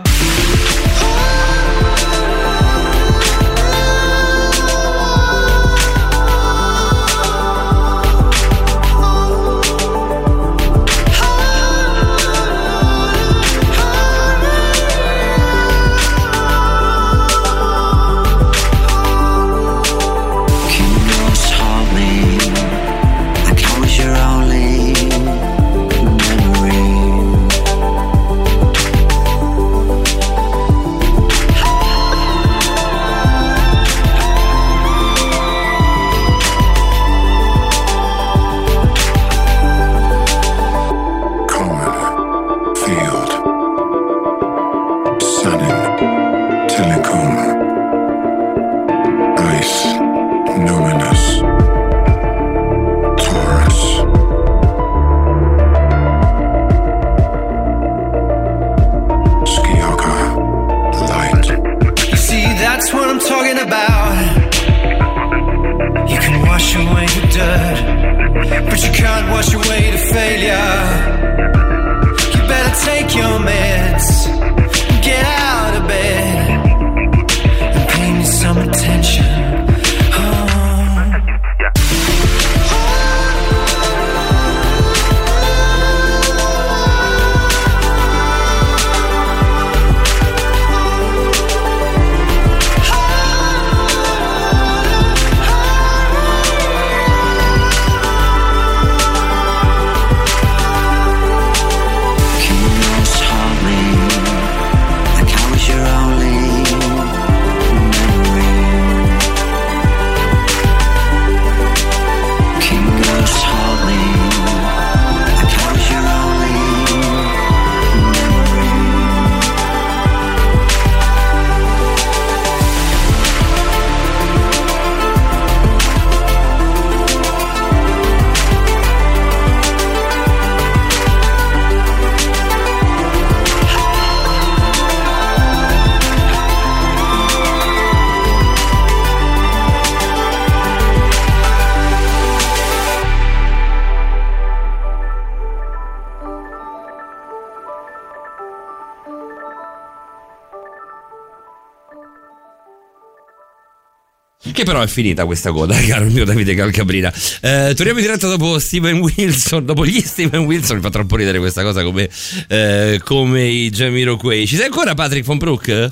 È finita questa coda, caro il mio Davide Calcabrina. Eh, torniamo in diretta dopo Steven Wilson, dopo gli Steven Wilson, mi fa troppo ridere questa cosa come, eh, come i Jamiroquai. Ci sei ancora Patrick von Brook?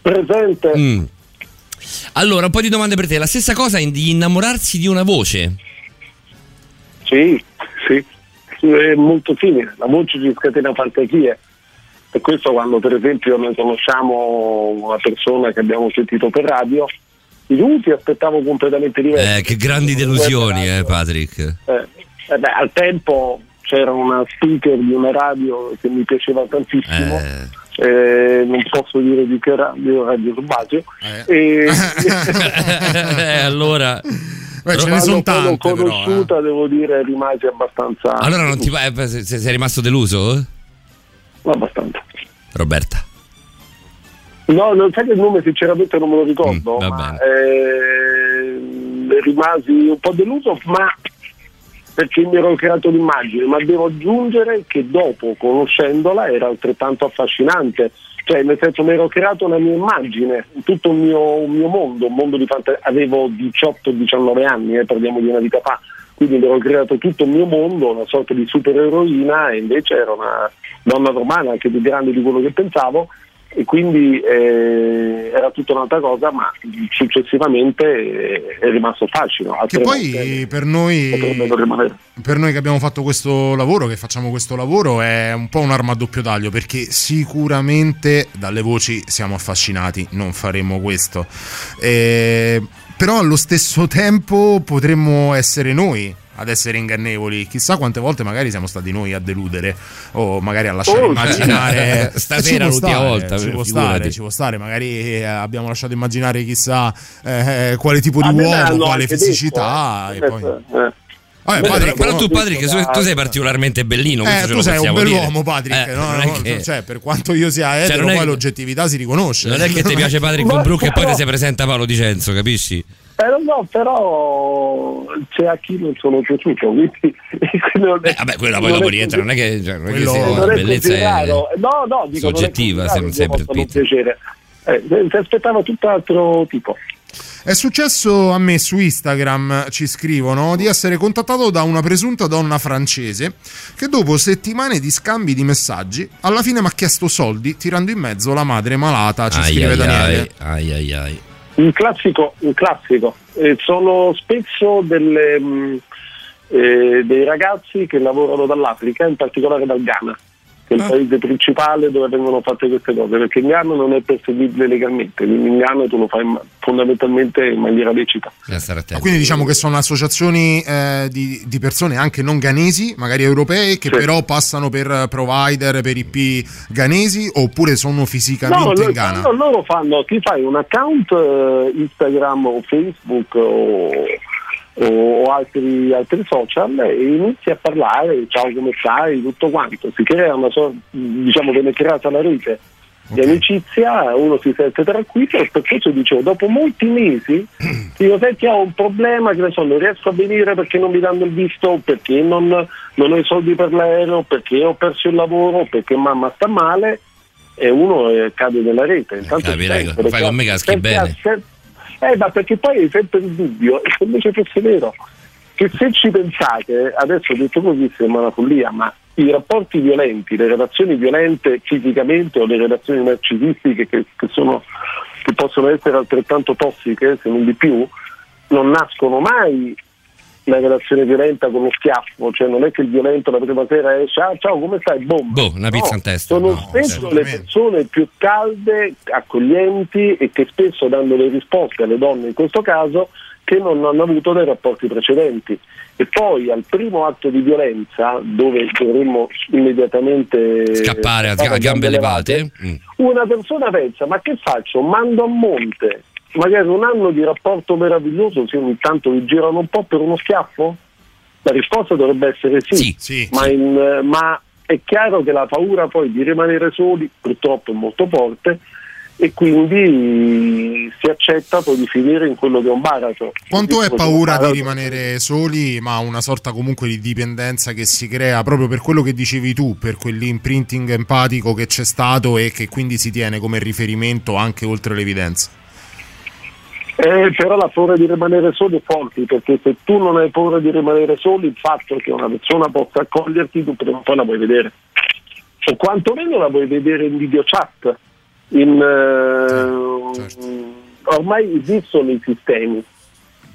Presente. Mm. Allora, un po' di domande per te. La stessa cosa di innamorarsi di una voce? Sì, sì, è molto simile. La voce ci scatena fantasie. Per questo quando per esempio noi conosciamo una persona che abbiamo sentito per radio, i lupi aspettavo completamente diversi. Eh, che grandi delusioni, eh, Patrick. Eh, eh beh, al tempo c'era una speaker di una radio che mi piaceva tantissimo. Eh, non posso dire di che radio, Radio Subagio. E... eh, allora. Beh, ce ne sono tante. Conosciuta, però, devo dire, rimase abbastanza. Allora non ti va. Sei, sei rimasto deluso? Abbastanza. Roberta. No, non sai che il nome sinceramente non me lo ricordo, Mm, ma eh, rimasi un po' deluso, ma perché mi ero creato l'immagine, ma devo aggiungere che dopo, conoscendola, era altrettanto affascinante. Cioè, nel senso, mi ero creato una mia immagine, tutto un mio, un mio mondo, un mondo di fantasia. Avevo 18-19 anni, eh, parliamo di una vita fa, quindi mi ero creato tutto il mio mondo, una sorta di supereroina, e invece era una donna romana, anche più grande di quello che pensavo, e quindi eh, era tutta un'altra cosa, ma successivamente eh, è rimasto fascino. Che poi per noi, per noi che abbiamo fatto questo lavoro, che facciamo questo lavoro, è un po' un'arma a doppio taglio perché sicuramente dalle voci siamo affascinati, non faremo questo. Eh, però allo stesso tempo potremmo essere noi ad essere ingannevoli. Chissà quante volte magari siamo stati noi a deludere o magari a lasciare Oh, immaginare. stasera l'ultima stare, volta, Ci può stare, ci può stare. Magari eh, abbiamo lasciato immaginare chissà eh, quale tipo di uomo, quale fisicità. detto, e eh. poi... Eh. Vabbè, Beh, Patrick, però no, tu, Patrick, tu, tu sei particolarmente bellino. Eh, tu sei un bell'uomo, Patrick. Eh, no? non No, che- cioè, per quanto io sia etero, non è poi che- l'oggettività si riconosce. Non è che ti piace Patrick Ma- Von Brook e poi però- ti si presenta Paolo Dicenzo, capisci? Però no, però c'è a chi non sono piaciuto, quindi non è- Eh, vabbè, quello poi non dopo è rientra, non è che, cioè, non è che Quello- non la è bellezza è raro. No, no, dico, non è soggettiva, così se non non Pitt. piacere. Eh, si aspettava tutt'altro tipo. È successo a me su Instagram, ci scrivono, di essere contattato da una presunta donna francese che dopo settimane di scambi di messaggi alla fine mi ha chiesto soldi tirando in mezzo la madre malata, ci Ai, scrive ai, Daniele. ai, ai, ai. Un classico, un classico. Eh, sono spesso delle, mh, eh, dei ragazzi che lavorano dall'Africa, in particolare dal Ghana, che è il Ah. paese principale dove vengono fatte queste cose, perché Ghana non è perseguibile legalmente, quindi in Ghana tu lo fai fondamentalmente in maniera lecita. Attenti. Quindi diciamo che sono associazioni eh, di, di persone anche non ghanesi, magari europee, che Sì. però passano per provider, per IP ghanesi, oppure sono No, fisicamente loro, in Ghana. no, loro fanno, ti fai un account eh, Instagram o Facebook o, o altri, altri social e inizi a parlare, ciao come stai, tutto quanto. Si crea una sorta, diciamo viene creata la rete di amicizia uno si sente tranquillo e per questo dicevo dopo molti mesi dico senti ho un problema che ne so non riesco a venire perché non mi danno il visto perché non, non ho i soldi per l'aereo perché ho perso il lavoro perché mamma sta male e uno eh, cade nella rete. Intanto Capirai, fai con me caschi bene eh ma perché poi hai sempre il dubbio e se invece fosse vero che se ci pensate adesso detto così sembra una follia ma i rapporti violenti, le relazioni violente fisicamente o le relazioni narcisistiche che, che, sono, che possono essere altrettanto tossiche, se non di più, non nascono mai la relazione violenta con lo schiaffo, cioè non è che il violento la prima sera esce, ah ciao come stai, boom. Boh, una pizza no, in testa. Sono no, spesso le persone più calde, accoglienti e che spesso danno le risposte alle donne in questo caso che non hanno avuto dei rapporti precedenti e poi al primo atto di violenza dove dovremmo immediatamente scappare a, a gambe levate mm. una persona pensa ma che faccio? Mando a monte magari un anno di rapporto meraviglioso se ogni tanto vi girano un po' per uno schiaffo? La risposta dovrebbe essere sì, sì, sì, ma, in, ma è chiaro che la paura poi di rimanere soli purtroppo è molto forte e quindi si accetta poi di finire in quello che è un baratro. Quanto è paura di rimanere soli, ma una sorta comunque di dipendenza che si crea proprio per quello che dicevi tu, per quell'imprinting empatico che c'è stato e che quindi si tiene come riferimento anche oltre l'evidenza? Eh, però la paura di rimanere soli è forte perché se tu non hai paura di rimanere soli il fatto che una persona possa accoglierti tu prima o poi la vuoi vedere o quantomeno la vuoi vedere in video chat in, eh, certo. ormai esistono i sistemi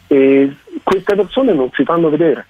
e queste persone non si fanno vedere.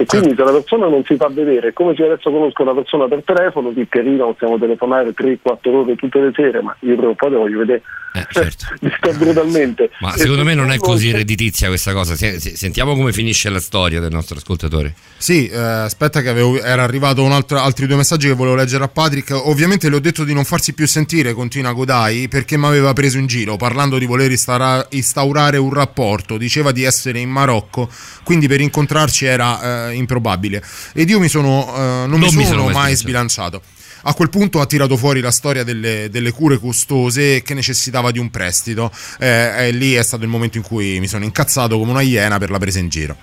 E quindi se la persona non si fa vedere, come se adesso conosco una persona per telefono, di carino possiamo telefonare 3-4 ore tutte le sere, ma io prima o poi voglio vedere. Eh, certo. brutalmente. Ma secondo me non è così redditizia questa cosa. Sentiamo come finisce la storia del nostro ascoltatore. Sì, eh, aspetta che avevo, era arrivato altro, altri due messaggi che volevo leggere a Patrick. Ovviamente le ho detto di non farsi più sentire, continua Godai, perché mi aveva preso in giro parlando di voler instaura, instaurare un rapporto. Diceva di essere in Marocco, quindi per incontrarci era... Eh, improbabile. Ed io mi sono, uh, non, non, mi sono, mi sono mai sbilanciato. A quel punto ha tirato fuori la storia delle, delle cure costose che necessitava di un prestito. Eh, e lì è stato il momento in cui mi sono incazzato come una iena per la presa in giro.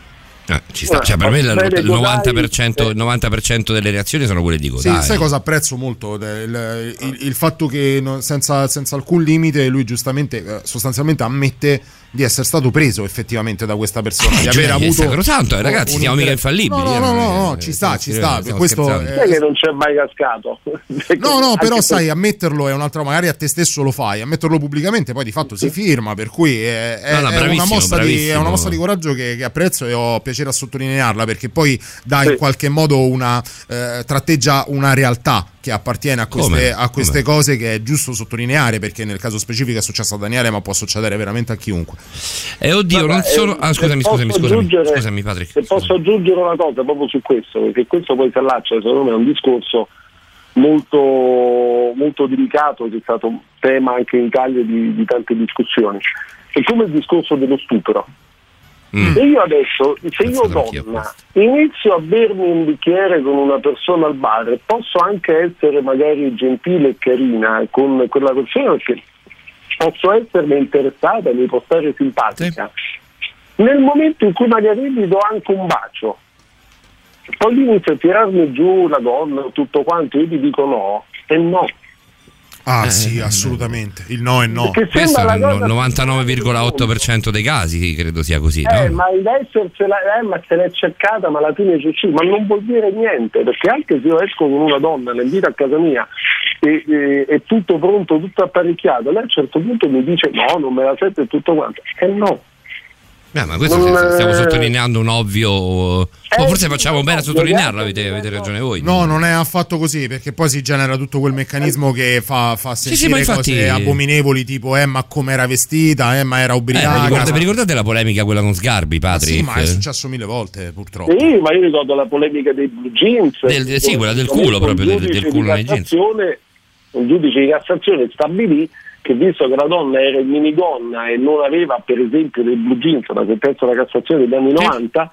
Eh, cioè, per me il 90%, il 90%, delle reazioni sono quelle di Godai. Sì, sai cosa apprezzo molto? Il, il, il fatto che senza, senza, alcun limite lui giustamente eh, sostanzialmente ammette di essere stato preso effettivamente da questa persona, eh, di aver avuto sacrosanto, eh, ragazzi, siamo mica infallibili. No, no, no, no, ci sta, ci sta. Questo è che non c'è mai cascato. no, no, però sai, ammetterlo è un'altra, magari a te stesso lo fai, ammetterlo pubblicamente poi di fatto si firma, per cui è, è, no, no, è, una, mossa di, è una, mossa di, coraggio che, che, apprezzo e ho piacere a sottolinearla perché poi dà sì. in qualche modo una eh, tratteggia una realtà che appartiene a queste, a queste cose che è giusto sottolineare perché nel caso specifico è successo a Daniele ma può succedere veramente a chiunque. E eh, oddio Vabbè, non sono ah, scusami scusami scusami, scusami Patrick se posso aggiungere una cosa proprio su questo perché questo poi si allaccia secondo me è un discorso molto, molto delicato che è stato tema anche in Italia di, di tante discussioni. È come il discorso dello stupro Mm. Se io adesso, se io donna, inizio a bermi un bicchiere con una persona al bar, posso anche essere magari gentile e carina con quella persona perché posso esserne interessata, mi può stare simpatica. Sì. Nel momento in cui magari gli do anche un bacio, poi inizio a tirarmi giù la donna, tutto quanto, io gli dico no, e no. Ah eh, sì, assolutamente. Il no è no. Questo è il 99,8% dei casi, credo sia così. Eh, no? ma il essersela, eh, ma se l'è cercata, ma alla fine ci uscì. Ma non vuol dire niente, perché anche se io esco con una donna, la invito a casa mia e, e, è tutto pronto, tutto apparecchiato, lei a un certo punto mi dice no, non me la sento e tutto quanto. E eh, no. Beh, ma questo non, stiamo sottolineando un ovvio. O eh, forse facciamo bene a sottolinearlo, avete, avete, ragione voi. No, non è affatto così, perché poi si genera tutto quel meccanismo che fa, fa sentire sì, sì, infatti... cose abominevoli, tipo eh, ma come era vestita, eh, ma era ubriaca. Eh, ricordate, vi ricordate la polemica quella con Sgarbi, Patrick? Sì, ma è successo mille volte, purtroppo. Sì, ma io ricordo la polemica dei blue jeans. Del, sì, quella del culo proprio, del, del culo nei jeans. Un giudice di Cassazione stabilì che visto che la donna era in minigonna e non aveva per esempio dei blue jeans, una sentenza della Cassazione degli anni 90,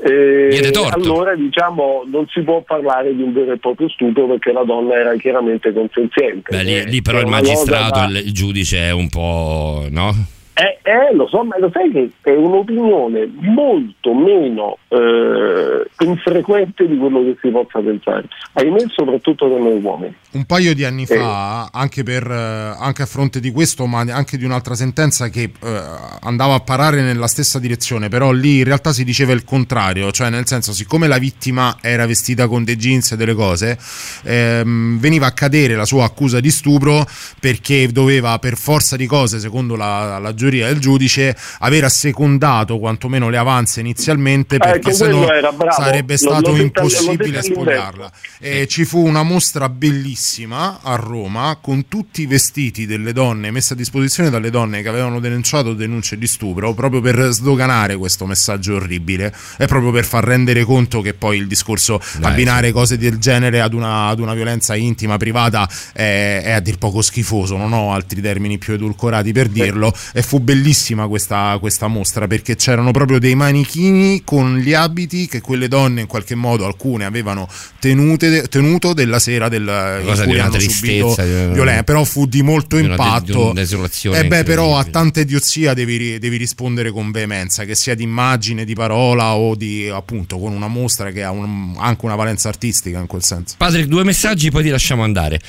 Eh, allora diciamo non si può parlare di un vero e proprio stupro perché la donna era chiaramente consenziente. Beh, lì, lì però il magistrato, da... il giudice è un po'... no? Eh, eh, lo so, ma lo sai che è un'opinione molto meno eh, infrequente di quello che si possa pensare, ahimè soprattutto da noi uomini. Un paio di anni fa, eh. anche, per, eh, anche, a fronte di questo, ma anche di un'altra sentenza che eh, andava a parare nella stessa direzione, però lì in realtà si diceva il contrario, cioè nel senso siccome la vittima era vestita con dei jeans e delle cose, ehm, veniva a cadere la sua accusa di stupro perché doveva per forza di cose, secondo la, la giuria, giuria del giudice aver assecondato quantomeno le avanze inizialmente eh, perché se no sarebbe stato lo, impossibile spogliarla. E ci fu una mostra bellissima a Roma con tutti i vestiti delle donne messi a disposizione dalle donne che avevano denunciato denunce di stupro proprio per sdoganare questo messaggio orribile e proprio per far rendere conto che poi il discorso Dai, abbinare sì. cose del genere ad una, ad una violenza intima, privata è, è, a dir poco schifoso, non ho altri termini più edulcorati per dirlo e fu fu bellissima questa, questa, mostra perché c'erano proprio dei manichini con gli abiti che quelle donne in qualche modo alcune avevano tenute, tenuto della sera del, in cui hanno subito violenza però fu di molto di impatto una, di e beh però a tanta idiozia devi, devi, rispondere con veemenza che sia di immagine, di parola o di appunto con una mostra che ha un, anche una valenza artistica in quel senso. Patrick due messaggi poi ti lasciamo andare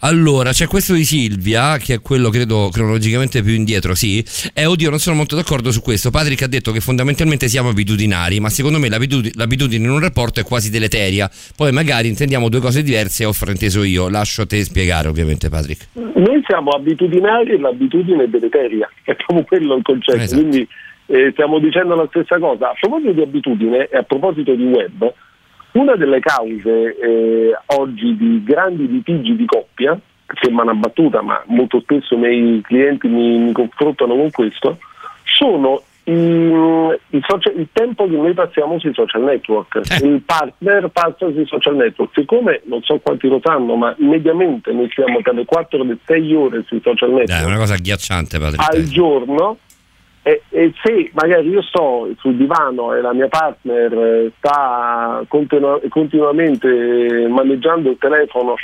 allora, c'è questo di Silvia, che è quello credo cronologicamente più indietro, sì. E oddio, non sono molto d'accordo su questo. Patrick ha detto che fondamentalmente siamo abitudinari, ma secondo me l'abitudine, l'abitudine in un rapporto è quasi deleteria. Poi magari intendiamo due cose diverse e ho frainteso io. Lascio a te spiegare, ovviamente, Patrick. Noi siamo abitudinari e l'abitudine è deleteria, è proprio quello il concetto. Esatto. Quindi eh, stiamo dicendo la stessa cosa. A proposito di abitudine e a proposito di web, una delle cause eh, oggi di grandi litigi di coppia, sembra una battuta, ma molto spesso i miei clienti mi, mi confrontano con questo, sono i, i social, il tempo che noi passiamo sui social network. Eh. Il partner passa sui social network. Siccome non so quanti lo sanno, ma mediamente noi siamo tra le 4 e le 6 ore sui social network. È una cosa agghiacciante, Patrizia. Al giorno e, e, se magari io sto sul divano e la mia partner eh, sta continu- continuamente maneggiando il telefono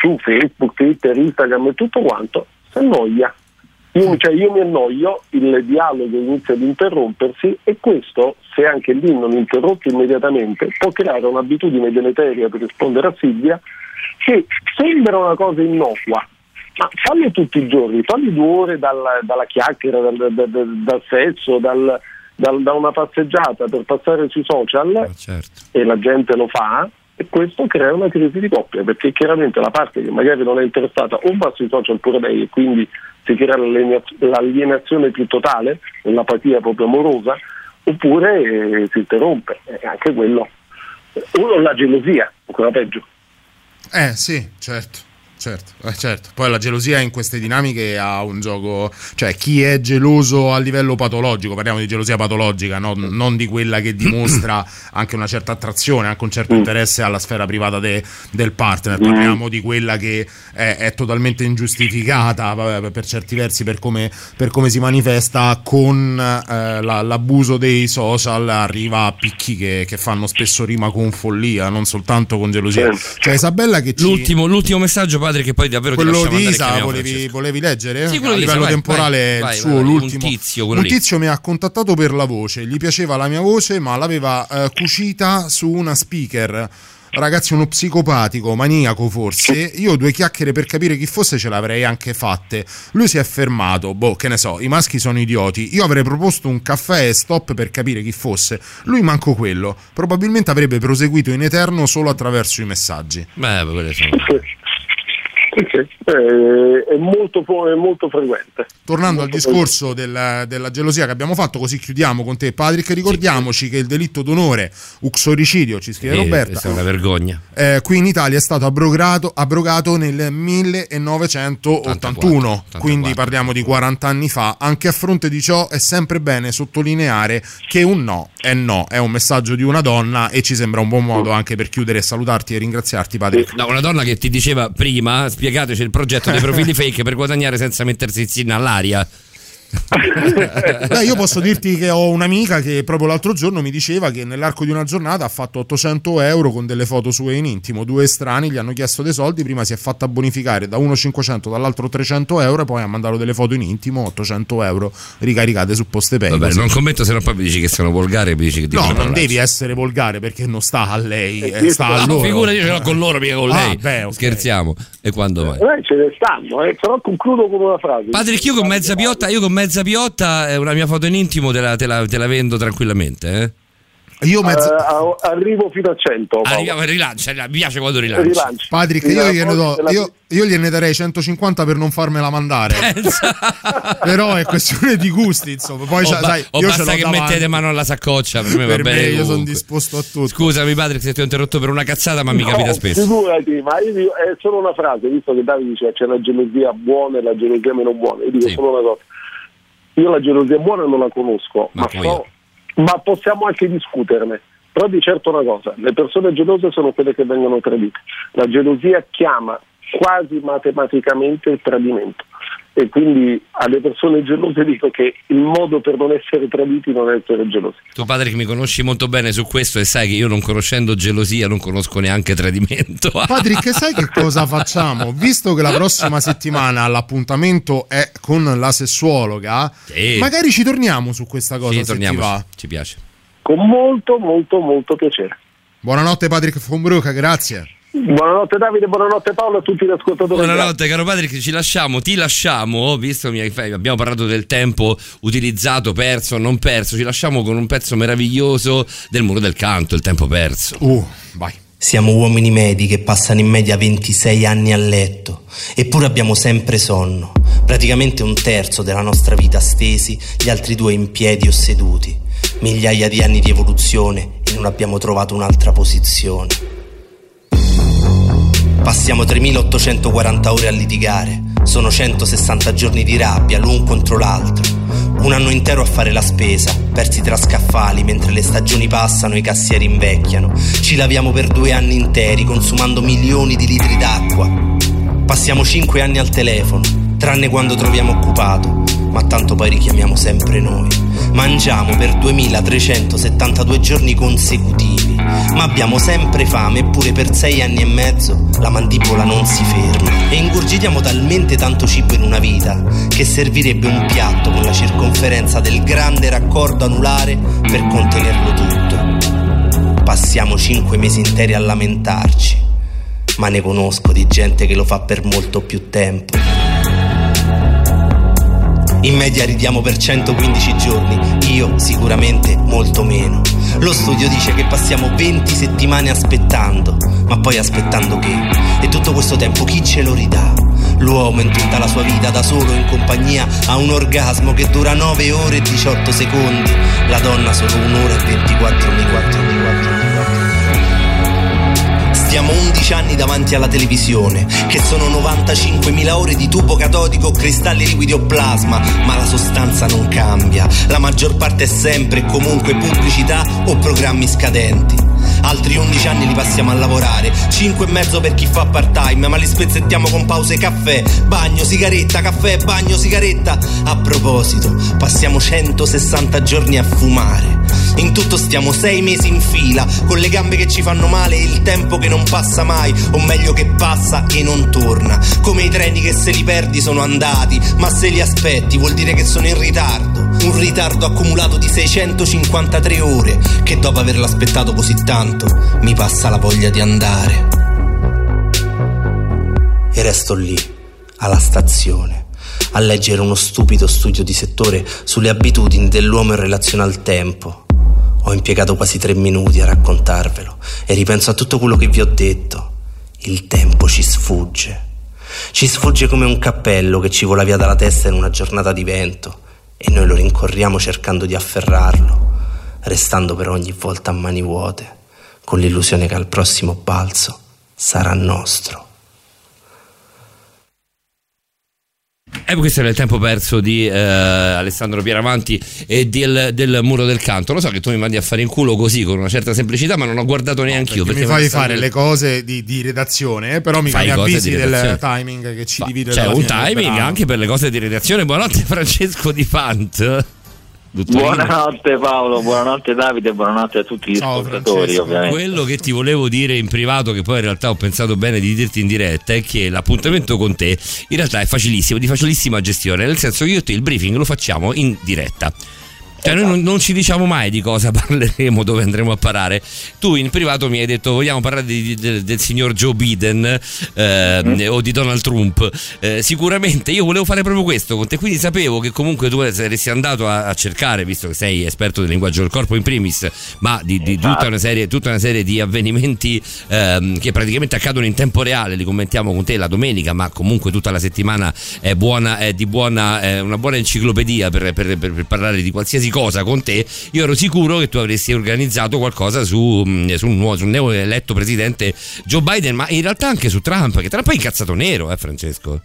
su Facebook, Twitter, Instagram e tutto quanto, si annoia. Io, cioè io mi annoio, il dialogo inizia ad interrompersi e questo, se anche lì non interrotto immediatamente, può creare un'abitudine deleteria per rispondere a Silvia che sembra una cosa innocua, falli tutti i giorni, falli due ore dal, dalla chiacchiera, dal, dal, dal sesso, da una passeggiata per passare sui social ah, certo. e la gente lo fa e questo crea una crisi di coppia perché chiaramente la parte che magari non è interessata o va sui social pure lei e quindi si crea l'alienazione più totale, l'apatia proprio amorosa oppure eh, si interrompe, e anche quello. Uno la gelosia, ancora peggio. Eh sì, certo. Certo, eh, certo, poi la gelosia in queste dinamiche ha un gioco, cioè chi è geloso a livello patologico, parliamo di gelosia patologica, no? non di quella che dimostra anche una certa attrazione, anche un certo mm. interesse alla sfera privata de, del partner, parliamo mm. di quella che è, è totalmente ingiustificata vabbè, per certi versi per come, per come si manifesta con eh, la, l'abuso dei social, arriva a picchi che, che, fanno spesso rima con follia, non soltanto con gelosia. Certo. Cioè Isabella che ci... l'ultimo, l'ultimo messaggio padre che poi davvero quello di Isa volevi, volevi, leggere? Sì, quello a di livello Isa, temporale vai, il suo vai, l'ultimo un tizio, un tizio mi ha contattato per la voce gli piaceva la mia voce ma l'aveva uh, cucita su una speaker ragazzi uno psicopatico, maniaco forse, io due chiacchiere per capire chi fosse ce l'avrei anche fatte. Lui si è fermato, boh, che ne so, i maschi sono idioti. Io avrei proposto un caffè e stop per capire chi fosse. Lui manco quello. Probabilmente avrebbe proseguito in eterno solo attraverso i messaggi. Beh, quelle sono è, molto, è molto frequente. Tornando molto al discorso della, della, gelosia che abbiamo fatto, così chiudiamo con te, Patrick. Ricordiamoci sì. che il delitto d'onore, uxoricidio, ci scrive sì, Roberta. È una vergogna. Eh, qui in Italia è stato abrogato, abrogato nel 1981, 84, 84. quindi parliamo di 40 anni fa. Anche a fronte di ciò è sempre bene sottolineare che un no è no, è un messaggio di una donna e ci sembra un buon modo anche per chiudere e salutarti e ringraziarti, Patrick. No, una donna che ti diceva prima spiegateci il progetto dei profili fake per guadagnare senza mettersi in all'aria. Beh, io posso dirti che ho un'amica che proprio l'altro giorno mi diceva che nell'arco di una giornata ha fatto 800 euro con delle foto sue in intimo. Due strani gli hanno chiesto dei soldi, prima si è fatta bonificare da uno 500, dall'altro 300 euro e poi ha mandato delle foto in intimo, 800 euro ricaricate su poste pay. Vabbè, non commento se no poi mi dici che sono volgare dici che No, non parlarci. devi essere volgare perché non sta a lei, eh, sta a loro. Figura io ce l'ho con loro, mica con ah, lei. Beh, okay. Scherziamo. E quando vai? Eh, ce ne stanno, eh, però concludo con una frase. Patrick, io con mezza piotta, io con mezza piotta, una mia foto in intimo te la, te la, te la vendo tranquillamente, eh? Io mezzo... uh, arrivo fino a 100. Arriviamo, rilancia, mi piace quando rilancia. rilancia. Patrick, io gliene, do, io, io gliene, darei 150 per non farmela mandare. Però è questione di gusti, insomma. Poi, o, sai, o io basta che davanti. mettete mano alla saccoccia. Per me per va bene. io sono disposto a tutto. Scusami, Patrick, se ti ho interrotto per una cazzata, ma no, mi capita spesso. Figurati, ma io dico, è solo una frase, visto che Davide dice c'è la gelosia buona e la gelosia meno buona. Io dico sì. solo una cosa. Io la gelosia buona non la conosco, ma, ma, so, ma possiamo anche discuterne. Però di certo una cosa, le persone gelose sono quelle che vengono tradite. La gelosia chiama quasi matematicamente il tradimento e quindi alle persone gelose dico che il modo per non essere traditi non è essere gelosi. Tu padre che mi conosci molto bene su questo e sai che io non conoscendo gelosia non conosco neanche tradimento. Patrick, sai che cosa facciamo? Visto che la prossima settimana l'appuntamento è con la sessuologa, sì. magari ci torniamo su questa cosa. Ci torniamo, ci piace con molto molto molto piacere. Buonanotte Patrick Fombruca, grazie. Buonanotte Davide, buonanotte Paolo a tutti gli ascoltatori. Buonanotte caro Patrick, ci lasciamo, ti lasciamo, visto che abbiamo parlato del tempo utilizzato, perso, non perso, ci lasciamo con un pezzo meraviglioso del muro del canto, il tempo perso. Uh, vai. Siamo uomini medi che passano in media 26 anni a letto, eppure abbiamo sempre sonno, praticamente un terzo della nostra vita stesi, gli altri due in piedi o seduti migliaia di anni di evoluzione e non abbiamo trovato un'altra posizione. Passiamo 3840 ore a litigare, sono 160 giorni di rabbia l'un contro l'altro. Un anno intero a fare la spesa, persi tra scaffali mentre le stagioni passano e i cassieri invecchiano. Ci laviamo per due anni interi consumando milioni di litri d'acqua. Passiamo cinque anni al telefono, tranne quando troviamo occupato, ma tanto poi richiamiamo sempre noi. Mangiamo per 2372 giorni consecutivi, ma abbiamo sempre fame eppure per sei anni e mezzo la mandibola non si ferma. E ingurgitiamo talmente tanto cibo in una vita che servirebbe un piatto con la circonferenza del grande raccordo anulare per contenerlo tutto. Passiamo cinque mesi interi a lamentarci, ma ne conosco di gente che lo fa per molto più tempo. In media ridiamo per 115 giorni, io sicuramente molto meno. Lo studio dice che passiamo 20 settimane aspettando, ma poi aspettando che? E tutto questo tempo chi ce lo ridà? L'uomo in tutta la sua vita da solo in compagnia ha un orgasmo che dura 9 ore e 18 secondi, la donna solo 1 ora e 24 minuti. Stiamo 11 anni davanti alla televisione, che sono 95.000 ore di tubo catodico, cristalli liquidi o plasma, ma la sostanza non cambia. La maggior parte è sempre e comunque pubblicità o programmi scadenti. Altri 11 anni li passiamo a lavorare, 5 e mezzo per chi fa part time, ma li spezzettiamo con pause caffè, bagno, sigaretta, caffè, bagno, sigaretta. A proposito, passiamo 160 giorni a fumare. In tutto stiamo 6 mesi in fila, con le gambe che ci fanno male e il tempo che non passa mai, o meglio che passa e non torna. Come i treni che se li perdi sono andati, ma se li aspetti vuol dire che sono in ritardo. Un ritardo accumulato di 653 ore, che dopo averlo aspettato così tanto mi passa la voglia di andare. E resto lì, alla stazione, a leggere uno stupido studio di settore sulle abitudini dell'uomo in relazione al tempo. Ho impiegato quasi tre minuti a raccontarvelo e ripenso a tutto quello che vi ho detto. Il tempo ci sfugge. Ci sfugge come un cappello che ci vola via dalla testa in una giornata di vento e noi lo rincorriamo cercando di afferrarlo, restando per ogni volta a mani vuote, con l'illusione che al prossimo balzo sarà nostro. E questo era il tempo perso di eh, Alessandro Pieravanti e del, del, muro del canto. Lo so che tu mi mandi a fare in culo così con una certa semplicità, ma non ho guardato neanche io. Perché, perché mi fai fare le cose di, di redazione, eh, però mi fai avvisi del timing che ci divide. C'è un timing anche per le cose di redazione. Buonanotte Francesco Di Fant. Dottorino. Buonanotte Paolo, buonanotte Davide, buonanotte a tutti gli Ciao, ascoltatori ovviamente. Quello che ti volevo dire in privato, che poi in realtà ho pensato bene di dirti in diretta, è che l'appuntamento con te in realtà è facilissimo, di facilissima gestione, nel senso che io e te il briefing lo facciamo in diretta cioè, noi non, non, ci diciamo mai di cosa parleremo, dove andremo a parare. Tu in privato mi hai detto vogliamo parlare di, di, del signor Joe Biden eh, mm. o di Donald Trump. Eh, sicuramente io volevo fare proprio questo con te, quindi sapevo che comunque tu saresti andato a, a cercare, visto che sei esperto del linguaggio del corpo in primis, ma di, di tutta, una serie, tutta, una serie, di avvenimenti ehm, che praticamente accadono in tempo reale, li commentiamo con te la domenica, ma comunque tutta la settimana è, buona, è di buona, è una buona enciclopedia per, per, per, per parlare di qualsiasi qualsiasi cosa con te, io ero sicuro che tu avresti organizzato qualcosa su, mm, un nuovo, sul neo eletto presidente Joe Biden, ma in realtà anche su Trump, che Trump è incazzato nero, eh Francesco?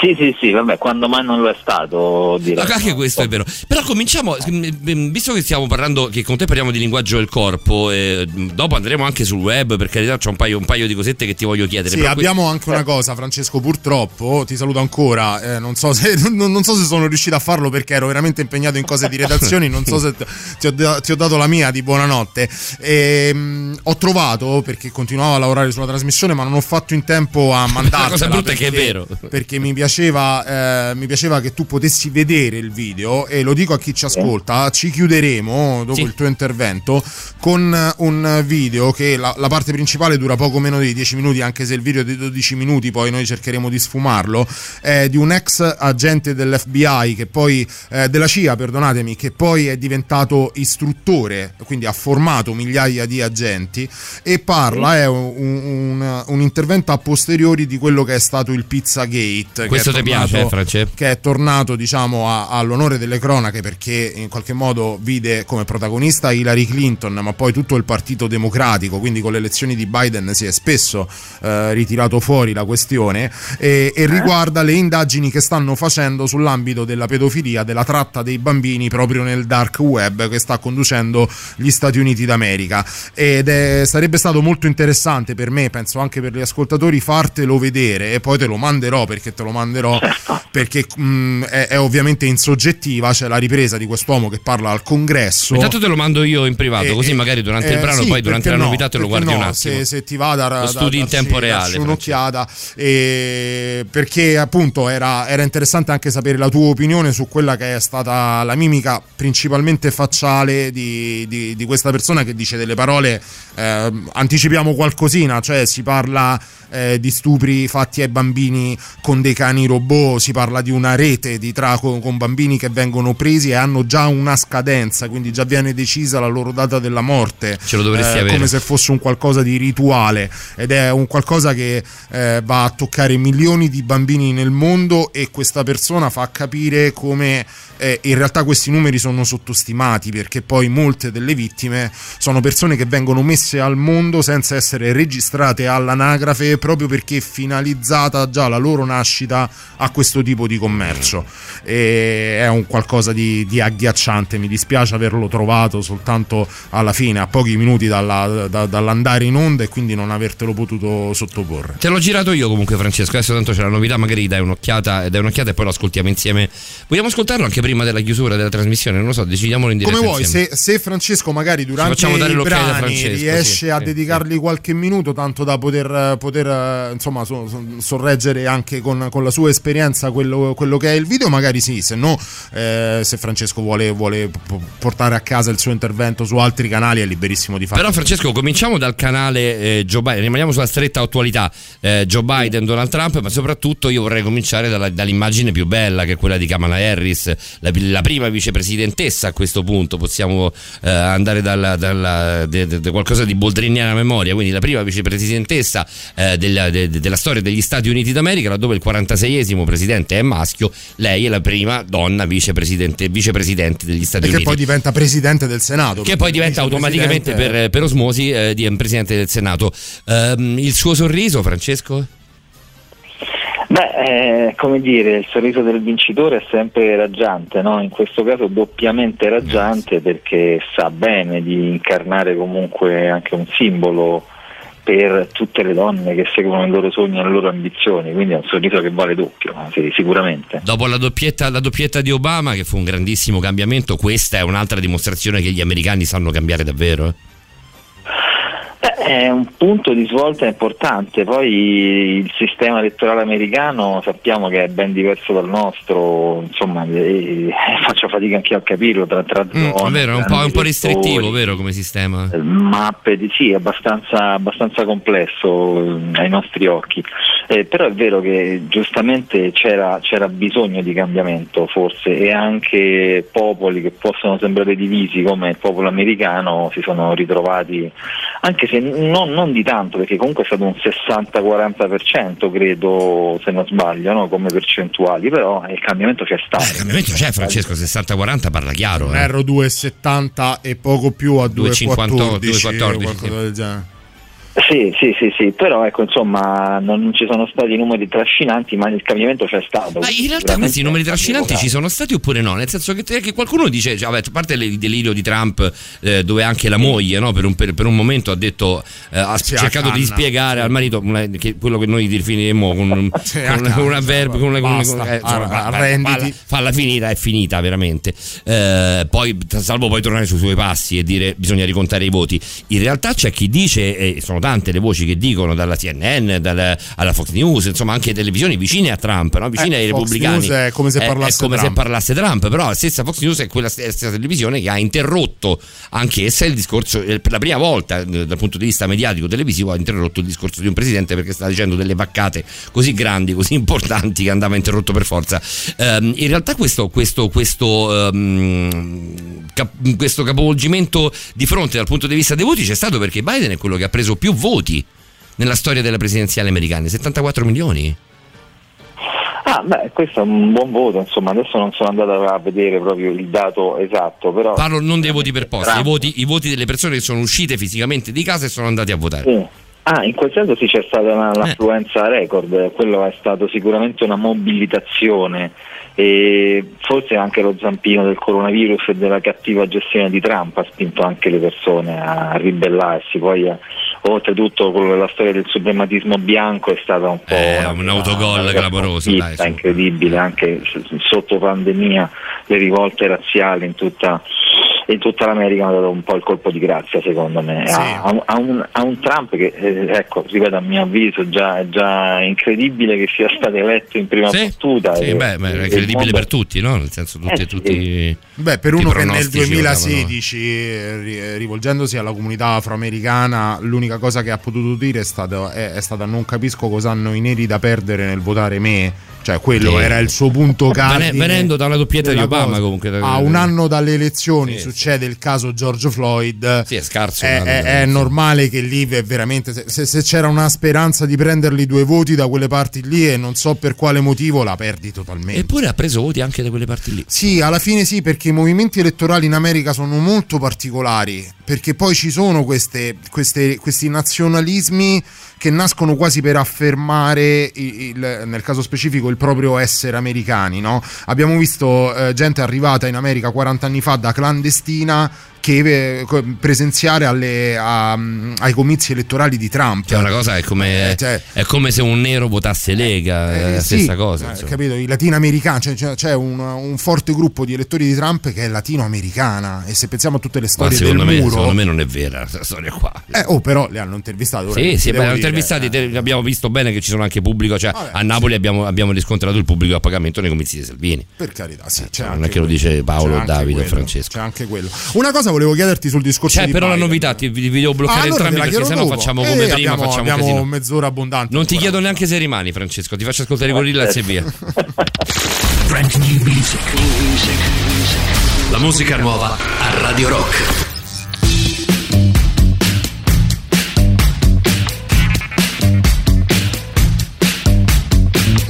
Sì, sì, sì, vabbè, quando mai non lo è stato. Direi. Anche questo è vero. Però cominciamo, visto che stiamo parlando, che con te parliamo di linguaggio del corpo, eh, dopo andremo anche sul web, per carità c'è un paio, un paio di cosette che ti voglio chiedere. Sì, abbiamo qui... anche una cosa, Francesco, purtroppo, ti saluto ancora, eh, non, so se, non, non, so se, sono riuscito a farlo perché ero veramente impegnato in cose di redazione, non so se ti ho, ti ho dato la mia di buonanotte. E, ehm, mh, ho trovato, perché continuavo a lavorare sulla trasmissione, ma non ho fatto in tempo a mandarla. La cosa brutta è che è vero. Perché mi piaceva, eh, mi piaceva che tu potessi vedere il video e lo dico a chi ci ascolta, ci chiuderemo dopo sì. il tuo intervento con un video che la, la, parte principale dura poco meno di 10 minuti, anche se il video è di 12 minuti, poi noi cercheremo di sfumarlo, è di un ex agente dell'FBI che poi eh, della CIA, perdonatemi, che poi è diventato istruttore, quindi ha formato migliaia di agenti e parla, è un, un, un intervento a posteriori di quello che è stato il Pizzagate. Questo ti piace, eh, France? Che è tornato, diciamo, a, all'onore delle cronache perché in qualche modo vide come protagonista Hillary Clinton, ma poi tutto il Partito Democratico, quindi con le elezioni di Biden si è spesso eh, ritirato fuori la questione e, e riguarda le indagini che stanno facendo sull'ambito della pedofilia, della tratta dei bambini proprio nel dark web che sta conducendo gli Stati Uniti d'America ed è, sarebbe stato molto interessante per me, penso anche per gli ascoltatori, fartelo vedere e poi te lo manderò perché te lo manderò certo. perché mh, mm, è, è, ovviamente in soggettiva, c'è la ripresa di quest'uomo che parla al congresso. Intanto te lo mando io in privato, e, così magari durante eh, il brano, sì, poi durante la no, novità te lo guardi no, un attimo. Se, se ti va da, lo studi da, in tempo reale. un'occhiata e, perché appunto era, era interessante anche sapere la tua opinione su quella che è stata la mimica principalmente facciale di, di, di questa persona che dice delle parole eh, anticipiamo qualcosina, cioè si parla eh, di stupri fatti ai bambini con dei cani robot, si parla di una rete di tra con, bambini che vengono presi e hanno già una scadenza, quindi già viene decisa la loro data della morte. Ce lo dovresti eh, avere. Come se fosse un qualcosa di rituale ed è un qualcosa che eh, va a toccare milioni di bambini nel mondo e questa persona fa capire come eh, in realtà questi numeri sono sottostimati perché poi molte delle vittime sono persone che vengono messe al mondo senza essere registrate all'anagrafe proprio perché finalizzata già la loro nascita a questo tipo di commercio e è un qualcosa di, di agghiacciante mi dispiace averlo trovato soltanto alla fine a pochi minuti dalla, da, dall'andare in onda e quindi non avertelo potuto sottoporre te l'ho girato io comunque Francesco adesso tanto c'è la novità magari dai un'occhiata, dai un'occhiata e poi lo ascoltiamo insieme vogliamo ascoltarlo anche prima della chiusura della trasmissione, non lo so, decidiamolo in diretta. Come vuoi, se, se, Francesco magari durante i brani riesce sì, a sì, dedicargli sì. qualche minuto, tanto da poter, poter insomma, so, so, sorreggere anche con, con, la sua esperienza quello, quello, che è il video, magari sì, se no, eh, se Francesco vuole, vuole, portare a casa il suo intervento su altri canali è liberissimo di farlo. Però Francesco, cominciamo dal canale eh, Joe Biden, rimaniamo sulla stretta attualità, eh, Joe Biden, Donald Trump, ma soprattutto io vorrei cominciare dalla, dall'immagine più bella che è quella di Kamala Harris, la, la prima vicepresidentessa a questo punto, possiamo eh, andare dalla, dalla de, de, de qualcosa di boldriniana memoria, quindi la prima vicepresidentessa eh, della, de, della, storia degli Stati Uniti d'America, laddove il 46esimo presidente è maschio, lei è la prima donna vicepresidente, vicepresidente degli Stati e Uniti. Che poi diventa presidente del Senato. Che poi diventa automaticamente per, per, osmosi eh, presidente del Senato. Ehm, il suo sorriso, Francesco? Beh, eh, come dire, il sorriso del vincitore è sempre raggiante, no? in questo caso doppiamente raggiante perché sa bene di incarnare comunque anche un simbolo per tutte le donne che seguono i loro sogni e le loro ambizioni, quindi è un sorriso che vale doppio, sì, sicuramente. Dopo la doppietta, la doppietta, di Obama, che fu un grandissimo cambiamento, questa è un'altra dimostrazione che gli americani sanno cambiare davvero? Eh? È un punto di svolta importante, poi il sistema elettorale americano sappiamo che è ben diverso dal nostro, insomma eh, faccio fatica anche a capirlo tra, tra mm, zone. È vero, è un po', un po restrittivo vero, come sistema? Eh, mappe, di, sì, abbastanza, abbastanza complesso eh, ai nostri occhi, eh, però è vero che giustamente c'era, c'era bisogno di cambiamento forse e anche popoli che possono sembrare divisi come il popolo americano si sono ritrovati, anche se se non, non, di tanto, perché comunque è stato un 60-40%, credo, se non sbaglio, no? come percentuali, però il cambiamento c'è stato. Eh, il cambiamento c'è, Francesco, 60-40 parla chiaro. Eh. Ero 2,70 e poco più a 2,14. 2,14. Sì, sì, sì, sì, però ecco, insomma, non ci sono stati numeri trascinanti, ma il cambiamento c'è stato. Ma in realtà questi numeri trascinanti ci sono stati oppure no? Nel senso che, che qualcuno dice, cioè, vabbè, a parte il delirio di Trump, eh, dove anche la moglie, no, per, un, per, per, un, momento ha detto, eh, ha sì, cercato di spiegare sì. al marito che, quello che noi definiremo con, sì, con, con un avverbio, con, con, eh, arrenditi. Falla finita, è finita veramente. Eh, poi, salvo poi tornare sui suoi passi e dire bisogna ricontare i voti. In realtà c'è chi dice, e sono tante le voci che dicono dalla CNN dalla, alla Fox News, insomma anche televisioni vicine a Trump, no? vicine eh, ai Fox repubblicani. News è come se parlasse, è, come Trump. Se parlasse Trump, però la stessa Fox News è quella stessa televisione che ha interrotto anch'essa il discorso, per la prima volta eh, dal punto di vista mediatico televisivo ha interrotto il discorso di un presidente perché sta dicendo delle vaccate così grandi, così importanti che andava interrotto per forza. Um, in realtà questo, questo, questo, um, cap- questo capovolgimento di fronte dal punto di vista dei voti c'è stato perché Biden è quello che ha preso più voti nella storia della presidenziale americana, 74 milioni. Ah, beh, questo è un buon voto, insomma, adesso non sono andato a vedere proprio il dato esatto, però... Parlo non dei voti per posta, i voti, i voti, delle persone che sono uscite fisicamente di casa e sono andate a votare. Sì. Ah, in quel senso sì c'è stata una, l'affluenza eh. record, quello è stato sicuramente una mobilitazione e forse anche lo zampino del coronavirus e della cattiva gestione di Trump ha spinto anche le persone a ribellarsi, poi eh, oltretutto la storia del suprematismo bianco è stata un po' eh, un autogol clamoroso, dai, incredibile anche sotto pandemia le rivolte razziali in tutta in tutta l'America hanno dato un po' il colpo di grazia secondo me sì. a, a, un, a, un, Trump che eh, ecco ripeto a mio avviso già, è già incredibile che sia stato eletto in prima sì. battuta sì, e, beh, beh, è incredibile mondo... per tutti no? nel senso tutti, eh, tutti beh per uno che nel 2016 eh, rivolgendosi alla comunità afroamericana l'unica cosa che ha potuto dire è stata, è, è stata non capisco cosa hanno i neri da perdere nel votare me cioè quello sì. era il suo punto cardine venendo dalla doppietta di Obama cosa. comunque a un anno dalle elezioni sì, succede il caso George Floyd sì, è scarso è, è, è normale che lì è veramente se, se, c'era una speranza di prenderli due voti da quelle parti lì e non so per quale motivo la perdi totalmente. Eppure ha preso voti anche da quelle parti lì. Sì alla fine sì perché i movimenti elettorali in America sono molto particolari perché poi ci sono queste, queste, questi nazionalismi che nascono quasi per affermare il, il, nel caso specifico il proprio essere americani. No? Abbiamo visto eh, gente arrivata in America 40 anni fa da clandestina che eh, presenziare alle, a, ai comizi elettorali di Trump. Cioè, una cosa è come, eh, cioè, è come se un nero votasse Lega, eh, è la stessa sì, cosa. Eh, capito? I latinoamericani, cioè, cioè, c'è un, un, forte gruppo di elettori di Trump che è latinoamericana. E se pensiamo a tutte le storie del me, muro, secondo me non è vera questa storia qua. Eh, oh, però le hanno intervistato. Sì, sì, beh, intervistati. Eh. Abbiamo visto bene che ci sono anche pubblico. Cioè, Vabbè, a Napoli sì. abbiamo, abbiamo, riscontrato il pubblico a pagamento nei comizi di Salvini. Per carità, sì. Cioè, non è che lo dice Paolo, Davide o Francesco. C'è anche quello. Una cosa volevo chiederti sul discorso C'è però Biden. la novità, ti, vi devo bloccare ah, allora entrambi perché sennò facciamo come eh, prima, abbiamo, facciamo abbiamo mezz'ora abbondante. Non ti chiedo neanche se rimani, Francesco, ti faccio ascoltare i Gorillaz e via. La musica nuova a Radio Rock.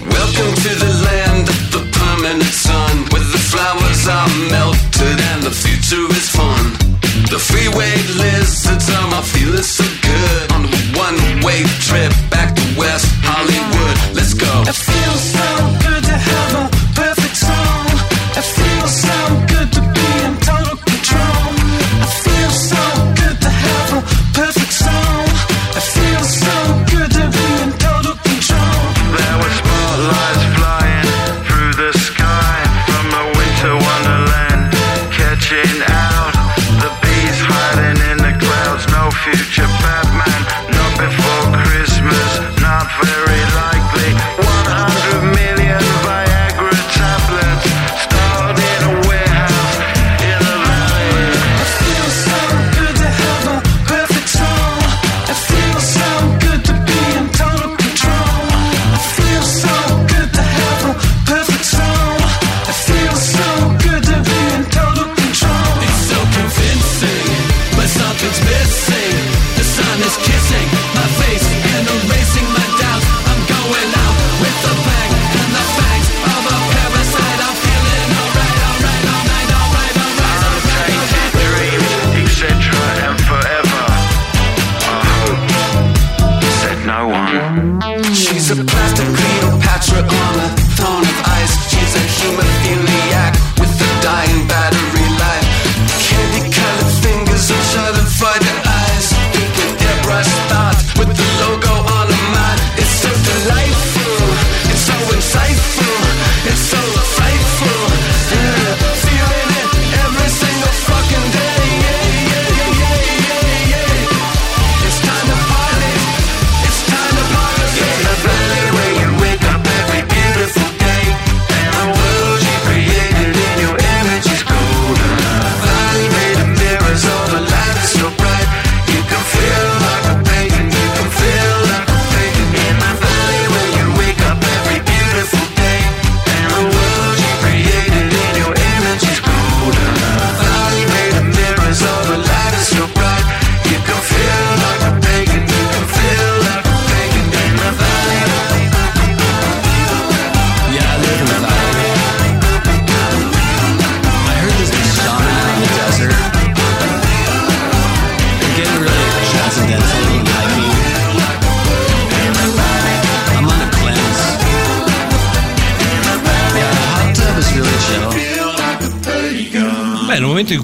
Welcome to The freeway lizards on my feeling so good. On the one way trip back to West Hollywood. Let's go. It feels so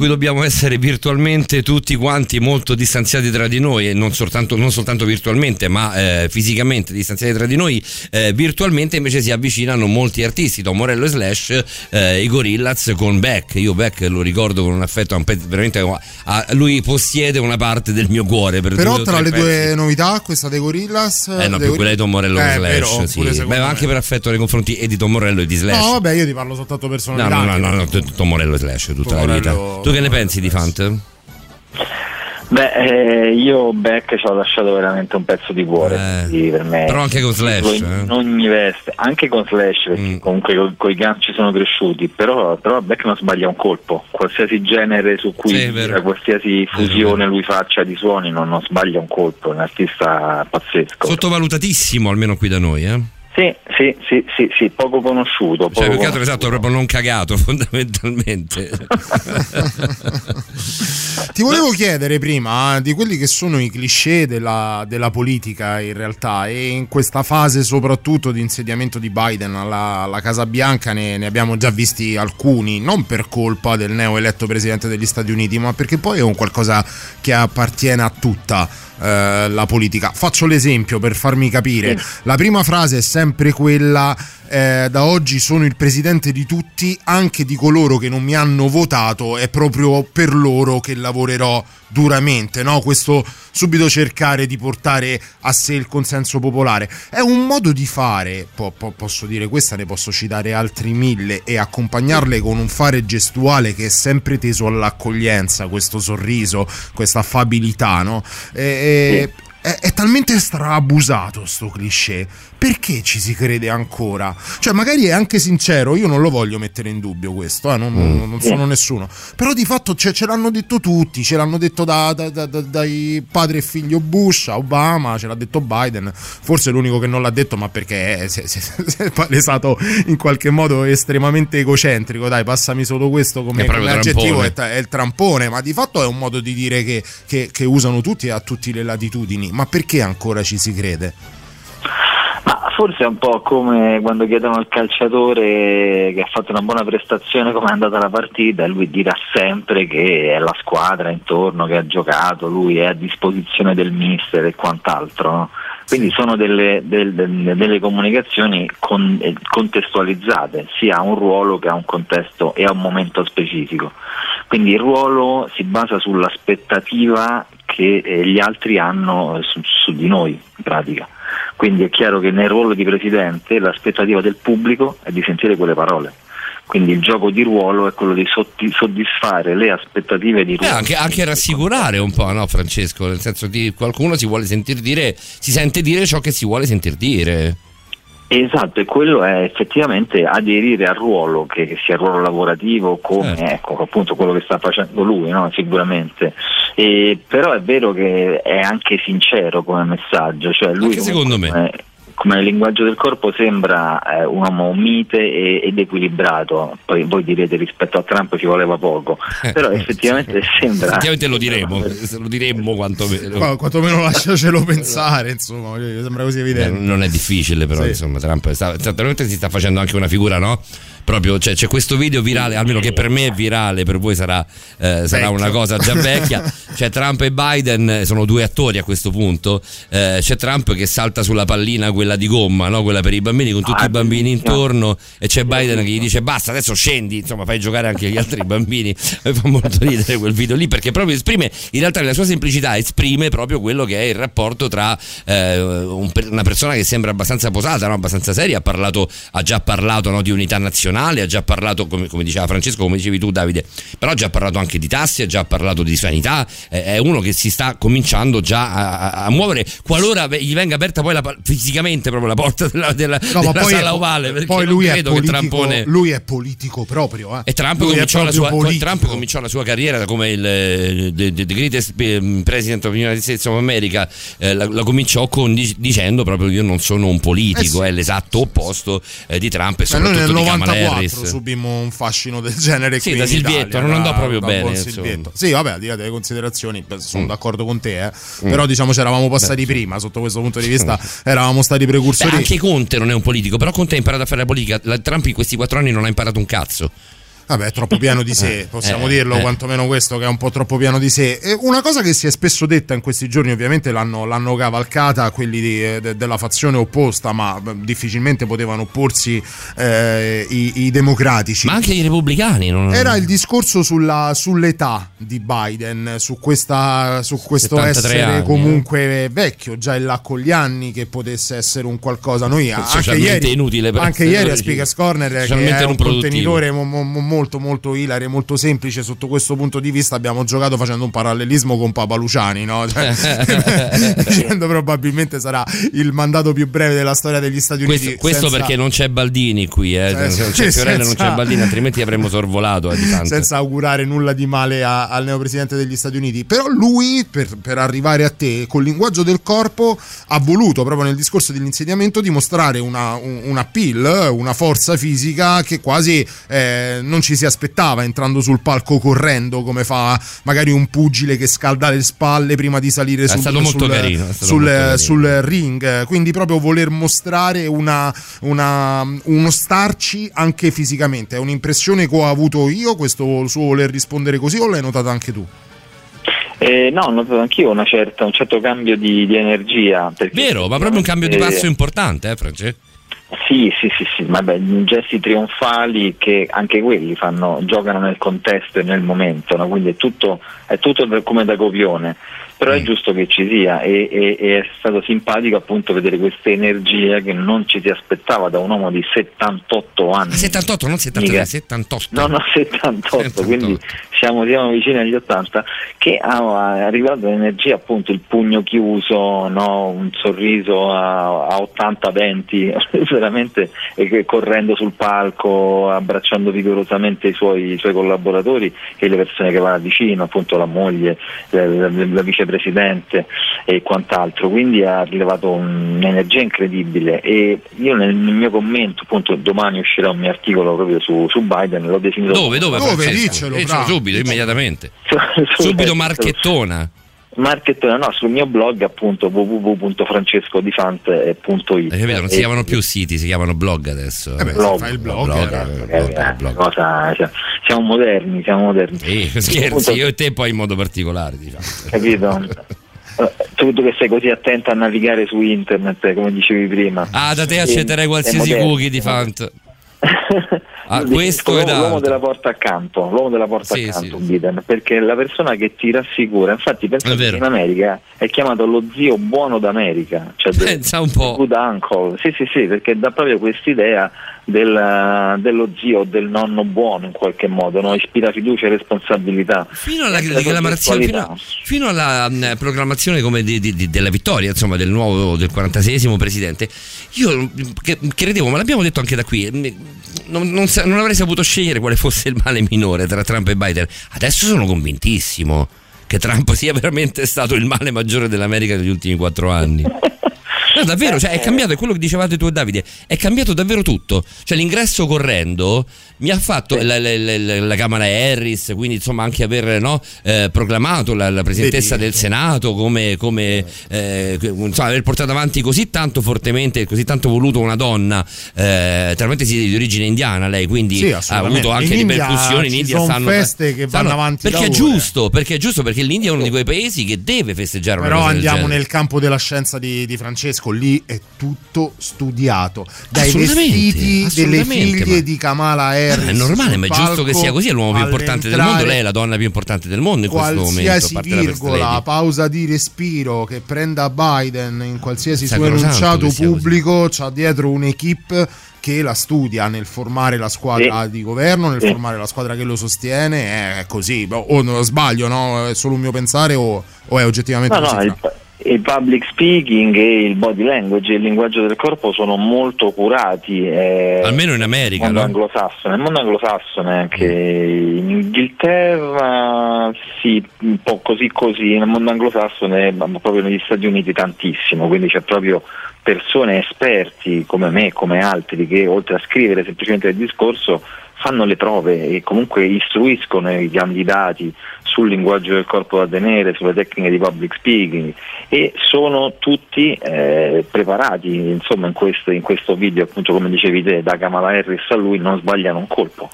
cui dobbiamo essere virtualmente tutti quanti molto distanziati tra di noi e non soltanto, non soltanto virtualmente ma eh, fisicamente distanziati tra di noi, eh, virtualmente invece si avvicinano molti artisti, Tom Morello e Slash, eh, i Gorillaz con Beck, io Beck lo ricordo con un affetto, un pezzo, veramente a- lui possiede una parte del mio cuore. Per Però tra le pezzi. due novità, questa dei Gorillaz. Eh no, più quella di Tom Morello Eh, e Slash, vero, sì. Beh, ma anche me. per affetto nei confronti e di Tom Morello e di Slash. No, vabbè, io ti parlo soltanto No, personalità. no, no, no, no, t- Tom Morello e Slash tutta la vita. Morello- Tu che ne pensi di Fant? Beh, eh, io Beck ci ho lasciato veramente un pezzo di cuore, quindi per me. Eh, Però anche con Slash, In, eh. Mm. ogni veste, anche con Slash, perché comunque con i ganci sono cresciuti, però, però Beck non sbaglia un colpo, qualsiasi genere su cui Sì, qualsiasi fusione lui faccia di suoni non, non sbaglia un colpo, è un artista pazzesco. Sottovalutatissimo, almeno qui da noi, eh? Sì, sì, sì, sì, sì, poco conosciuto. Cioè, poco più che altro esatto, proprio non cagato, fondamentalmente. Ti volevo chiedere prima eh, di quelli che sono i cliché della, della politica in realtà e in questa fase soprattutto di insediamento di Biden alla, alla Casa Bianca ne, ne abbiamo già visti alcuni, non per colpa del neo eletto presidente degli Stati Uniti, ma perché poi è un qualcosa che appartiene a tutta eh, la politica. Faccio l'esempio per farmi capire. La prima frase è sempre quella eh, da oggi sono il presidente di tutti, anche di coloro che non mi hanno votato, è proprio per loro che lavorerò duramente, no? Questo subito cercare di portare a sé il consenso popolare. È un modo di fare, po- po- posso dire questa, ne posso citare altri mille e accompagnarle con un fare gestuale che è sempre teso all'accoglienza, questo sorriso, questa affabilità, no? E- e- è, è talmente straabusato sto cliché. Perché ci si crede ancora? Cioè, magari è anche sincero, io non lo voglio mettere in dubbio questo, eh, non, non- non sono nessuno. Però di fatto cioè, ce l'hanno detto tutti, ce l'hanno detto da- da- da- da- dai padre e figlio Bush Obama, ce l'ha detto Biden. Forse è l'unico che non l'ha detto, ma perché è, si, si- si è palesato in qualche modo estremamente egocentrico. Dai, passami solo questo come, come aggettivo, è, è il trampone, ma di fatto è un modo di dire che, che- che usano tutti a tutte le latitudini. Ma perché ancora ci si crede? Ma forse è un po' come quando chiedono al calciatore che ha fatto una buona prestazione come è andata la partita e lui dirà sempre che è la squadra intorno che ha giocato, lui è a disposizione del mister e quant'altro. no? Quindi sono delle, del- del- delle comunicazioni con- eh, contestualizzate, sia a un ruolo che a un contesto e a un momento specifico. Quindi il ruolo si basa sull'aspettativa che eh, gli altri hanno su, su di noi, in pratica. Quindi è chiaro che nel ruolo di presidente l'aspettativa del pubblico è di sentire quelle parole. Quindi il gioco di ruolo è quello di soddisfare le aspettative di Beh, ruolo. anche, anche rassicurare un po', no, Francesco? Nel senso di qualcuno si vuole sentir dire, si sente dire ciò che si vuole sentir dire. Esatto, e quello è effettivamente aderire al ruolo, che, sia il ruolo lavorativo, come Certo. ecco, appunto quello che sta facendo lui, no? sicuramente. E, però è vero che è anche sincero come messaggio, cioè lui Anche secondo me. come, come linguaggio del corpo sembra eh, un uomo mite e- ed equilibrato, poi voi direte rispetto a Trump ci voleva poco, però effettivamente sembra... Effettivamente lo diremo, lo diremmo quantomeno. Qua- quantomeno lasciacelo pensare, insomma, sembra così Eh, evidente. non è difficile, però, Sì. insomma, Trump sta, certamente si sta facendo anche una figura, no? Proprio cioè, c'è questo video virale, almeno che per me è virale, per voi sarà, eh, sarà una cosa già vecchia. c'è Trump e Biden, eh, sono due attori a questo punto. Eh, c'è Trump che salta sulla pallina, quella di gomma, no? quella per i bambini, con tutti Ah, i bambini intorno, e c'è Biden che gli dice basta, adesso scendi, insomma, fai giocare anche gli altri bambini. Mi fa molto ridere quel video lì perché proprio esprime, in realtà nella sua semplicità, esprime proprio quello che è il rapporto tra eh, un una persona che sembra abbastanza posata, no? abbastanza seria, ha, parlato, ha già parlato no, di unità nazionale, ha già parlato, come, come diceva Francesco, come dicevi tu Davide, però ha già parlato anche di tassi, ha già parlato di sanità, eh, è uno che si sta cominciando già a, a- a muovere, qualora gli venga aperta poi la, fisicamente proprio la porta della, della, No, della sala è, ovale, perché poi lui, è politico, Trampone... lui è politico proprio. Eh. E Trump cominciò, la proprio sua. Trump cominciò la sua carriera come il the, the greatest eh, president of the United States of America, eh, la, la cominciò con, dic- dicendo proprio io non sono un politico, Eh sì. è l'esatto opposto eh, di Trump e soprattutto di Kamala 94 Harris. subimmo un fascino del genere Sì, da Silvietto, Italia, non andò da- proprio da bene. Sì, vabbè, al di là delle considerazioni, sono Mm. d'accordo con te, eh. Mm. però diciamo ci eravamo passati Beh, prima, sotto questo punto di vista eravamo stati precursori. Beh, anche Conte non è un politico, però Conte ha imparato a fare la politica. La- Trump in questi quattro anni non ha imparato un cazzo. Vabbè, è troppo pieno di sé, Eh, possiamo eh, dirlo, eh. quantomeno questo che è un po' troppo pieno di sé. E una cosa che si è spesso detta in questi giorni, ovviamente l'hanno, l'hanno cavalcata quelli di- eh, de- della fazione opposta, ma eh, difficilmente potevano opporsi eh, i, i democratici. Ma anche i repubblicani. Non... Era il discorso sulla- sull'età di Biden, su, questa, su questo 73 essere anni, comunque vecchio, già in là con gli anni, che potesse essere un qualcosa. Noi anche ieri, inutile per anche ieri a. Speakers Corner, che è un produttivo. contenitore mo- mo- mo- molto molto ilare, molto semplice sotto questo punto di vista, abbiamo giocato facendo un parallelismo con Papa Luciani, no? Cioè, dicendo probabilmente sarà il mandato più breve della storia degli Stati Uniti. Questo, senza- perché non c'è Baldini qui, eh. Se non c'è Fiorello, non senza- c'è Baldini, altrimenti avremmo sorvolato. Eh, senza augurare nulla di male a- al neopresidente degli Stati Uniti. Però lui, per, per arrivare a te, col linguaggio del corpo, ha voluto proprio nel discorso dell'insediamento dimostrare una, un, un appeal, una forza fisica che quasi eh, non ci si aspettava entrando sul palco correndo come fa magari un pugile che scalda le spalle prima di salire È sul, stato molto sul- carino, è stato sul- sul ring. Quindi proprio voler mostrare una, una- uno starci anche fisicamente. È un'impressione che ho avuto io, questo suo voler rispondere così, o l'hai notata anche tu? Eh, no, ho notato anch'io una certa, un certo cambio di, di energia. Vero, ma proprio un cambio di Eh, passo importante, eh, Francesco? Sì, sì, sì, sì, vabbè, gesti trionfali che anche quelli fanno, giocano nel contesto e nel momento, no? quindi è tutto, è tutto come da copione, però Mm. è giusto che ci sia e, e- e è stato simpatico appunto vedere questa energia che non ci si aspettava da un uomo di 78 anni. 78, non 73, Mica- 78. No, no, 78, quindi siamo, siamo vicini agli 80, che ha, rivelato l'energia, appunto il pugno chiuso, no? un sorriso a, a 80 denti, veramente e che correndo sul palco, abbracciando vigorosamente i suoi, i suoi collaboratori e le persone che vanno vicino, appunto la moglie, la, la- la vicepresidente e quant'altro, quindi ha rilevato un'energia incredibile e io nel, nel mio commento, appunto domani uscirà un mio articolo proprio su, su Biden, l'ho definito Dove, dove? Dove? Dicelo bravo. Subito, immediatamente. Su- Subito su- marchettona. Marchettone, no, sul mio blog appunto www.francescodifante.it capito? Non si chiamano più siti, si chiamano blog adesso. Eh beh, Blog, fai il blog. blog, eh. eh, eh, blog. cosa- cioè, siamo moderni, siamo moderni. Sì, scherzi, Appunto, io e te poi in modo particolare, diciamo. capito? Tu, tu che sei così attento a navigare su internet, come dicevi prima. Ah, da te accetterei qualsiasi cookie di Fant. Ah, questo ed l'uomo, della porta accanto, l'uomo della porta Sì, accanto sì. Biden, perché è la persona che ti rassicura. Infatti, È vero. che in America è chiamato lo zio buono d'America, cioè Pensa un po'. good uncle. Sì, sì, sì, perché dà proprio quest'idea del- dello zio o del nonno buono in qualche modo, no? ispira fiducia e responsabilità. Fino alla declamazione, fino, fino alla mh, proclamazione come di- di- di- della vittoria, insomma, del nuovo, del 46esimo presidente, io mh, che- credevo, ma l'abbiamo detto anche da qui, mh, non, non non avrei saputo scegliere quale fosse il male minore tra Trump e Biden. Adesso sono convintissimo che Trump sia veramente stato il male maggiore dell'America negli ultimi quattro anni. No, davvero, cioè, è Eh. cambiato, è quello che dicevate tu e Davide, è cambiato davvero tutto. Cioè l'ingresso correndo mi ha fatto la, la- la- la Camera Harris, quindi insomma anche aver no, eh, proclamato la, presidentessa del Senato come, come eh, insomma, aver portato avanti così tanto fortemente, così tanto voluto una donna, eh, tra parentesi di origine indiana lei, quindi Sì, ha avuto anche In ripercussioni in India. son stanno, feste che vanno avanti perché è giusto, perché è giusto, perché l'India è uno di quei paesi che deve festeggiare una Però andiamo nel campo della scienza di, di Francesco, lì è tutto studiato. Dai vestiti delle figlie ma- di Kamala Harris. Ah, è normale, ma è giusto che sia così, è l'uomo più importante del mondo, lei è la donna più importante del mondo in questo momento, Qualsiasi virgola, pausa di respiro che prenda Biden in qualsiasi suo enunciato pubblico, c'ha dietro un'equipe che la studia nel formare la squadra di governo, nel Sì. formare la squadra che lo sostiene, è così. O non sbaglio, no? È solo un mio pensare o, o è oggettivamente No, così? no, il, il public speaking e il body language e il linguaggio del corpo sono molto curati. eh, Almeno in America, nel mondo no? anglosassone, nel mondo anglosassone anche in Inghilterra sì, un po' così così, nel mondo anglosassone, ma proprio negli Stati Uniti tantissimo, quindi c'è proprio persone esperti come me, come altri, che oltre a scrivere semplicemente il discorso fanno le prove e comunque istruiscono i candidati sul linguaggio del corpo da tenere, sulle tecniche di public speaking e sono tutti eh, preparati insomma in questo, in questo video appunto come dicevi te da Kamala Harris a lui non sbagliano un colpo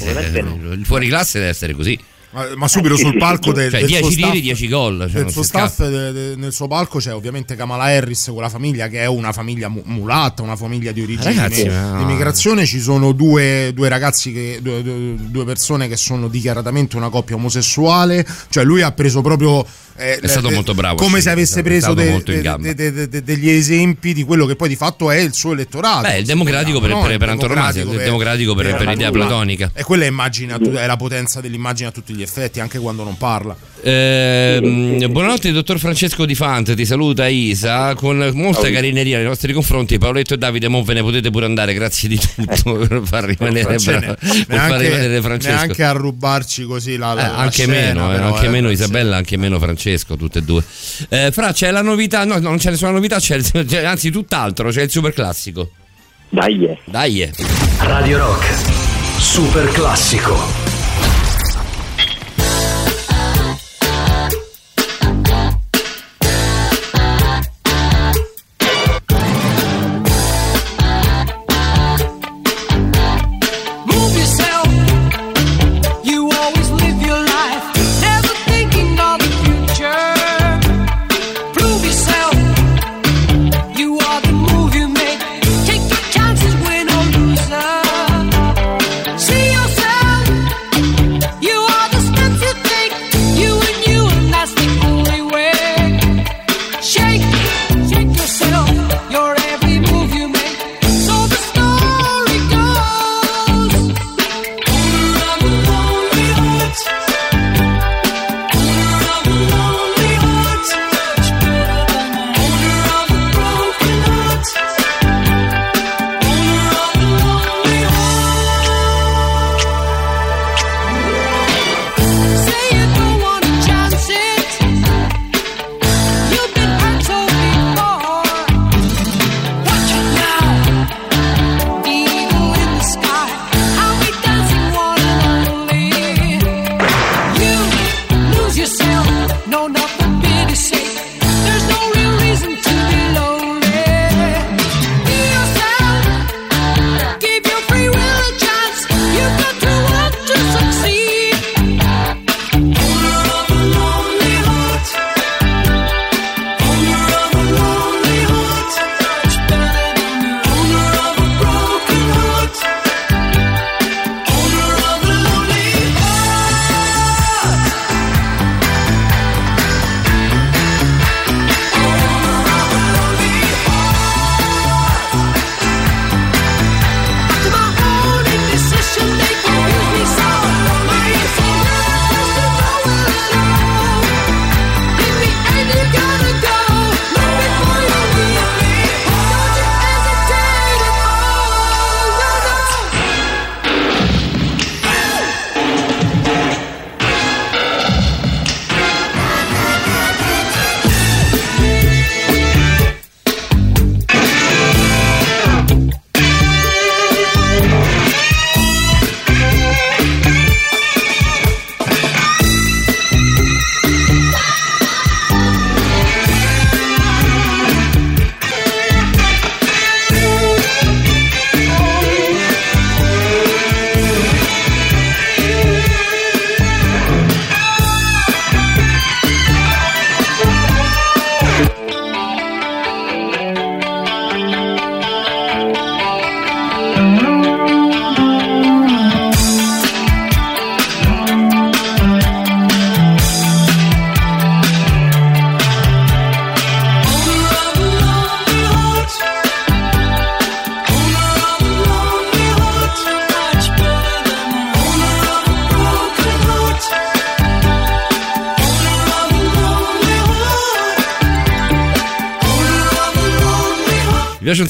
Ovviamente no. Il fuori classe deve essere così. Ma, ma subito Eh, sul sì, palco sì. del, Cioè, del 10 suo tiri, staff, 10 gol, cioè, suo staff de- de- nel suo palco c'è ovviamente Kamala Harris con la famiglia che è una famiglia mu- mulatta, una famiglia di origine Ragazzi, di, ma- di immigrazione. Ci sono due, due ragazzi, che, due, due- persone che sono dichiaratamente una coppia omosessuale. Cioè, lui ha preso proprio. eh, È stato le- molto bravo, Come sì, se avesse è preso de- de- de- de- de- degli esempi di quello che poi di fatto è il suo elettorato. Beh, il democratico per, No, per, il per antonomasia, il democratico per, per idea platonica. E quella immagina, tu- è la potenza dell'immagine a tutti gli effetti, anche quando non parla. Ehm, buonanotte, dottor Francesco Di Fante. Ti saluta Isa con molta carineria nei nostri confronti. Paoletto e Davide, mo ve ne potete pure andare. Grazie di tutto per far rimanere, Cioè, bravo, per far neanche, rimanere Francesco. neanche a rubarci così la, Eh, la- la anche scena, meno, eh, però, anche eh, meno. Isabella, anche meno Francesco, tutte e due. Eh, Fra, c'è la novità, no, no, non c'è nessuna novità, c'è, c'è- anzi tutt'altro, c'è il super classico. Dai, Dai. Radio Rock, super classico.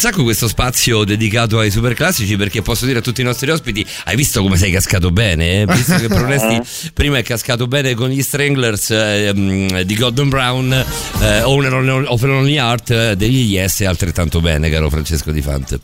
Sacco questo spazio dedicato ai super classici perché posso dire a tutti i nostri ospiti: hai visto come sei cascato bene? Eh? Visto che Pronesti prima è cascato bene con gli Stranglers ehm, di Gordon Brown, eh, Owner of Lonely Heart eh, degli Yes altrettanto bene, caro Francesco Di Fante.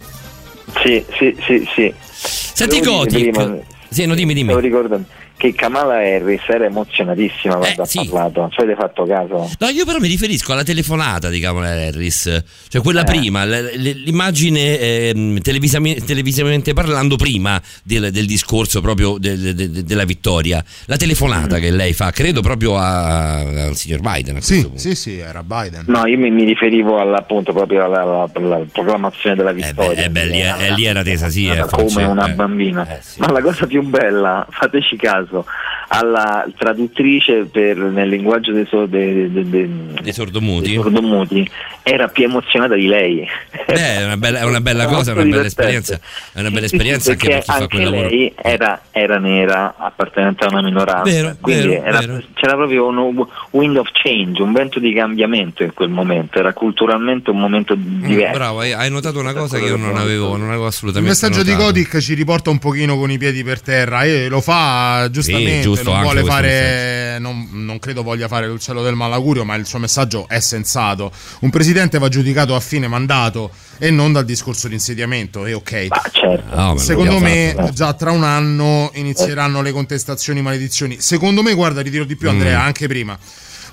Sì, sì, sì, sì. Senti Devo Gothic. Sì, no, dimmi, dimmi. Stavo ricordando che Kamala Harris era emozionatissima quando ha parlato, non ci avete fatto caso? No, io però mi riferisco alla telefonata di Kamala Harris, cioè quella Eh. prima, l'immagine ehm, televisami- televisivamente parlando prima del, del discorso proprio del- de- de- della vittoria, la telefonata Mm. che lei fa, credo proprio a- al signor Biden. a questo Sì, punto. sì, sì, era Biden. No, io mi, mi riferivo appunto proprio alla, alla- alla proclamazione della vittoria. Eh beh, lì, è- eh, lì era tesa, sì. eh, come una eh. bambina. Ma la cosa più bella, fateci caso, 그래서 alla traduttrice per, nel linguaggio dei, so- dei- dei- dei- Dei sordomuti? dei sordomuti era più emozionata di lei. Beh, è una bella, è una bella cosa, è una bella esperienza, è una bella Sì, sì, esperienza anche per perché chi fa anche quel lavoro. lei era, era nera, appartenente a una minoranza, Vero, quindi vero, era- vero. c'era proprio un wind of change, un vento di cambiamento in quel momento, era culturalmente un momento diverso. Mm, Bravo, hai, notato una cosa che io non avevo, non avevo Il assolutamente messaggio di notato. Godic ci riporta un pochino con i piedi per terra e lo fa giustamente, giusto, non vuole fare, non, non credo voglia fare l'uccello del malaugurio, ma il suo messaggio è sensato. Un presidente va giudicato a fine mandato e non dal discorso di insediamento, e ok. certo. Ah, ma Secondo me fatto, già tra un anno inizieranno le contestazioni, maledizioni. Secondo me, guarda, ritiro di più Mm. Andrea, anche prima.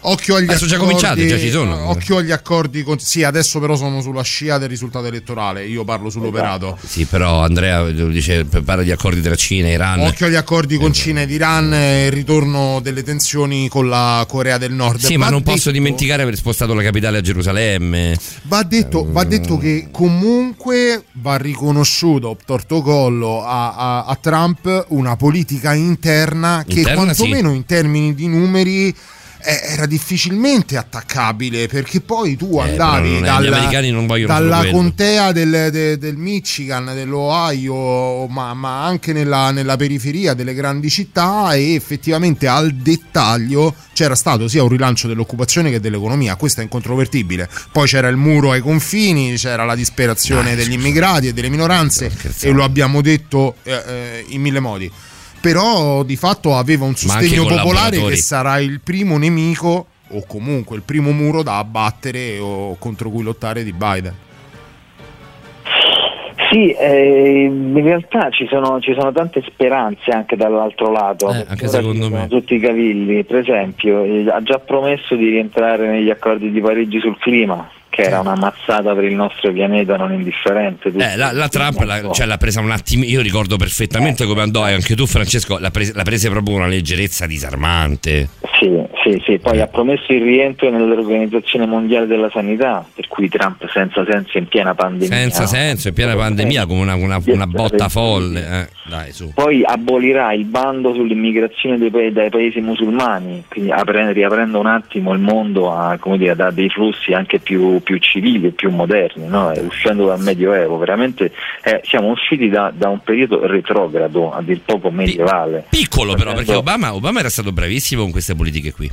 Occhio agli Adesso già accordi, cominciate, già ci sono. Occhio agli accordi. con- sì, adesso però sono sulla scia del risultato elettorale. Io parlo sull'operato. Sì, però Andrea dice, parla di accordi tra Cina e Iran. Occhio agli accordi Eh, con Cina ed Iran e il ritorno delle tensioni con la Corea del Nord. Sì, ma Va non detto- posso dimenticare aver spostato la capitale a Gerusalemme. Va detto, va detto che comunque va riconosciuto torto collo a, a- a Trump una politica interna che Interna, quantomeno in termini di numeri eh, era difficilmente attaccabile perché poi tu Eh, andavi gli dalla- dalla contea del, de- del Michigan, dell'Ohio, ma, ma anche nella, nella periferia delle grandi città e effettivamente al dettaglio c'era stato sia un rilancio dell'occupazione che dell'economia, questo è incontrovertibile. Poi c'era il muro ai confini, c'era la disperazione degli immigrati e delle minoranze e lo abbiamo detto eh, eh, in mille modi. Però di fatto aveva un sostegno popolare che sarà il primo nemico o comunque il primo muro da abbattere o contro cui lottare di Biden. Sì, eh, in realtà ci sono, ci sono tante speranze anche dall'altro lato. Eh, anche secondo me. Tutti i cavilli, per esempio, eh, ha già promesso di rientrare negli accordi di Parigi sul clima, che era una mazzata per il nostro pianeta non indifferente. Eh, la, la Trump l'ha, cioè, l'ha presa un attimo. Io ricordo perfettamente come andò, e anche tu, Francesco, l'ha, presa, l'ha presa proprio una leggerezza disarmante. Sì, sì, sì, Eh. poi ha promesso il rientro nell'Organizzazione Mondiale della Sanità, per cui Trump senza senso in piena pandemia. Senza senso, in piena pandemia, come una, una- una botta folle. Eh, dai. Poi abolirà il bando sull'immigrazione dei dai paesi musulmani, quindi apre- riaprendo un attimo il mondo a, come dire, da dei flussi anche più, più civili e più moderni, no? Uscendo dal Medioevo. Veramente eh, siamo usciti da, da un periodo retrogrado, a dir poco medievale. Piccolo però, perché Obama, Obama era stato bravissimo con queste politiche qui.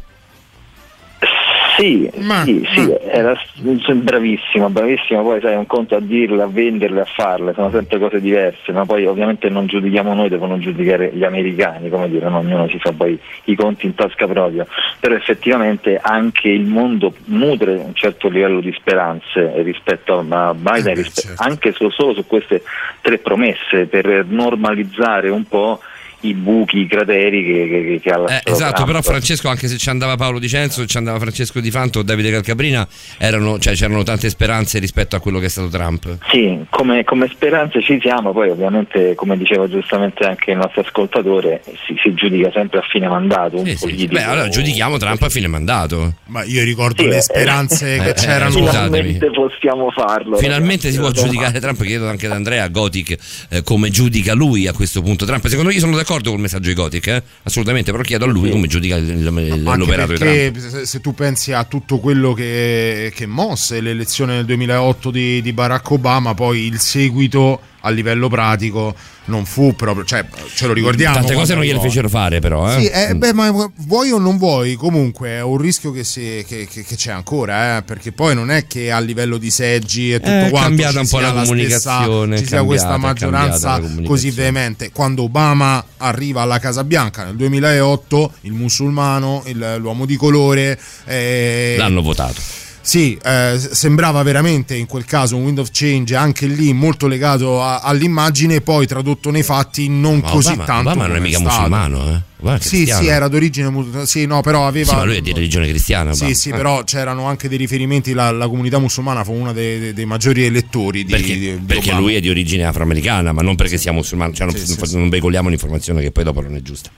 Sì, sì, sì, era s- bravissimo, bravissimo, poi sai, un conto a dirle, a venderle, a farle, sono sempre cose diverse, ma poi ovviamente non giudichiamo noi, devono giudicare gli americani, come dire, no? ognuno si fa poi i conti in tasca propria, però effettivamente anche il mondo nutre un certo livello di speranze rispetto a Biden, rispe- anche so- solo su queste tre promesse per normalizzare un po' i buchi, i crateri che, che, che ha Eh, lasciato esatto, Trump. però Francesco, anche se ci andava Paolo Di Censo, se ci andava Francesco Di Fanto o Davide Calcabrina, erano, cioè, c'erano tante speranze rispetto a quello che è stato Trump. Sì, come, come speranze ci siamo, poi ovviamente come diceva giustamente anche il nostro ascoltatore si, si giudica sempre a fine mandato. Un politico. Beh, allora giudichiamo Trump a fine mandato. Ma io ricordo Sì, le eh, speranze eh, che eh, c'erano. scusatemi. Finalmente possiamo farlo. Finalmente si può ragazzi. giudicare Trump, chiedo anche ad Andrea Gotic eh, come giudica lui a questo punto Trump. Secondo me io sono d'accordo con il messaggio di Gotic, eh? assolutamente, però chiedo a lui come giudica il- Anche l'operato di Trump. se, se tu pensi a tutto quello che, che mosse l'elezione del 2008 di, di Barack Obama, poi il seguito a livello pratico non fu proprio, cioè ce lo ricordiamo. Tante cose non gliele fecero fare però. Eh? Sì, eh, beh, ma vuoi o non vuoi, comunque è un rischio che, si, che, che, che c'è ancora, eh, perché poi non è che a livello di seggi e tutto È quanto cambiata ci un po' la comunicazione, stessa, ci sia è questa cambiata, è maggioranza cambiata così veemente. Quando Obama arriva alla Casa Bianca nel 2008, il musulmano, il- l'uomo di colore... eh, L'hanno votato. Sì, eh, sembrava veramente in quel caso un wind of change anche lì molto legato a- all'immagine, poi tradotto nei fatti non Ma così Obama, tanto. Obama non è mica stato. musulmano, eh? Obama Sì, cristiano. sì, era d'origine musulmana. Sì, no, però aveva. Sì, ma lui è di religione cristiana. Sì, Obama. sì, Eh. però c'erano anche dei riferimenti. La, la comunità musulmana fu uno dei, dei- dei maggiori elettori di, Perché, di- perché lui è di origine afroamericana, ma non perché sia musulmano. Cioè, non, Sì, sì, non veicoliamo un'informazione che poi dopo non è giusta.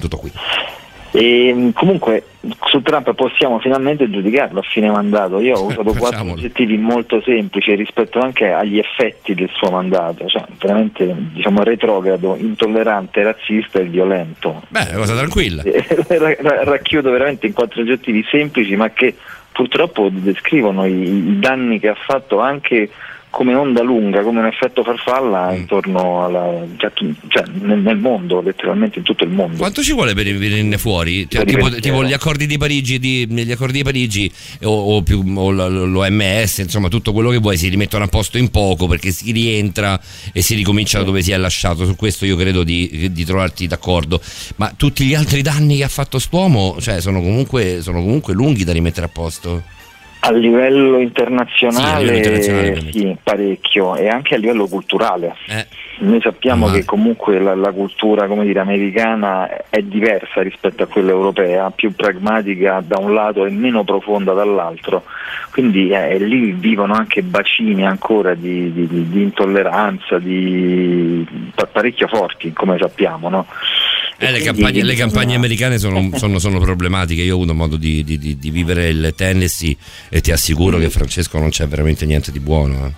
Tutto qui. E, mh, comunque su Trump possiamo finalmente giudicarlo a fine mandato. Io ho usato quattro aggettivi molto semplici rispetto anche agli effetti del suo mandato, cioè veramente diciamo retrogrado, intollerante, razzista e violento. Beh, è una cosa tranquilla. Ra- ra- racchiudo veramente in quattro aggettivi semplici ma che purtroppo descrivono i, i danni che ha fatto anche come onda lunga, come un effetto farfalla intorno alla, cioè, cioè, nel, nel mondo, letteralmente in tutto il mondo. Quanto ci vuole per venirne fuori? Cioè, tipo, tipo gli accordi di Parigi, di, gli accordi di Parigi o, o più, o l'OMS, insomma, tutto quello che vuoi si rimettono a posto in poco perché si rientra e si ricomincia da dove si è lasciato. Su questo io credo di, di trovarti d'accordo. Ma tutti gli altri danni che ha fatto st'uomo, cioè, sono comunque, sono comunque lunghi da rimettere a posto. A livello internazionale, Sì, a livello internazionale, sì, parecchio e anche a livello culturale. Eh. Noi sappiamo Ah. che comunque la, la cultura come dire, americana è diversa rispetto a quella europea, più pragmatica da un lato e meno profonda dall'altro, quindi eh, lì vivono anche bacini ancora di, di- di- di intolleranza, di, pa- parecchio forti come sappiamo. No? Eh, le, campagne, le campagne americane sono, sono- sono problematiche. Io ho avuto modo di, di- di- di vivere il Tennessee e ti assicuro che Francesco non c'è veramente niente di buono. eh.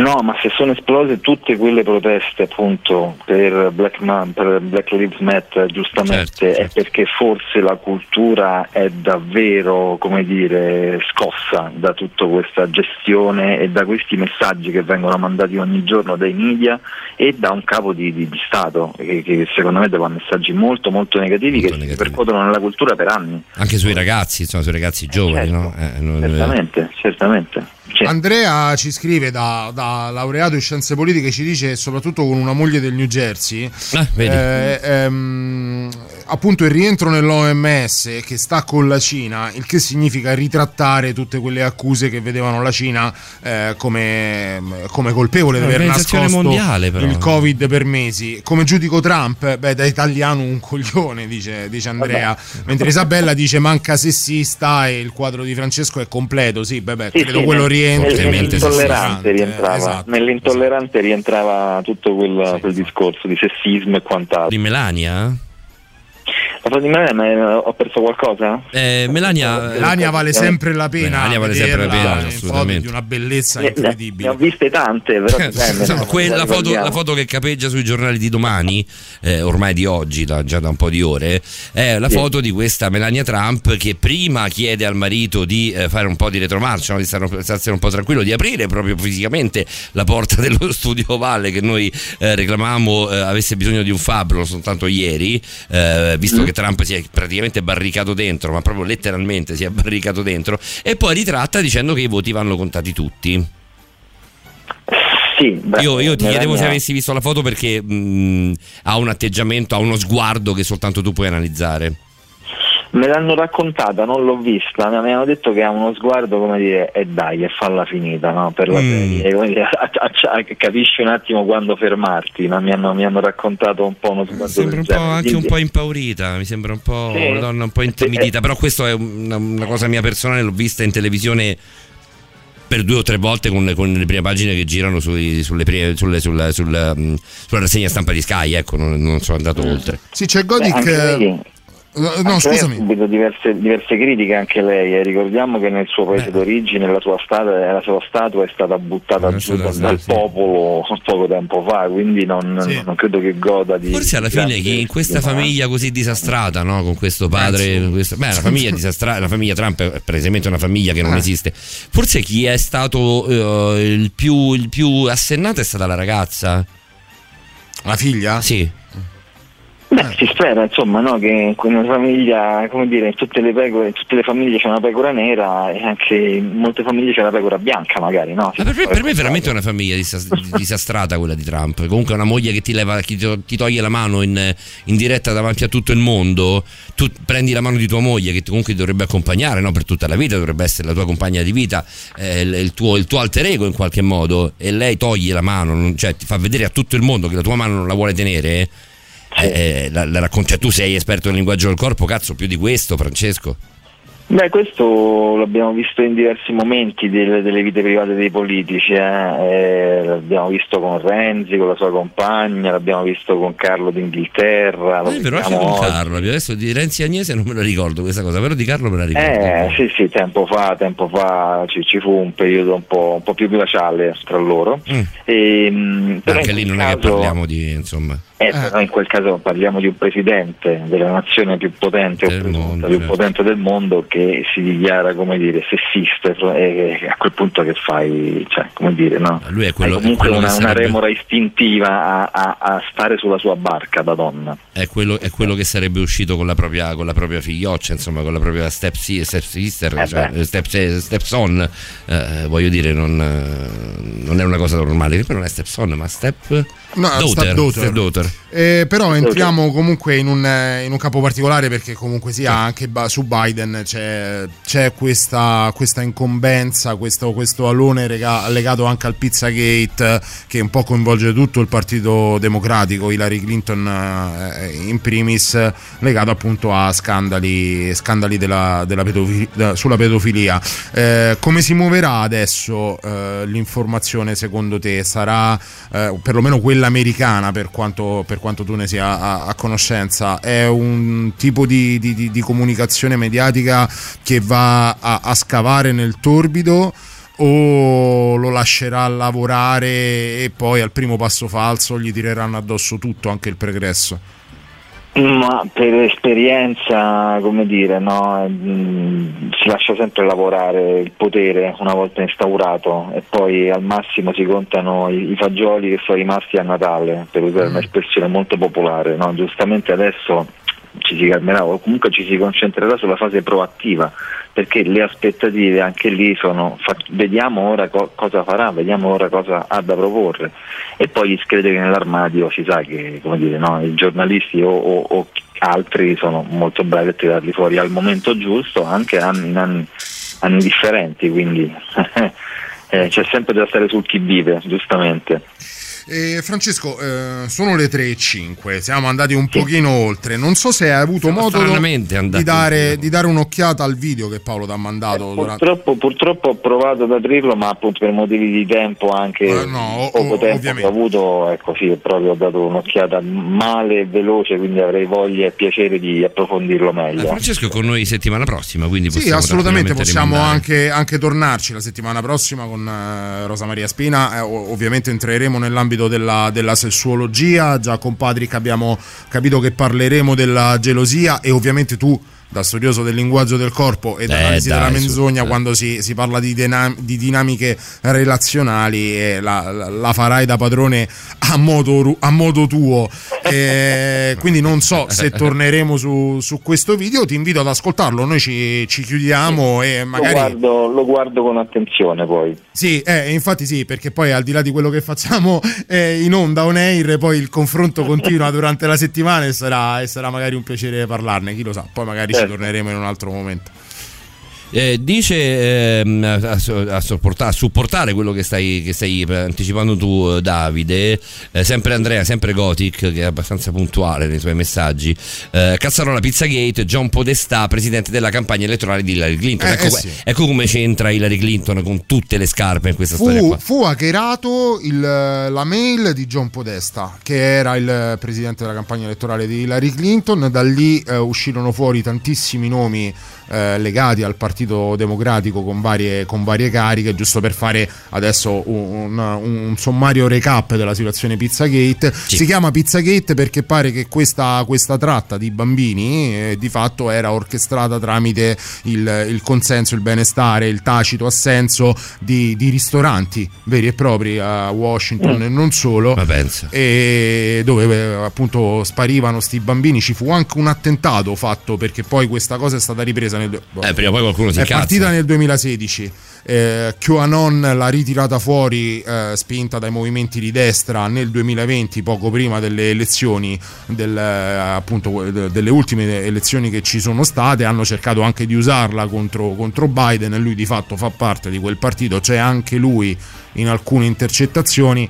No, ma se sono esplose tutte quelle proteste appunto per Black, Man, per Black Lives Matter, giustamente, Certo, è perché forse la cultura è davvero, come dire, scossa da tutta questa gestione e da questi messaggi che vengono mandati ogni giorno dai media e da un capo di, di- di Stato, che, che secondo me dà messaggi molto molto negativi che si percuotono nella cultura per anni. Anche sui ragazzi, insomma, sui ragazzi giovani, no? Eh, non- Certamente, certamente. Andrea ci scrive da, da laureato in scienze politiche, ci dice soprattutto con una moglie del New Jersey, vedi. eh, ehm, appunto il rientro nell'OMS che sta con la Cina, il che significa ritrattare tutte quelle accuse che vedevano la Cina eh, come, come colpevole di aver nascosto mondiale, però. il Covid per mesi. Come giudico Trump? Beh, da italiano un coglione, dice, dice Andrea, mentre Isabella dice manca sessista e il quadro di Francesco è completo. Sì, beh, beh, Sì, credo sì, quello rientra. nel- nell'intollerante rientrava, esatto. nell'intollerante rientrava tutto quel, quel discorso di sessismo e quant'altro. Di Melania? La foto di Melania, ma eh, ho perso qualcosa? Eh, Melania, Melania vale sempre la pena. Melania vale sempre la pena, foto assolutamente. di una bellezza incredibile. ne ho viste tante, però No, no? que- Non la, foto, la foto che capeggia sui giornali di domani, eh, ormai di oggi, da- già da un po' di ore, è la Sì. foto di questa Melania Trump che prima chiede al marito di eh, fare un po' di retromarcia, no? di stare, starsene un po' tranquillo, di aprire proprio fisicamente la porta dello studio ovale che noi eh, reclamavamo eh, avesse bisogno di un fabbro soltanto ieri, eh, visto Mm. che Trump si è praticamente barricato dentro, ma proprio letteralmente si è barricato dentro, e poi ritratta dicendo che i voti vanno contati tutti. Sì, beh, io, io ti chiedevo se avessi visto la foto perché mh, ha un atteggiamento, ha uno sguardo che soltanto tu puoi analizzare. Me l'hanno raccontata, non l'ho vista, mi hanno detto che ha uno sguardo come dire e dai, e falla finita no? per la Mm. serie, capisci un attimo quando fermarti, no? mi, hanno, mi hanno raccontato un po' uno sguardo Sembra del un po' anche un po' impaurita, mi sembra un po' Sì. una donna un po' intimidita, però questo è una, una cosa mia personale, l'ho vista in televisione per due o tre volte con, con le prime pagine che girano sui- sulle, prime- sulle- sulla, sulla, mh, sulla rassegna stampa di Sky, ecco, non, non sono andato oltre. Sì, c'è Beh, Godic. anche eh, Uh, no, scusami. Ha subito diverse, diverse, critiche anche lei. Eh. Ricordiamo che nel suo paese Beh. d'origine la sua, statua, la sua statua è stata buttata eh, giù dal, dal sì. popolo poco tempo fa, quindi non, sì. non, credo che goda di. Forse alla fine che in questa famiglia così disastrata, no? con questo padre. Questo, beh, la famiglia disastrata, la famiglia Trump è praticamente una famiglia che non eh. esiste. Forse chi è stato uh, il, più, il più assennato è stata la ragazza. La figlia? Sì. Beh, si spera insomma no, che in una famiglia, come dire, in tutte le, pecore, in tutte le famiglie c'è una pecora nera e anche in molte famiglie c'è una pecora bianca magari. No? per, me, per me è veramente una famiglia disastrata quella di Trump. Comunque una moglie che ti, leva, che ti toglie la mano in, in, diretta davanti a tutto il mondo, tu prendi la mano di tua moglie che comunque ti dovrebbe accompagnare no? per tutta la vita, dovrebbe essere la tua compagna di vita, eh, il, tuo, il, tuo, alter ego in qualche modo e lei toglie la mano, cioè ti fa vedere a tutto il mondo che la tua mano non la vuole tenere eh, la, la racconti, cioè, tu sei esperto nel linguaggio del corpo, cazzo, più di questo, Francesco? Beh, questo l'abbiamo visto in diversi momenti delle, delle vite private dei politici, eh? Eh, l'abbiamo visto con Renzi, con la sua compagna, l'abbiamo visto con Carlo d'Inghilterra. Lo eh, però anche con. Carlo, adesso di Renzi Agnese non me la ricordo questa cosa, però di Carlo me la ricordo. Eh, sì, sì, tempo fa, tempo fa ci, ci fu un periodo un po', un po più glaciale tra loro. Mm. E, ehm, anche lì non caso... è che parliamo di, insomma... Eh, però in quel caso parliamo di un presidente della nazione più potente, del mondo, più certo. potente del mondo che si dichiara come dire sessista e a quel punto che fai cioè, come dire no? lui è quello, Hai comunque è quello una, sarebbe... una, remora istintiva a, a, a, stare sulla sua barca da donna è quello, è quello che sarebbe uscito con la propria, con la propria figlioccia insomma con la propria step, step sister eh cioè, step, step son eh, voglio dire non, non, è una cosa normale però non è step son ma step no, daughter, daughter. Step daughter. Eh, però entriamo comunque in un, in un, capo particolare perché comunque sia sì. anche su Biden c'è, c'è questa, questa, incombenza, questo, questo alone rega, legato anche al Pizzagate che un po' coinvolge tutto il Partito Democratico, Hillary Clinton eh, in primis, legato appunto a scandali, scandali della, della pedofilia, sulla pedofilia. Eh, come si muoverà adesso eh, l'informazione secondo te? Sarà eh, perlomeno quella americana per quanto, per quanto tu ne sia a, a conoscenza, è un tipo di, di, di, comunicazione mediatica che va a, a scavare nel torbido o lo lascerà lavorare e poi al primo passo falso gli tireranno addosso tutto, anche il pregresso? Ma per esperienza, come dire, no? mm, si lascia sempre lavorare il potere una volta instaurato e poi al massimo si contano i, i fagioli che sono rimasti a Natale, per usare mm. un'espressione molto popolare. No? Giustamente adesso ci si calmerà o comunque ci si concentrerà sulla fase proattiva perché le aspettative anche lì sono fa- vediamo ora co- cosa farà, vediamo ora cosa ha da proporre. E poi gli scheletri nell'armadio si sa che dire, no, i giornalisti o, o, o, altri sono molto bravi a tirarli fuori al momento giusto anche in anni, anni differenti quindi eh, c'è sempre da stare sul chi vive giustamente eh, Francesco, eh, sono le 3.05, siamo andati un pochino oltre. Non so se hai avuto siamo modo di dare, di dare, un'occhiata al video che Paolo ti ha mandato. Eh, purtroppo, purtroppo, ho provato ad aprirlo, ma appunto per motivi di tempo anche eh, no, poco o, tempo ovviamente. che ho avuto, ecco sì, proprio ho dato un'occhiata male e veloce, quindi avrei voglia e piacere di approfondirlo meglio. Eh, Francesco è con noi settimana prossima, quindi sì, assolutamente possiamo anche, anche, tornarci la settimana prossima con uh, Rosa Maria Spina. Eh, ovviamente entreremo nell'ambito nell'ambito della, della sessuologia, già con Patrick abbiamo capito che parleremo della gelosia e ovviamente tu da studioso del linguaggio del corpo e dall'analisi eh, della menzogna su, quando si, si, parla di, dinam- di, dinamiche relazionali e la, la, la, farai da padrone a modo, a modo tuo. E quindi non so se torneremo su, su, questo video ti invito ad ascoltarlo noi ci, ci chiudiamo e magari lo guardo, lo guardo, con attenzione poi. Sì eh, infatti sì perché poi al di là di quello che facciamo eh, in onda on air poi il confronto continua durante la settimana e sarà, e sarà magari un piacere parlarne chi lo sa poi magari certo. ci torneremo in un altro momento. Eh, dice ehm, a, a, a, supportare quello che stai, che stai anticipando tu, Davide. Eh, sempre Andrea, sempre Gothic, che è abbastanza puntuale nei suoi messaggi. Eh, Cazzarola Pizzagate, John Podestà, presidente della campagna elettorale di Hillary Clinton. Eh, ecco, eh sì. ecco, come c'entra Hillary Clinton con tutte le scarpe in questa fu, storia. Qua. Fu hackerato il, la mail di John Podesta, che era il presidente della campagna elettorale di Hillary Clinton. Da lì eh, uscirono fuori tantissimi nomi eh, legati al Partito Democratico con varie, con varie, cariche, giusto per fare adesso un, un, sommario recap della situazione Pizzagate. Sì. Si chiama Pizzagate perché pare che questa, questa tratta di bambini eh, di fatto era orchestrata tramite il, il, consenso, il benestare, il tacito assenso di, di ristoranti veri e propri a Washington mm. e non solo. E dove appunto sparivano sti bambini. Ci fu anche un attentato fatto perché poi questa cosa è stata ripresa nel, eh, prima o poi qualcuno si è incazza. partita nel 2016 eh, QAnon l'ha ritirata fuori eh, spinta dai movimenti di destra nel 2020 poco prima delle elezioni del, eh, appunto delle ultime elezioni che ci sono state. Hanno cercato anche di usarla contro, contro Biden e lui di fatto fa parte di quel partito. C'è anche lui in alcune intercettazioni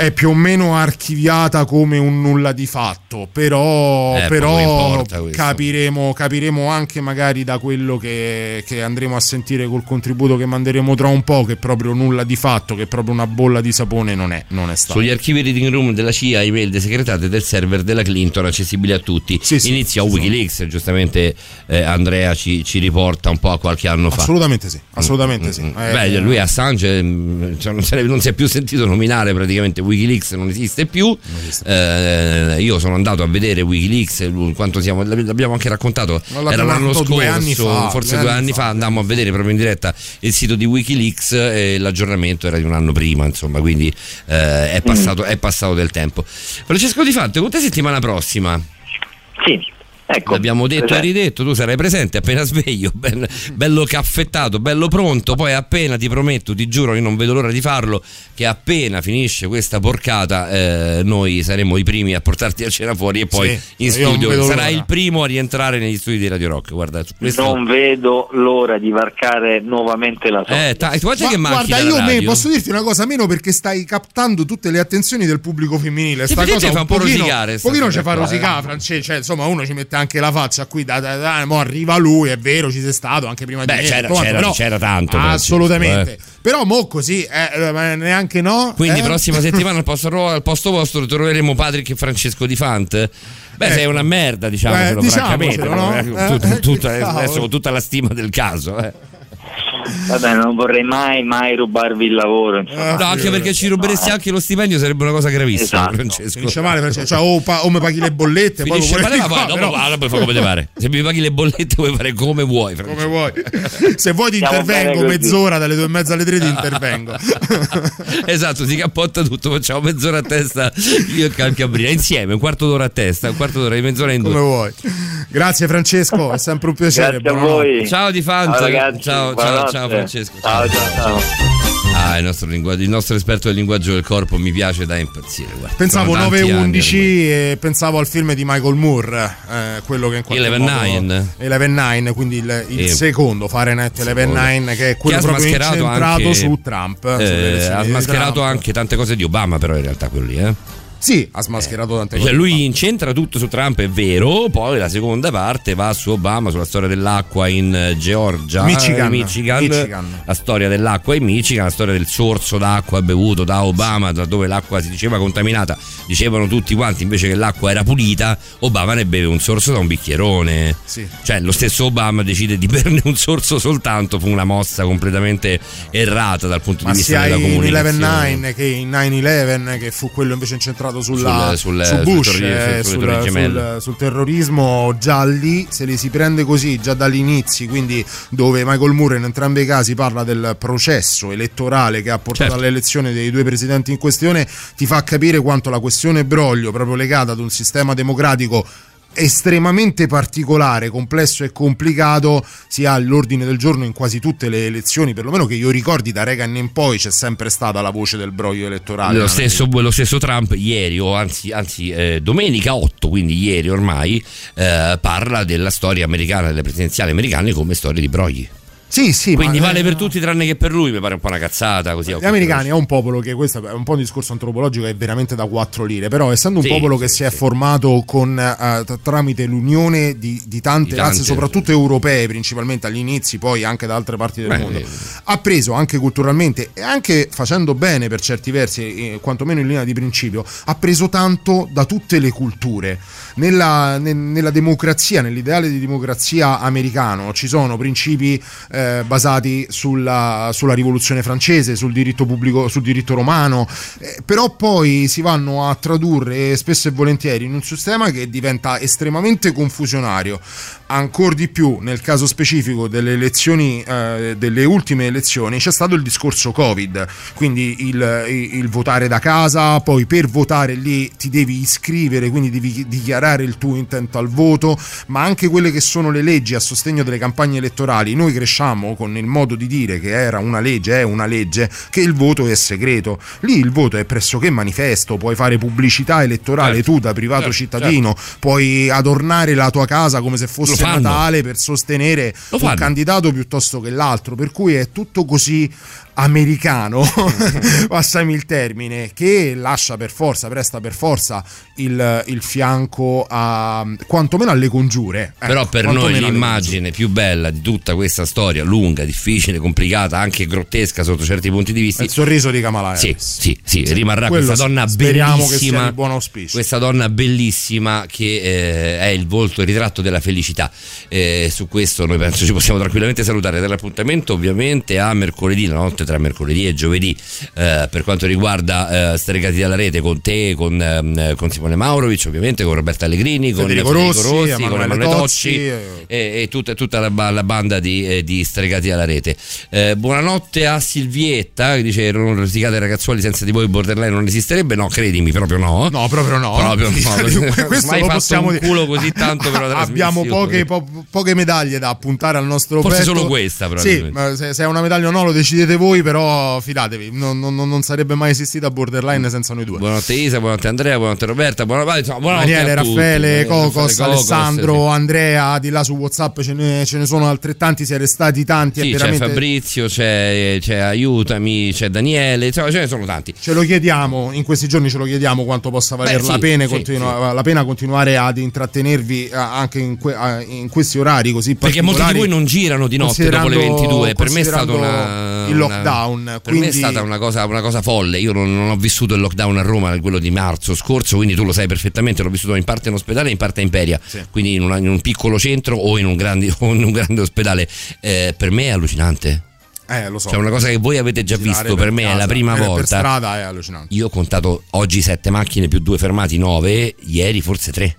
è più o meno archiviata come un nulla di fatto, però, Eh, però capiremo, capiremo anche magari da quello che, che andremo a sentire col contributo che manderemo tra un po', che proprio nulla di fatto, che proprio una bolla di sapone non è, non è stato. Sugli archivi reading room della CIA, email desecretate del server della Clinton accessibili a tutti. Inizia Wikileaks, giustamente eh, Andrea ci, ci riporta un po' a qualche anno fa. Assolutamente sì, assolutamente sì. Mm, Eh, Beh, lui Assange mm, cioè, non, ne- non si è più sentito nominare praticamente Wikileaks, non esiste più. Eh, io sono andato a vedere Wikileaks, quanto siamo, l'abbiamo anche raccontato, era l'anno scorso, due anni fa, forse due anni anni fa, andammo a vedere proprio in diretta il sito di Wikileaks e l'aggiornamento era di un anno prima, insomma, quindi eh, è, passato, è passato del tempo. Francesco Di Fatto, con te settimana prossima? Sì. Ecco, L'abbiamo detto e presente. ridetto, tu sarai presente appena sveglio, ben- bello caffettato, bello pronto, poi appena ti prometto, ti giuro, io non vedo l'ora di farlo, che appena finisce questa porcata eh, noi saremo i primi a portarti a cena fuori e poi Sì, in studio sarai l'ora. il primo a rientrare negli studi di Radio Rock, guarda, questo... Non vedo l'ora di varcare nuovamente la soglia. Eh, ta- guarda Ma che guarda, io me, posso dirti una cosa meno perché stai captando tutte le attenzioni del pubblico femminile. Sì, Sta cosa fa un po' pochino, rosicare sta pochino ci fa qua, rosicare, eh. Francesco. Cioè, insomma, uno ci mette anche la faccia qui. Da, da, da, mo arriva lui, è vero, ci sei stato anche prima Beh, di me. c'era- quanto, c'era- però- c'era tanto, Assolutamente. eh. Però mo così, eh, ma neanche no. Quindi eh? prossima settimana al posto, al posto vostro troveremo Patrick e Francesco Di Fant. Beh, sei una merda, diciamocelo Eh, francamente. diciamocelo, però, no? eh, tut- Eh, tutta- cavolo. adesso con tutta la stima del caso. eh. Vabbè, non vorrei mai, mai rubarvi il lavoro. insomma. No, anche perché ci ruberesti anche lo stipendio, sarebbe una cosa gravissima, Esatto. Francesco. Finisce male, Francesco. Cioè, o, pa- o mi paghi le bollette, poi Finisce pure male, ma poi dopo, però- ah, dopo fai come te pare. Se mi paghi le bollette puoi fare come vuoi. Francesco. come vuoi. Se vuoi ti Stiamo intervengo mezz'ora dalle due e mezza alle tre ti intervengo. esatto, si cappotta tutto, facciamo mezz'ora a testa io e Calcabrina insieme, un quarto d'ora a testa, un quarto d'ora di mezz'ora in due. Come vuoi. Grazie Francesco, è sempre un piacere. Grazie a voi. Ciao di Fanta, Ciao, ragazzi, ciao, ciao. Ciao Francesco. Ciao, ciao, ciao. Ah, il nostro, linguaggio, il nostro esperto del linguaggio del corpo mi piace da impazzire. Guarda. Pensavo Sono tanti anni 9-11 e pensavo al film di Michael Moore, eh, quello che in qualche Eleven modo- Nine. Eleven Nine, quindi il, il Eh. secondo Fahrenheit Eleven Secondo. Nine, che è quello Che ha proprio smascherato incentrato anche- su Trump. Eh, ha smascherato Trump. anche tante cose di Obama, però in realtà quello lì, eh. Sì, ha smascherato tante Cioè cose. lui incentra tutto su Trump, è vero, poi la seconda parte va su Obama, sulla storia dell'acqua in eh, Georgia, Michigan. eh, Michigan, Michigan. la storia dell'acqua in Michigan, la storia del sorso d'acqua bevuto da Obama, da dove l'acqua si diceva contaminata, dicevano tutti quanti invece che l'acqua era pulita, Obama ne beve un sorso da un bicchierone. Sì. Cioè lo stesso Obama decide di berne un sorso soltanto, fu una mossa completamente errata dal punto Ma di vista della comunicazione. Nine che in 9-11, che fu quello invece incentrato sulla, Sul- sul- su Bush, torri- eh, sul, sul- sul terrorismo, già lì se li si prende così, già dagli inizi, quindi dove Michael Moore in entrambi i casi parla del processo elettorale che ha portato Certo. all'elezione dei due presidenti in questione, ti fa capire quanto la questione Broglio, proprio legata ad un sistema democratico estremamente particolare, complesso e complicato sia all'ordine del giorno in quasi tutte le elezioni, perlomeno che io ricordi da Reagan in poi c'è sempre stata la voce del broglio elettorale. Lo stesso, lo stesso Trump ieri, o anzi, anzi eh, domenica 8, quindi ieri ormai, eh, parla della storia americana, delle presidenziali americane come storia di brogli. Sì, sì. Quindi ma, vale per tutti tranne che per lui, mi pare un po' una cazzata così. Gli americani è un popolo che questo è un po' un discorso antropologico è veramente da quattro lire, però essendo un Sì, popolo sì, che si è formato con, eh, t- tramite l'unione di, di tante Di razze, tante- soprattutto europee principalmente agli inizi, poi anche da altre parti del Beh, mondo, eh. ha preso anche culturalmente e anche facendo bene per certi versi, eh, quantomeno in linea di principio, ha preso tanto da tutte le culture. Nella, ne- nella democrazia, nell'ideale di democrazia americano ci sono principi eh, basati sulla, sulla rivoluzione francese, sul diritto pubblico, sul diritto romano, eh, però poi si vanno a tradurre spesso e volentieri in un sistema che diventa estremamente confusionario. Ancora di più nel caso specifico delle elezioni, eh, delle ultime elezioni, c'è stato il discorso Covid, quindi il, il- il votare da casa, poi per votare lì ti devi iscrivere, quindi devi dichiarare il tuo intento al voto, ma anche quelle che sono le leggi a sostegno delle campagne elettorali. Noi cresciamo con il modo di dire che era una legge, è una legge, che il voto è segreto. Lì il voto è pressoché manifesto, puoi fare pubblicità elettorale Certo, tu da privato certo, cittadino, puoi adornare la tua casa come se fosse. Natale per sostenere un candidato piuttosto che l'altro, per cui è tutto così americano, passami il termine, che lascia per forza, presta per forza il, il fianco a quantomeno alle congiure. Ecco, Però per noi l'immagine più bella di tutta questa storia, lunga, difficile, complicata, anche grottesca sotto certi punti di vista. Il sorriso di Kamala Sì, Harris. sì, sì, Sì, rimarrà quello questa donna speriamo che sia bellissima. Questa donna bellissima che eh, è il volto, il ritratto della felicità. Eh, su questo noi penso ci possiamo tranquillamente salutare. Dall'appuntamento ovviamente a mercoledì, la notte tra mercoledì e giovedì, eh, per quanto riguarda eh, Stregati dalla rete con te, con, ehm, con Simone Maurovic, ovviamente con Roberta Allegrini, con Federico Rossi, con Emanuele Tocci eh. e, e tutta, tutta la, la banda di, eh, di Stregati alla rete. Eh, buonanotte a Silvietta che dice non rosicate ragazzuoli senza di voi borderline non esisterebbe. No, credimi, proprio no. No, proprio no. Proprio no. Questo Mai lo possiamo un dire. culo così tanto per la Abbiamo poche, po- poche medaglie da appuntare al nostro Forse petto. solo questa, Sì, probabilmente. ma se, se è una medaglia o no lo decidete voi, però fidatevi, non, non- non- sarebbe mai esistita borderline senza noi due. Buonanotte Isa, buonanotte Andrea, buonanotte Roberta, buonanotte, insomma, buonanotte Daniele. Raffaele, Cocos, Raffaele Alessandro, sì. Andrea, di là su WhatsApp ce ne, ce ne sono altrettanti, siete stati tanti. Sì, c'è veramente... Fabrizio, c'è, c'è Aiutami, c'è Daniele, insomma, ce ne sono tanti. Ce lo chiediamo, in questi giorni ce lo chiediamo quanto possa valer Beh, la, sì, pena, sì, continua- la pena continuare ad intrattenervi anche in, que- in questi orari così Perché molti di voi non girano di notte dopo le considerando- 22. Per me è stato una. il una- lockdown. per quindi me è stata una cosa, una cosa folle. Io non, non ho vissuto il lockdown a Roma, quello di marzo scorso, quindi tu lo sai perfettamente. L'ho vissuto in parte in ospedale e in parte a Imperia, quindi in, una- in un piccolo centro o in un grande, o in un grande ospedale. Eh, per me è allucinante. Eh, lo so. Cioè, una cosa che voi avete già visto, per me è casa, la prima per- Per volta. strada è allucinante. Io ho contato oggi sette macchine più due fermati, nove, ieri forse tre.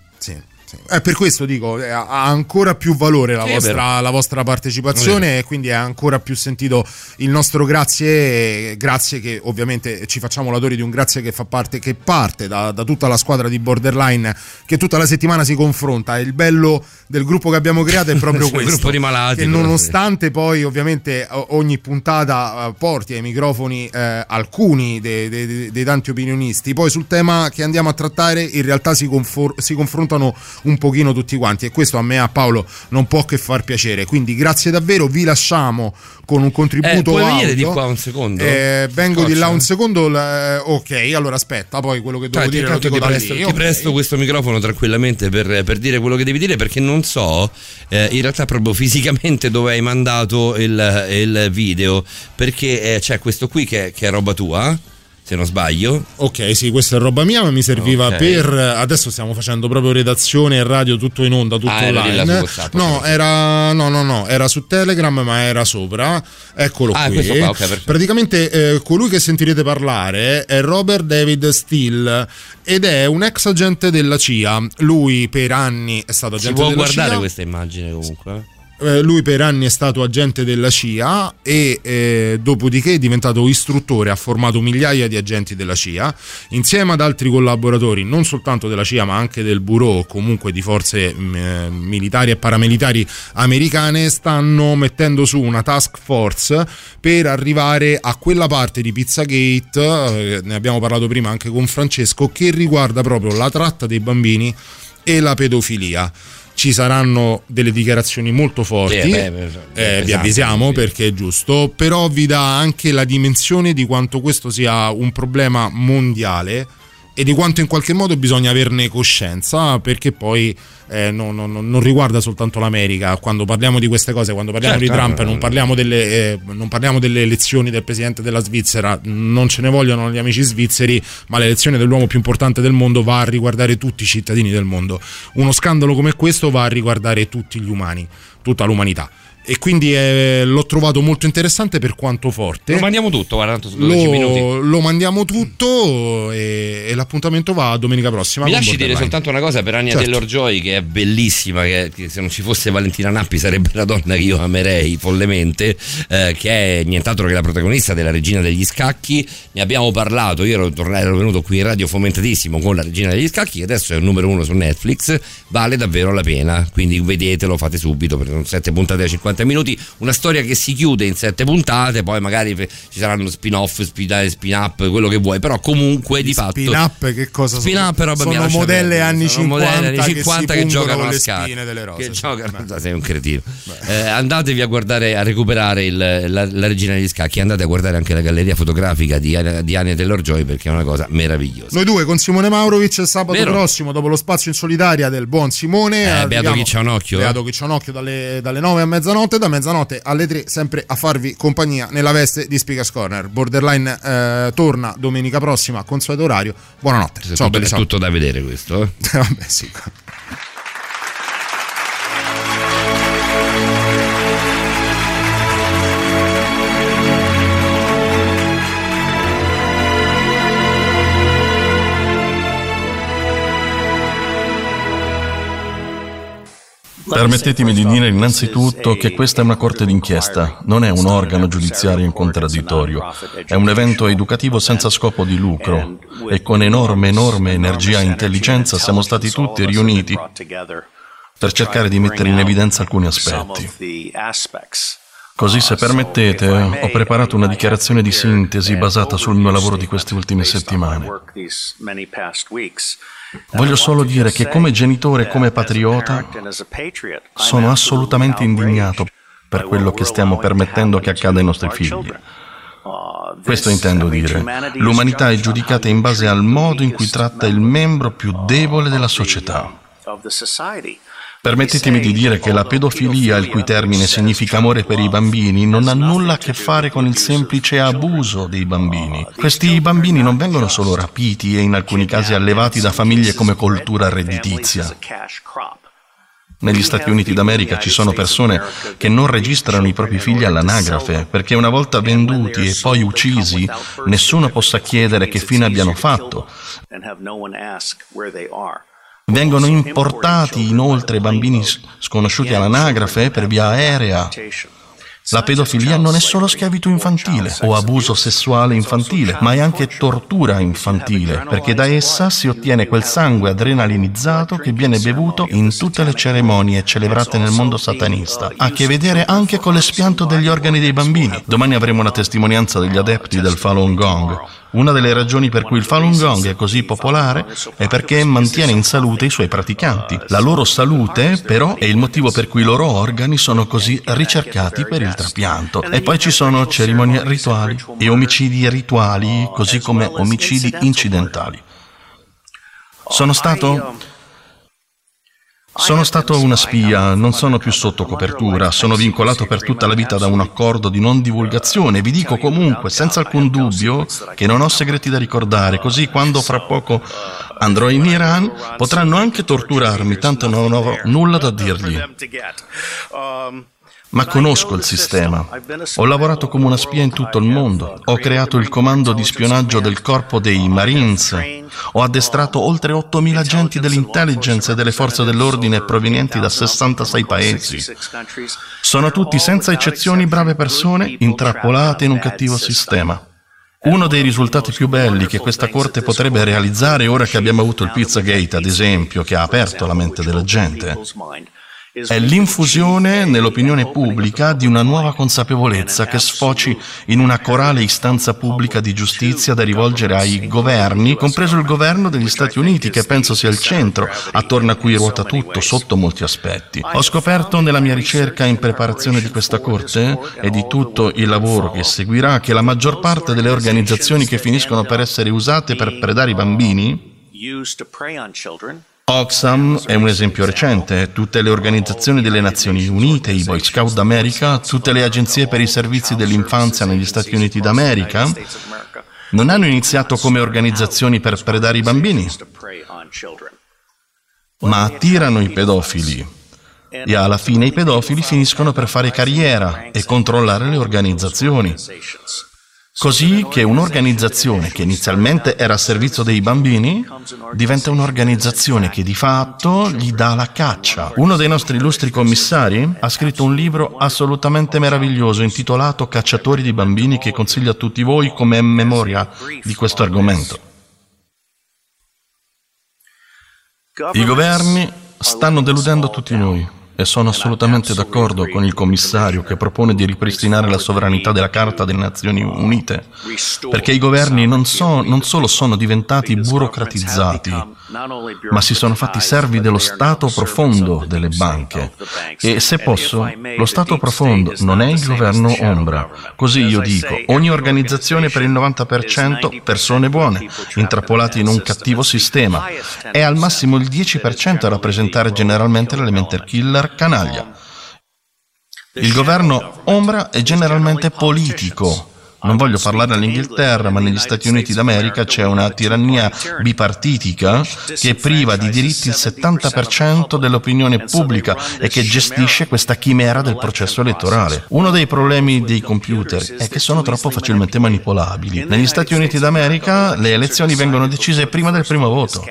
Eh, per questo dico, eh, ha ancora più valore la, Sì, è vostra, la vostra partecipazione e quindi è ancora più sentito il nostro grazie, grazie che ovviamente ci facciamo l'adore di un grazie che fa parte, che parte da, da tutta la squadra di Borderline che tutta la settimana si confronta. Il bello del gruppo che abbiamo creato è proprio questo. gruppo di malati, Che nonostante poi ovviamente ogni puntata eh, porti ai microfoni eh, alcuni dei, dei- dei- dei tanti opinionisti, poi sul tema che andiamo a trattare in realtà si, confor- si confrontano un pochino tutti quanti e questo a me a Paolo non può che far piacere. Quindi grazie davvero, vi lasciamo con un contributo Eh, puoi venire di qua un secondo? Eh, vengo di là un secondo. l- ok, allora aspetta, poi quello che devo Dai, dire ti da presto, lì. ti ok. presto questo microfono tranquillamente per, per dire quello che devi dire perché non so eh, in realtà proprio fisicamente dove hai mandato il, il video perché eh, c'è questo qui che, che è roba tua se non sbaglio Ok, sì, questa è roba mia, ma mi serviva Ok. per. Adesso stiamo facendo proprio redazione e radio tutto in onda, tutto Ah, online. WhatsApp, no, ok. era. No, no, no, era su Telegram, ma era sopra. Eccolo Ah, qui. qua, ok, perfetto. Praticamente eh, colui che sentirete parlare è Robert David Steele ed è un ex agente della CIA. Lui per anni è stato si agente può della guardare CIA. questa immagine comunque eh, lui per anni è stato agente della CIA e eh, dopodiché è diventato istruttore, ha formato migliaia di agenti della CIA, insieme ad altri collaboratori, non soltanto della CIA ma anche del Bureau, comunque di forze mh, eh, militari e paramilitari americane, stanno mettendo su una task force per arrivare a quella parte di Pizzagate, eh, ne abbiamo parlato prima anche con Francesco, che riguarda proprio la tratta dei bambini e la pedofilia ci saranno delle dichiarazioni molto forti, Sì, beh, beh, eh, pesante, vi avvisiamo sì. perché è giusto, però vi dà anche la dimensione di quanto questo sia un problema mondiale e di quanto in qualche modo bisogna averne coscienza perché poi eh, no- no- no- non riguarda soltanto l'America. Quando parliamo di queste cose quando parliamo Certo, di Trump eh, non parliamo, delle, eh, non parliamo delle elezioni del presidente della Svizzera. Non ce ne vogliono gli amici svizzeri ma l'elezione dell'uomo più importante del mondo va a riguardare tutti i cittadini del mondo. Uno scandalo come questo va a riguardare tutti gli umani tutta l'umanità e quindi eh, l'ho trovato molto interessante per quanto forte Lo mandiamo tutto, guarda, tanto sono 12 minuti. lo, lo mandiamo tutto e, e l'appuntamento va domenica prossima. Mi lasci dire soltanto una cosa per Anya Certo. Taylor Joy che è bellissima, che, che se non ci fosse Valentina Nappi sarebbe la donna che io amerei follemente, eh, che è nient'altro che la protagonista della Regina degli Scacchi. Ne abbiamo parlato, io ero, tornato, ero venuto qui in radio fomentatissimo con la Regina degli Scacchi, che adesso è il numero uno su Netflix, vale davvero la pena, quindi vedetelo, fate subito, perché sono sette puntate da 50 minuti, una storia che si chiude in sette puntate, poi magari ci saranno spin-off, spin- spin-up, quello che vuoi, però comunque di fatto... Spin-up che cosa Spin sono? roba sono modelle anni sono 50, modelli anni 50 che, che, giocano a delle rose. che sì. giocano sei un cretino Eh, andatevi a guardare a recuperare il- la, la regina degli scacchi andate a guardare anche la galleria fotografica di, di Ania Taylor Joy perché è una cosa meravigliosa Noi due con Simone Maurovic sabato Vero. prossimo dopo lo spazio in solitaria del buon Simone. Eh, beato chi c'ha un occhio, eh. Beato chi c'ha un occhio dalle, dalle 9 a mezzanotte, da mezzanotte alle 3 sempre a farvi compagnia nella veste di Speakers Corner. Borderline eh, torna domenica prossima, consueto orario. Buonanotte. Ciao, tutto, è tutto da vedere questo eh. Vabbè, sì. Permettetemi di dire innanzitutto che questa è una corte d'inchiesta, non è un organo giudiziario in contraddittorio, è un evento educativo senza scopo di lucro e con enorme, enorme energia e intelligenza siamo stati tutti riuniti per cercare di mettere in evidenza alcuni aspetti. Così, se permettete, ho preparato una dichiarazione di sintesi basata sul mio lavoro di queste ultime settimane. Voglio solo dire che come genitore e come patriota sono assolutamente indignato per quello che stiamo permettendo che accada ai nostri figli. Questo intendo dire. L'umanità è giudicata in base al modo in cui tratta il membro più debole della società. Permettetemi di dire che la pedofilia, il cui termine significa amore per i bambini, non ha nulla a che fare con il semplice abuso dei bambini. Questi bambini non vengono solo rapiti e in alcuni casi allevati da famiglie come coltura redditizia. Negli Stati Uniti d'America ci sono persone che non registrano i propri figli all'anagrafe perché una volta venduti e poi uccisi nessuno possa chiedere che fine abbiano fatto. Vengono importati inoltre bambini sconosciuti all'anagrafe per via aerea. La pedofilia non è solo schiavitù infantile o abuso sessuale infantile, ma è anche tortura infantile, perché da essa si ottiene quel sangue adrenalinizzato che viene bevuto in tutte le cerimonie celebrate nel mondo satanista. Ha a che vedere anche con l'espianto degli organi dei bambini. Domani avremo una testimonianza degli adepti del Falun Gong. Una delle ragioni per cui il Falun Gong è così popolare è perché mantiene in salute i suoi praticanti. La loro salute, però, è il motivo per cui i loro organi sono così ricercati per il trapianto. E poi ci sono cerimonie rituali e omicidi rituali, così come omicidi incidentali. Sono stato sono stato una spia, non sono più sotto copertura, sono vincolato per tutta la vita da un accordo di non divulgazione. Vi dico comunque, senza alcun dubbio, che non ho segreti da ricordare, così quando fra poco andrò in Iran potranno anche torturarmi, tanto non avrò nulla da dirgli. Ma conosco il sistema. Ho lavorato come una spia in tutto il mondo. Ho creato il comando di spionaggio del corpo dei Marines. Ho addestrato oltre 8.000 agenti dell'intelligence e delle forze dell'ordine provenienti da 66 paesi. Sono tutti, senza eccezioni, brave persone intrappolate in un cattivo sistema. Uno dei risultati più belli che questa Corte potrebbe realizzare ora che abbiamo avuto il Pizzagate, ad esempio, che ha aperto la mente della gente, è l'infusione nell'opinione pubblica di una nuova consapevolezza che sfoci in una corale istanza pubblica di giustizia da rivolgere ai governi, compreso il governo degli Stati Uniti, che penso sia il centro attorno a cui ruota tutto sotto molti aspetti. Ho scoperto nella mia ricerca in preparazione di questa corte e di tutto il lavoro che seguirà che la maggior parte delle organizzazioni che finiscono per essere usate per predare i bambini Oxfam è un esempio recente, tutte le organizzazioni delle Nazioni Unite, i Boy Scout d'America, tutte le agenzie per i servizi dell'infanzia negli Stati Uniti d'America non hanno iniziato come organizzazioni per predare i bambini, ma attirano i pedofili e alla fine i pedofili finiscono per fare carriera e controllare le organizzazioni. Così che un'organizzazione che inizialmente era a servizio dei bambini diventa un'organizzazione che di fatto gli dà la caccia. Uno dei nostri illustri commissari ha scritto un libro assolutamente meraviglioso intitolato Cacciatori di bambini che consiglio a tutti voi come memoria di questo argomento. I governi stanno deludendo tutti noi e sono assolutamente d'accordo con il commissario che propone di ripristinare la sovranità della Carta delle Nazioni Unite, perché i governi non, so, non solo sono diventati burocratizzati, ma si sono fatti servi dello Stato profondo delle banche. E se posso, lo Stato profondo non è il governo ombra. Così io dico, ogni organizzazione per il 90% persone buone, intrappolate in un cattivo sistema, è al massimo il 10% a rappresentare generalmente l'elementer killer canaglia. Il governo ombra è generalmente politico, non voglio parlare all'Inghilterra, ma negli Stati Uniti d'America c'è una tirannia bipartitica che priva di diritti il 70% dell'opinione pubblica e che gestisce questa chimera del processo elettorale. Uno dei problemi dei computer è che sono troppo facilmente manipolabili. Negli Stati Uniti d'America le elezioni vengono decise prima del primo voto.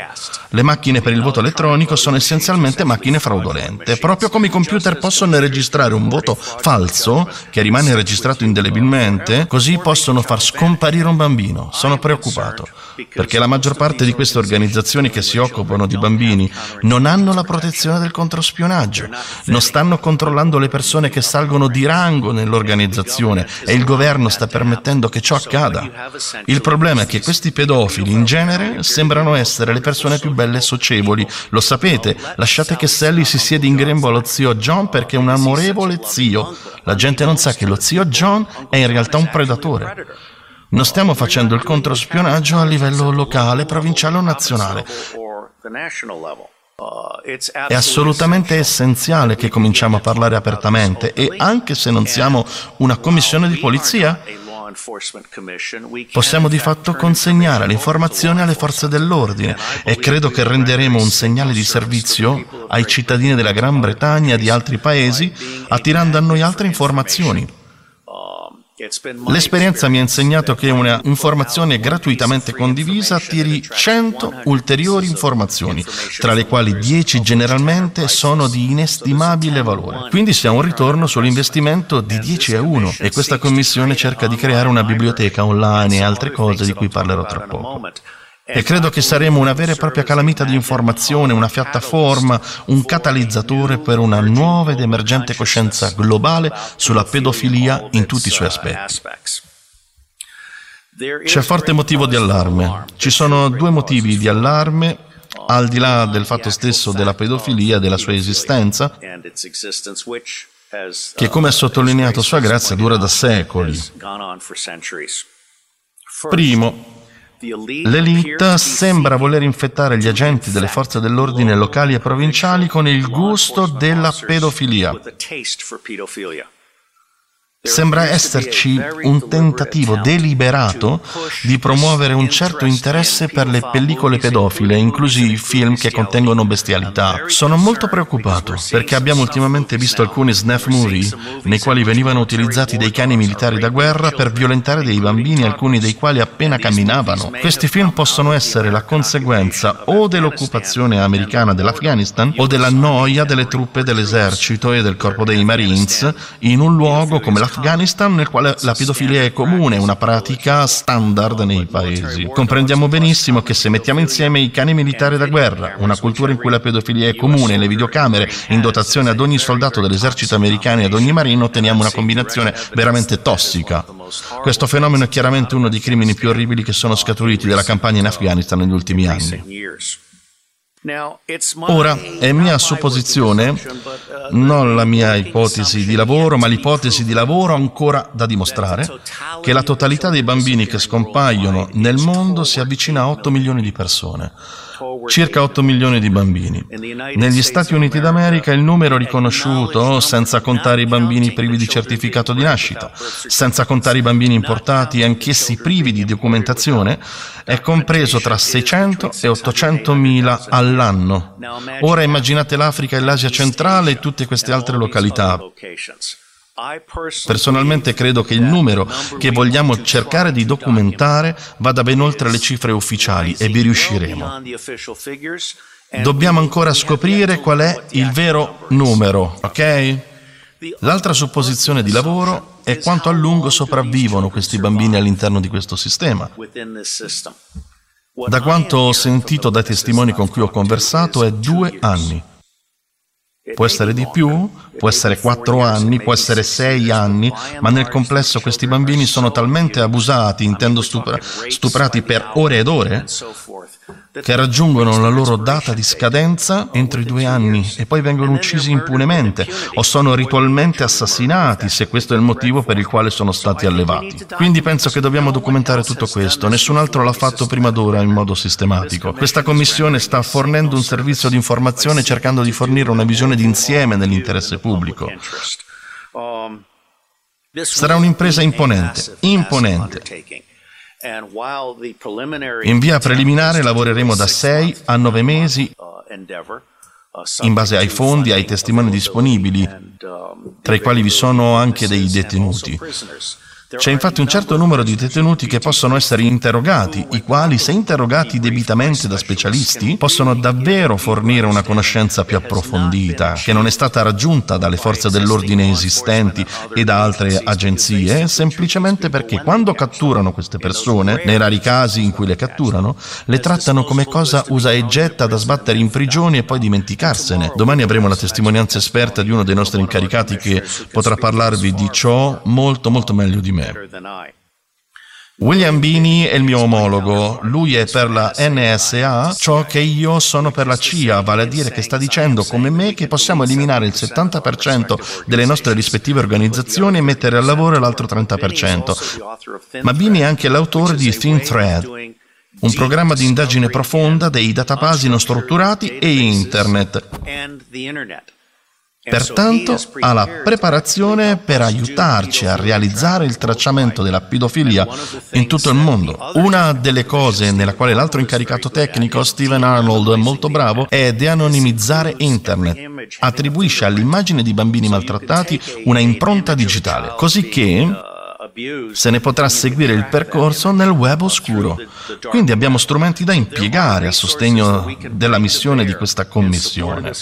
Le macchine per il voto elettronico sono essenzialmente macchine fraudolente. Proprio come i computer possono registrare un voto falso che rimane registrato indelebilmente, così possono far scomparire un bambino. Sono preoccupato perché la maggior parte di queste organizzazioni che si occupano di bambini non hanno la protezione del controspionaggio, non stanno controllando le persone che salgono di rango nell'organizzazione e il governo sta permettendo che ciò accada. Il problema è che questi pedofili in genere sembrano essere le persone più belle e socievoli. Lo sapete, lasciate che Sally si sieda in grembo allo zio John perché è un amorevole zio. La gente non sa che lo zio John è in realtà un predatore. Non stiamo facendo il controspionaggio a livello locale, provinciale o nazionale. È assolutamente essenziale che cominciamo a parlare apertamente e anche se non siamo una commissione di polizia, possiamo di fatto consegnare l'informazione alle forze dell'ordine e credo che renderemo un segnale di servizio ai cittadini della Gran Bretagna e di altri paesi attirando a noi altre informazioni. L'esperienza mi ha insegnato che una informazione gratuitamente condivisa attiri 100 ulteriori informazioni, tra le quali 10 generalmente sono di inestimabile valore. Quindi si ha un ritorno sull'investimento di 10 a 1 e questa commissione cerca di creare una biblioteca online e altre cose di cui parlerò tra poco. E credo che saremo una vera e propria calamita di informazione, una piattaforma, un catalizzatore per una nuova ed emergente coscienza globale sulla pedofilia in tutti i suoi aspetti. C'è forte motivo di allarme. Ci sono due motivi di allarme al di là del fatto stesso della pedofilia e della sua esistenza, che come ha sottolineato Sua Grazia dura da secoli. Primo, L'elite sembra voler infettare gli agenti delle forze dell'ordine locali e provinciali con il gusto della pedofilia. Sembra esserci un tentativo deliberato di promuovere un certo interesse per le pellicole pedofile, inclusi film che contengono bestialità. Sono molto preoccupato perché abbiamo ultimamente visto alcuni snuff movie nei quali venivano utilizzati dei cani militari da guerra per violentare dei bambini, alcuni dei quali appena camminavano. Questi film possono essere la conseguenza o dell'occupazione americana dell'Afghanistan o della noia delle truppe dell'esercito e del corpo dei Marines in un luogo come l'Afghanistan nel quale la pedofilia è comune, una pratica standard nei paesi. Comprendiamo benissimo che se mettiamo insieme i cani militari da guerra, una cultura in cui la pedofilia è comune, le videocamere in dotazione ad ogni soldato dell'esercito americano e ad ogni marino, otteniamo una combinazione veramente tossica. Questo fenomeno è chiaramente uno dei crimini più orribili che sono scaturiti dalla campagna in Afghanistan negli ultimi anni. Ora, è mia supposizione, non la mia ipotesi di lavoro, ma l'ipotesi di lavoro ancora da dimostrare, che la totalità dei bambini che scompaiono nel mondo si avvicina a 8 milioni di persone circa 8 milioni di bambini. Negli Stati Uniti d'America il numero riconosciuto, senza contare i bambini privi di certificato di nascita, senza contare i bambini importati anch'essi privi di documentazione, è compreso tra 600 e 800 mila all'anno. Ora immaginate l'Africa e l'Asia centrale e tutte queste altre località. Personalmente credo che il numero che vogliamo cercare di documentare vada ben oltre le cifre ufficiali e vi riusciremo. Dobbiamo ancora scoprire qual è il vero numero, ok? L'altra supposizione di lavoro è quanto a lungo sopravvivono questi bambini all'interno di questo sistema. Da quanto ho sentito dai testimoni con cui ho conversato è due anni. Può essere di più, può essere quattro anni, può essere sei anni, ma nel complesso questi bambini sono talmente abusati, intendo stupra- stuprati per ore ed ore, che raggiungono la loro data di scadenza entro i due anni e poi vengono uccisi impunemente o sono ritualmente assassinati se questo è il motivo per il quale sono stati allevati. Quindi penso che dobbiamo documentare tutto questo, nessun altro l'ha fatto prima d'ora in modo sistematico. Questa commissione sta fornendo un servizio di informazione cercando di fornire una visione d'insieme nell'interesse pubblico. Sarà un'impresa imponente, imponente. In via preliminare lavoreremo da 6 a 9 mesi in base ai fondi ai testimoni disponibili, tra i quali vi sono anche dei detenuti. C'è infatti un certo numero di detenuti che possono essere interrogati, i quali, se interrogati debitamente da specialisti, possono davvero fornire una conoscenza più approfondita, che non è stata raggiunta dalle forze dell'ordine esistenti e da altre agenzie, semplicemente perché quando catturano queste persone, nei rari casi in cui le catturano, le trattano come cosa usa e getta da sbattere in prigioni e poi dimenticarsene. Domani avremo la testimonianza esperta di uno dei nostri incaricati che potrà parlarvi di ciò molto molto meglio di me. William Bini è il mio omologo, lui è per la NSA ciò che io sono per la CIA, vale a dire che sta dicendo come me che possiamo eliminare il 70% delle nostre rispettive organizzazioni e mettere al lavoro l'altro 30%. Ma Bini è anche l'autore di Thin Thread, un programma di indagine profonda dei databasi non strutturati e Internet. Pertanto ha la preparazione per aiutarci a realizzare il tracciamento della pedofilia in tutto il mondo. Una delle cose nella quale l'altro incaricato tecnico, Steven Arnold, è molto bravo, è deanonimizzare Internet. Attribuisce all'immagine di bambini maltrattati una impronta digitale, così che se ne potrà seguire il percorso nel web oscuro. Quindi abbiamo strumenti da impiegare a sostegno della missione di questa commissione.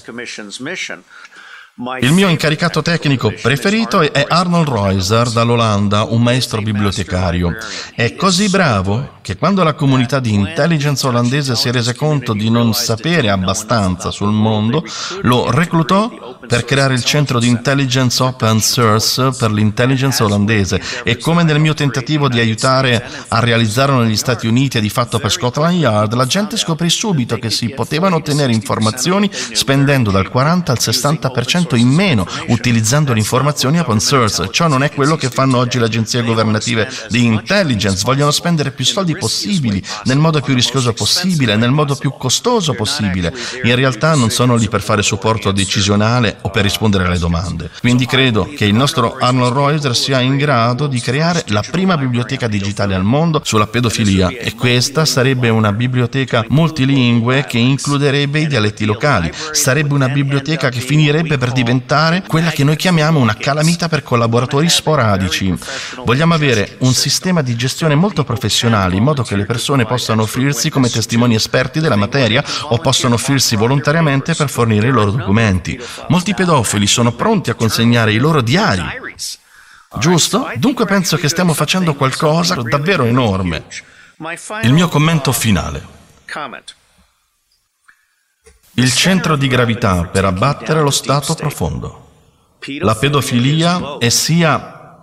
Il mio incaricato tecnico preferito è Arnold Reuser dall'Olanda, un maestro bibliotecario. È così bravo che quando la comunità di intelligence olandese si rese conto di non sapere abbastanza sul mondo, lo reclutò per creare il centro di intelligence open source per l'intelligence olandese e come nel mio tentativo di aiutare a realizzarlo negli Stati Uniti e di fatto per Scotland Yard, la gente scoprì subito che si potevano ottenere informazioni spendendo dal 40 al 60% in meno utilizzando le informazioni open source. Ciò non è quello che fanno oggi le agenzie governative di intelligence, vogliono spendere più soldi possibili, nel modo più rischioso possibile, nel modo più costoso possibile. In realtà non sono lì per fare supporto decisionale o per rispondere alle domande. Quindi credo che il nostro Arnold Reuser sia in grado di creare la prima biblioteca digitale al mondo sulla pedofilia e questa sarebbe una biblioteca multilingue che includerebbe i dialetti locali. Sarebbe una biblioteca che finirebbe per diventare quella che noi chiamiamo una calamita per collaboratori sporadici. Vogliamo avere un sistema di gestione molto professionale in modo che le persone possano offrirsi come testimoni esperti della materia o possano offrirsi volontariamente per fornire i loro documenti. Molti pedofili sono pronti a consegnare i loro diari. Giusto? Dunque penso che stiamo facendo qualcosa davvero enorme. Il mio commento finale. Il centro di gravità per abbattere lo stato profondo. La pedofilia è sia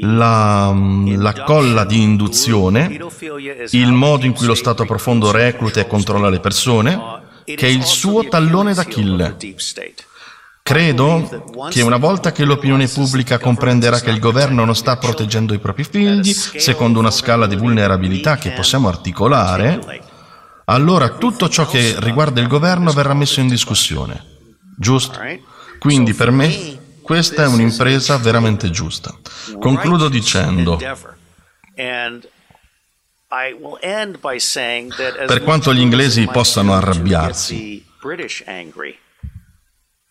la, la, colla di induzione, il modo in cui lo stato profondo recluta e controlla le persone, che è il suo tallone d'Achille. Credo che una volta che l'opinione pubblica comprenderà che il governo non sta proteggendo i propri figli, secondo una scala di vulnerabilità che possiamo articolare, allora tutto ciò che riguarda il governo verrà messo in discussione. Giusto? Quindi per me questa è un'impresa veramente giusta. Concludo dicendo, per quanto gli inglesi possano arrabbiarsi,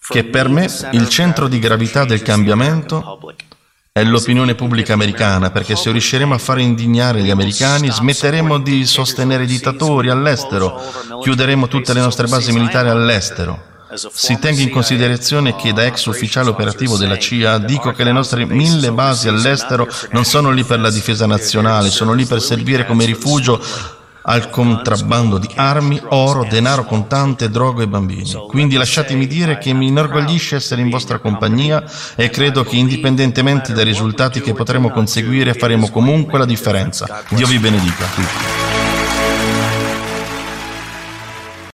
che per me il centro di gravità del cambiamento è l'opinione pubblica americana, perché se riusciremo a fare indignare gli americani smetteremo di sostenere i dittatori all'estero, chiuderemo tutte le nostre basi militari all'estero. Si tenga in considerazione che da ex ufficiale operativo della CIA dico che le nostre mille basi all'estero non sono lì per la difesa nazionale, sono lì per servire come rifugio al contrabbando di armi, oro, denaro contante, droga e bambini. Quindi lasciatemi dire che mi inorgoglisce essere in vostra compagnia e credo che indipendentemente dai risultati che potremo conseguire faremo comunque la differenza. Dio vi benedica.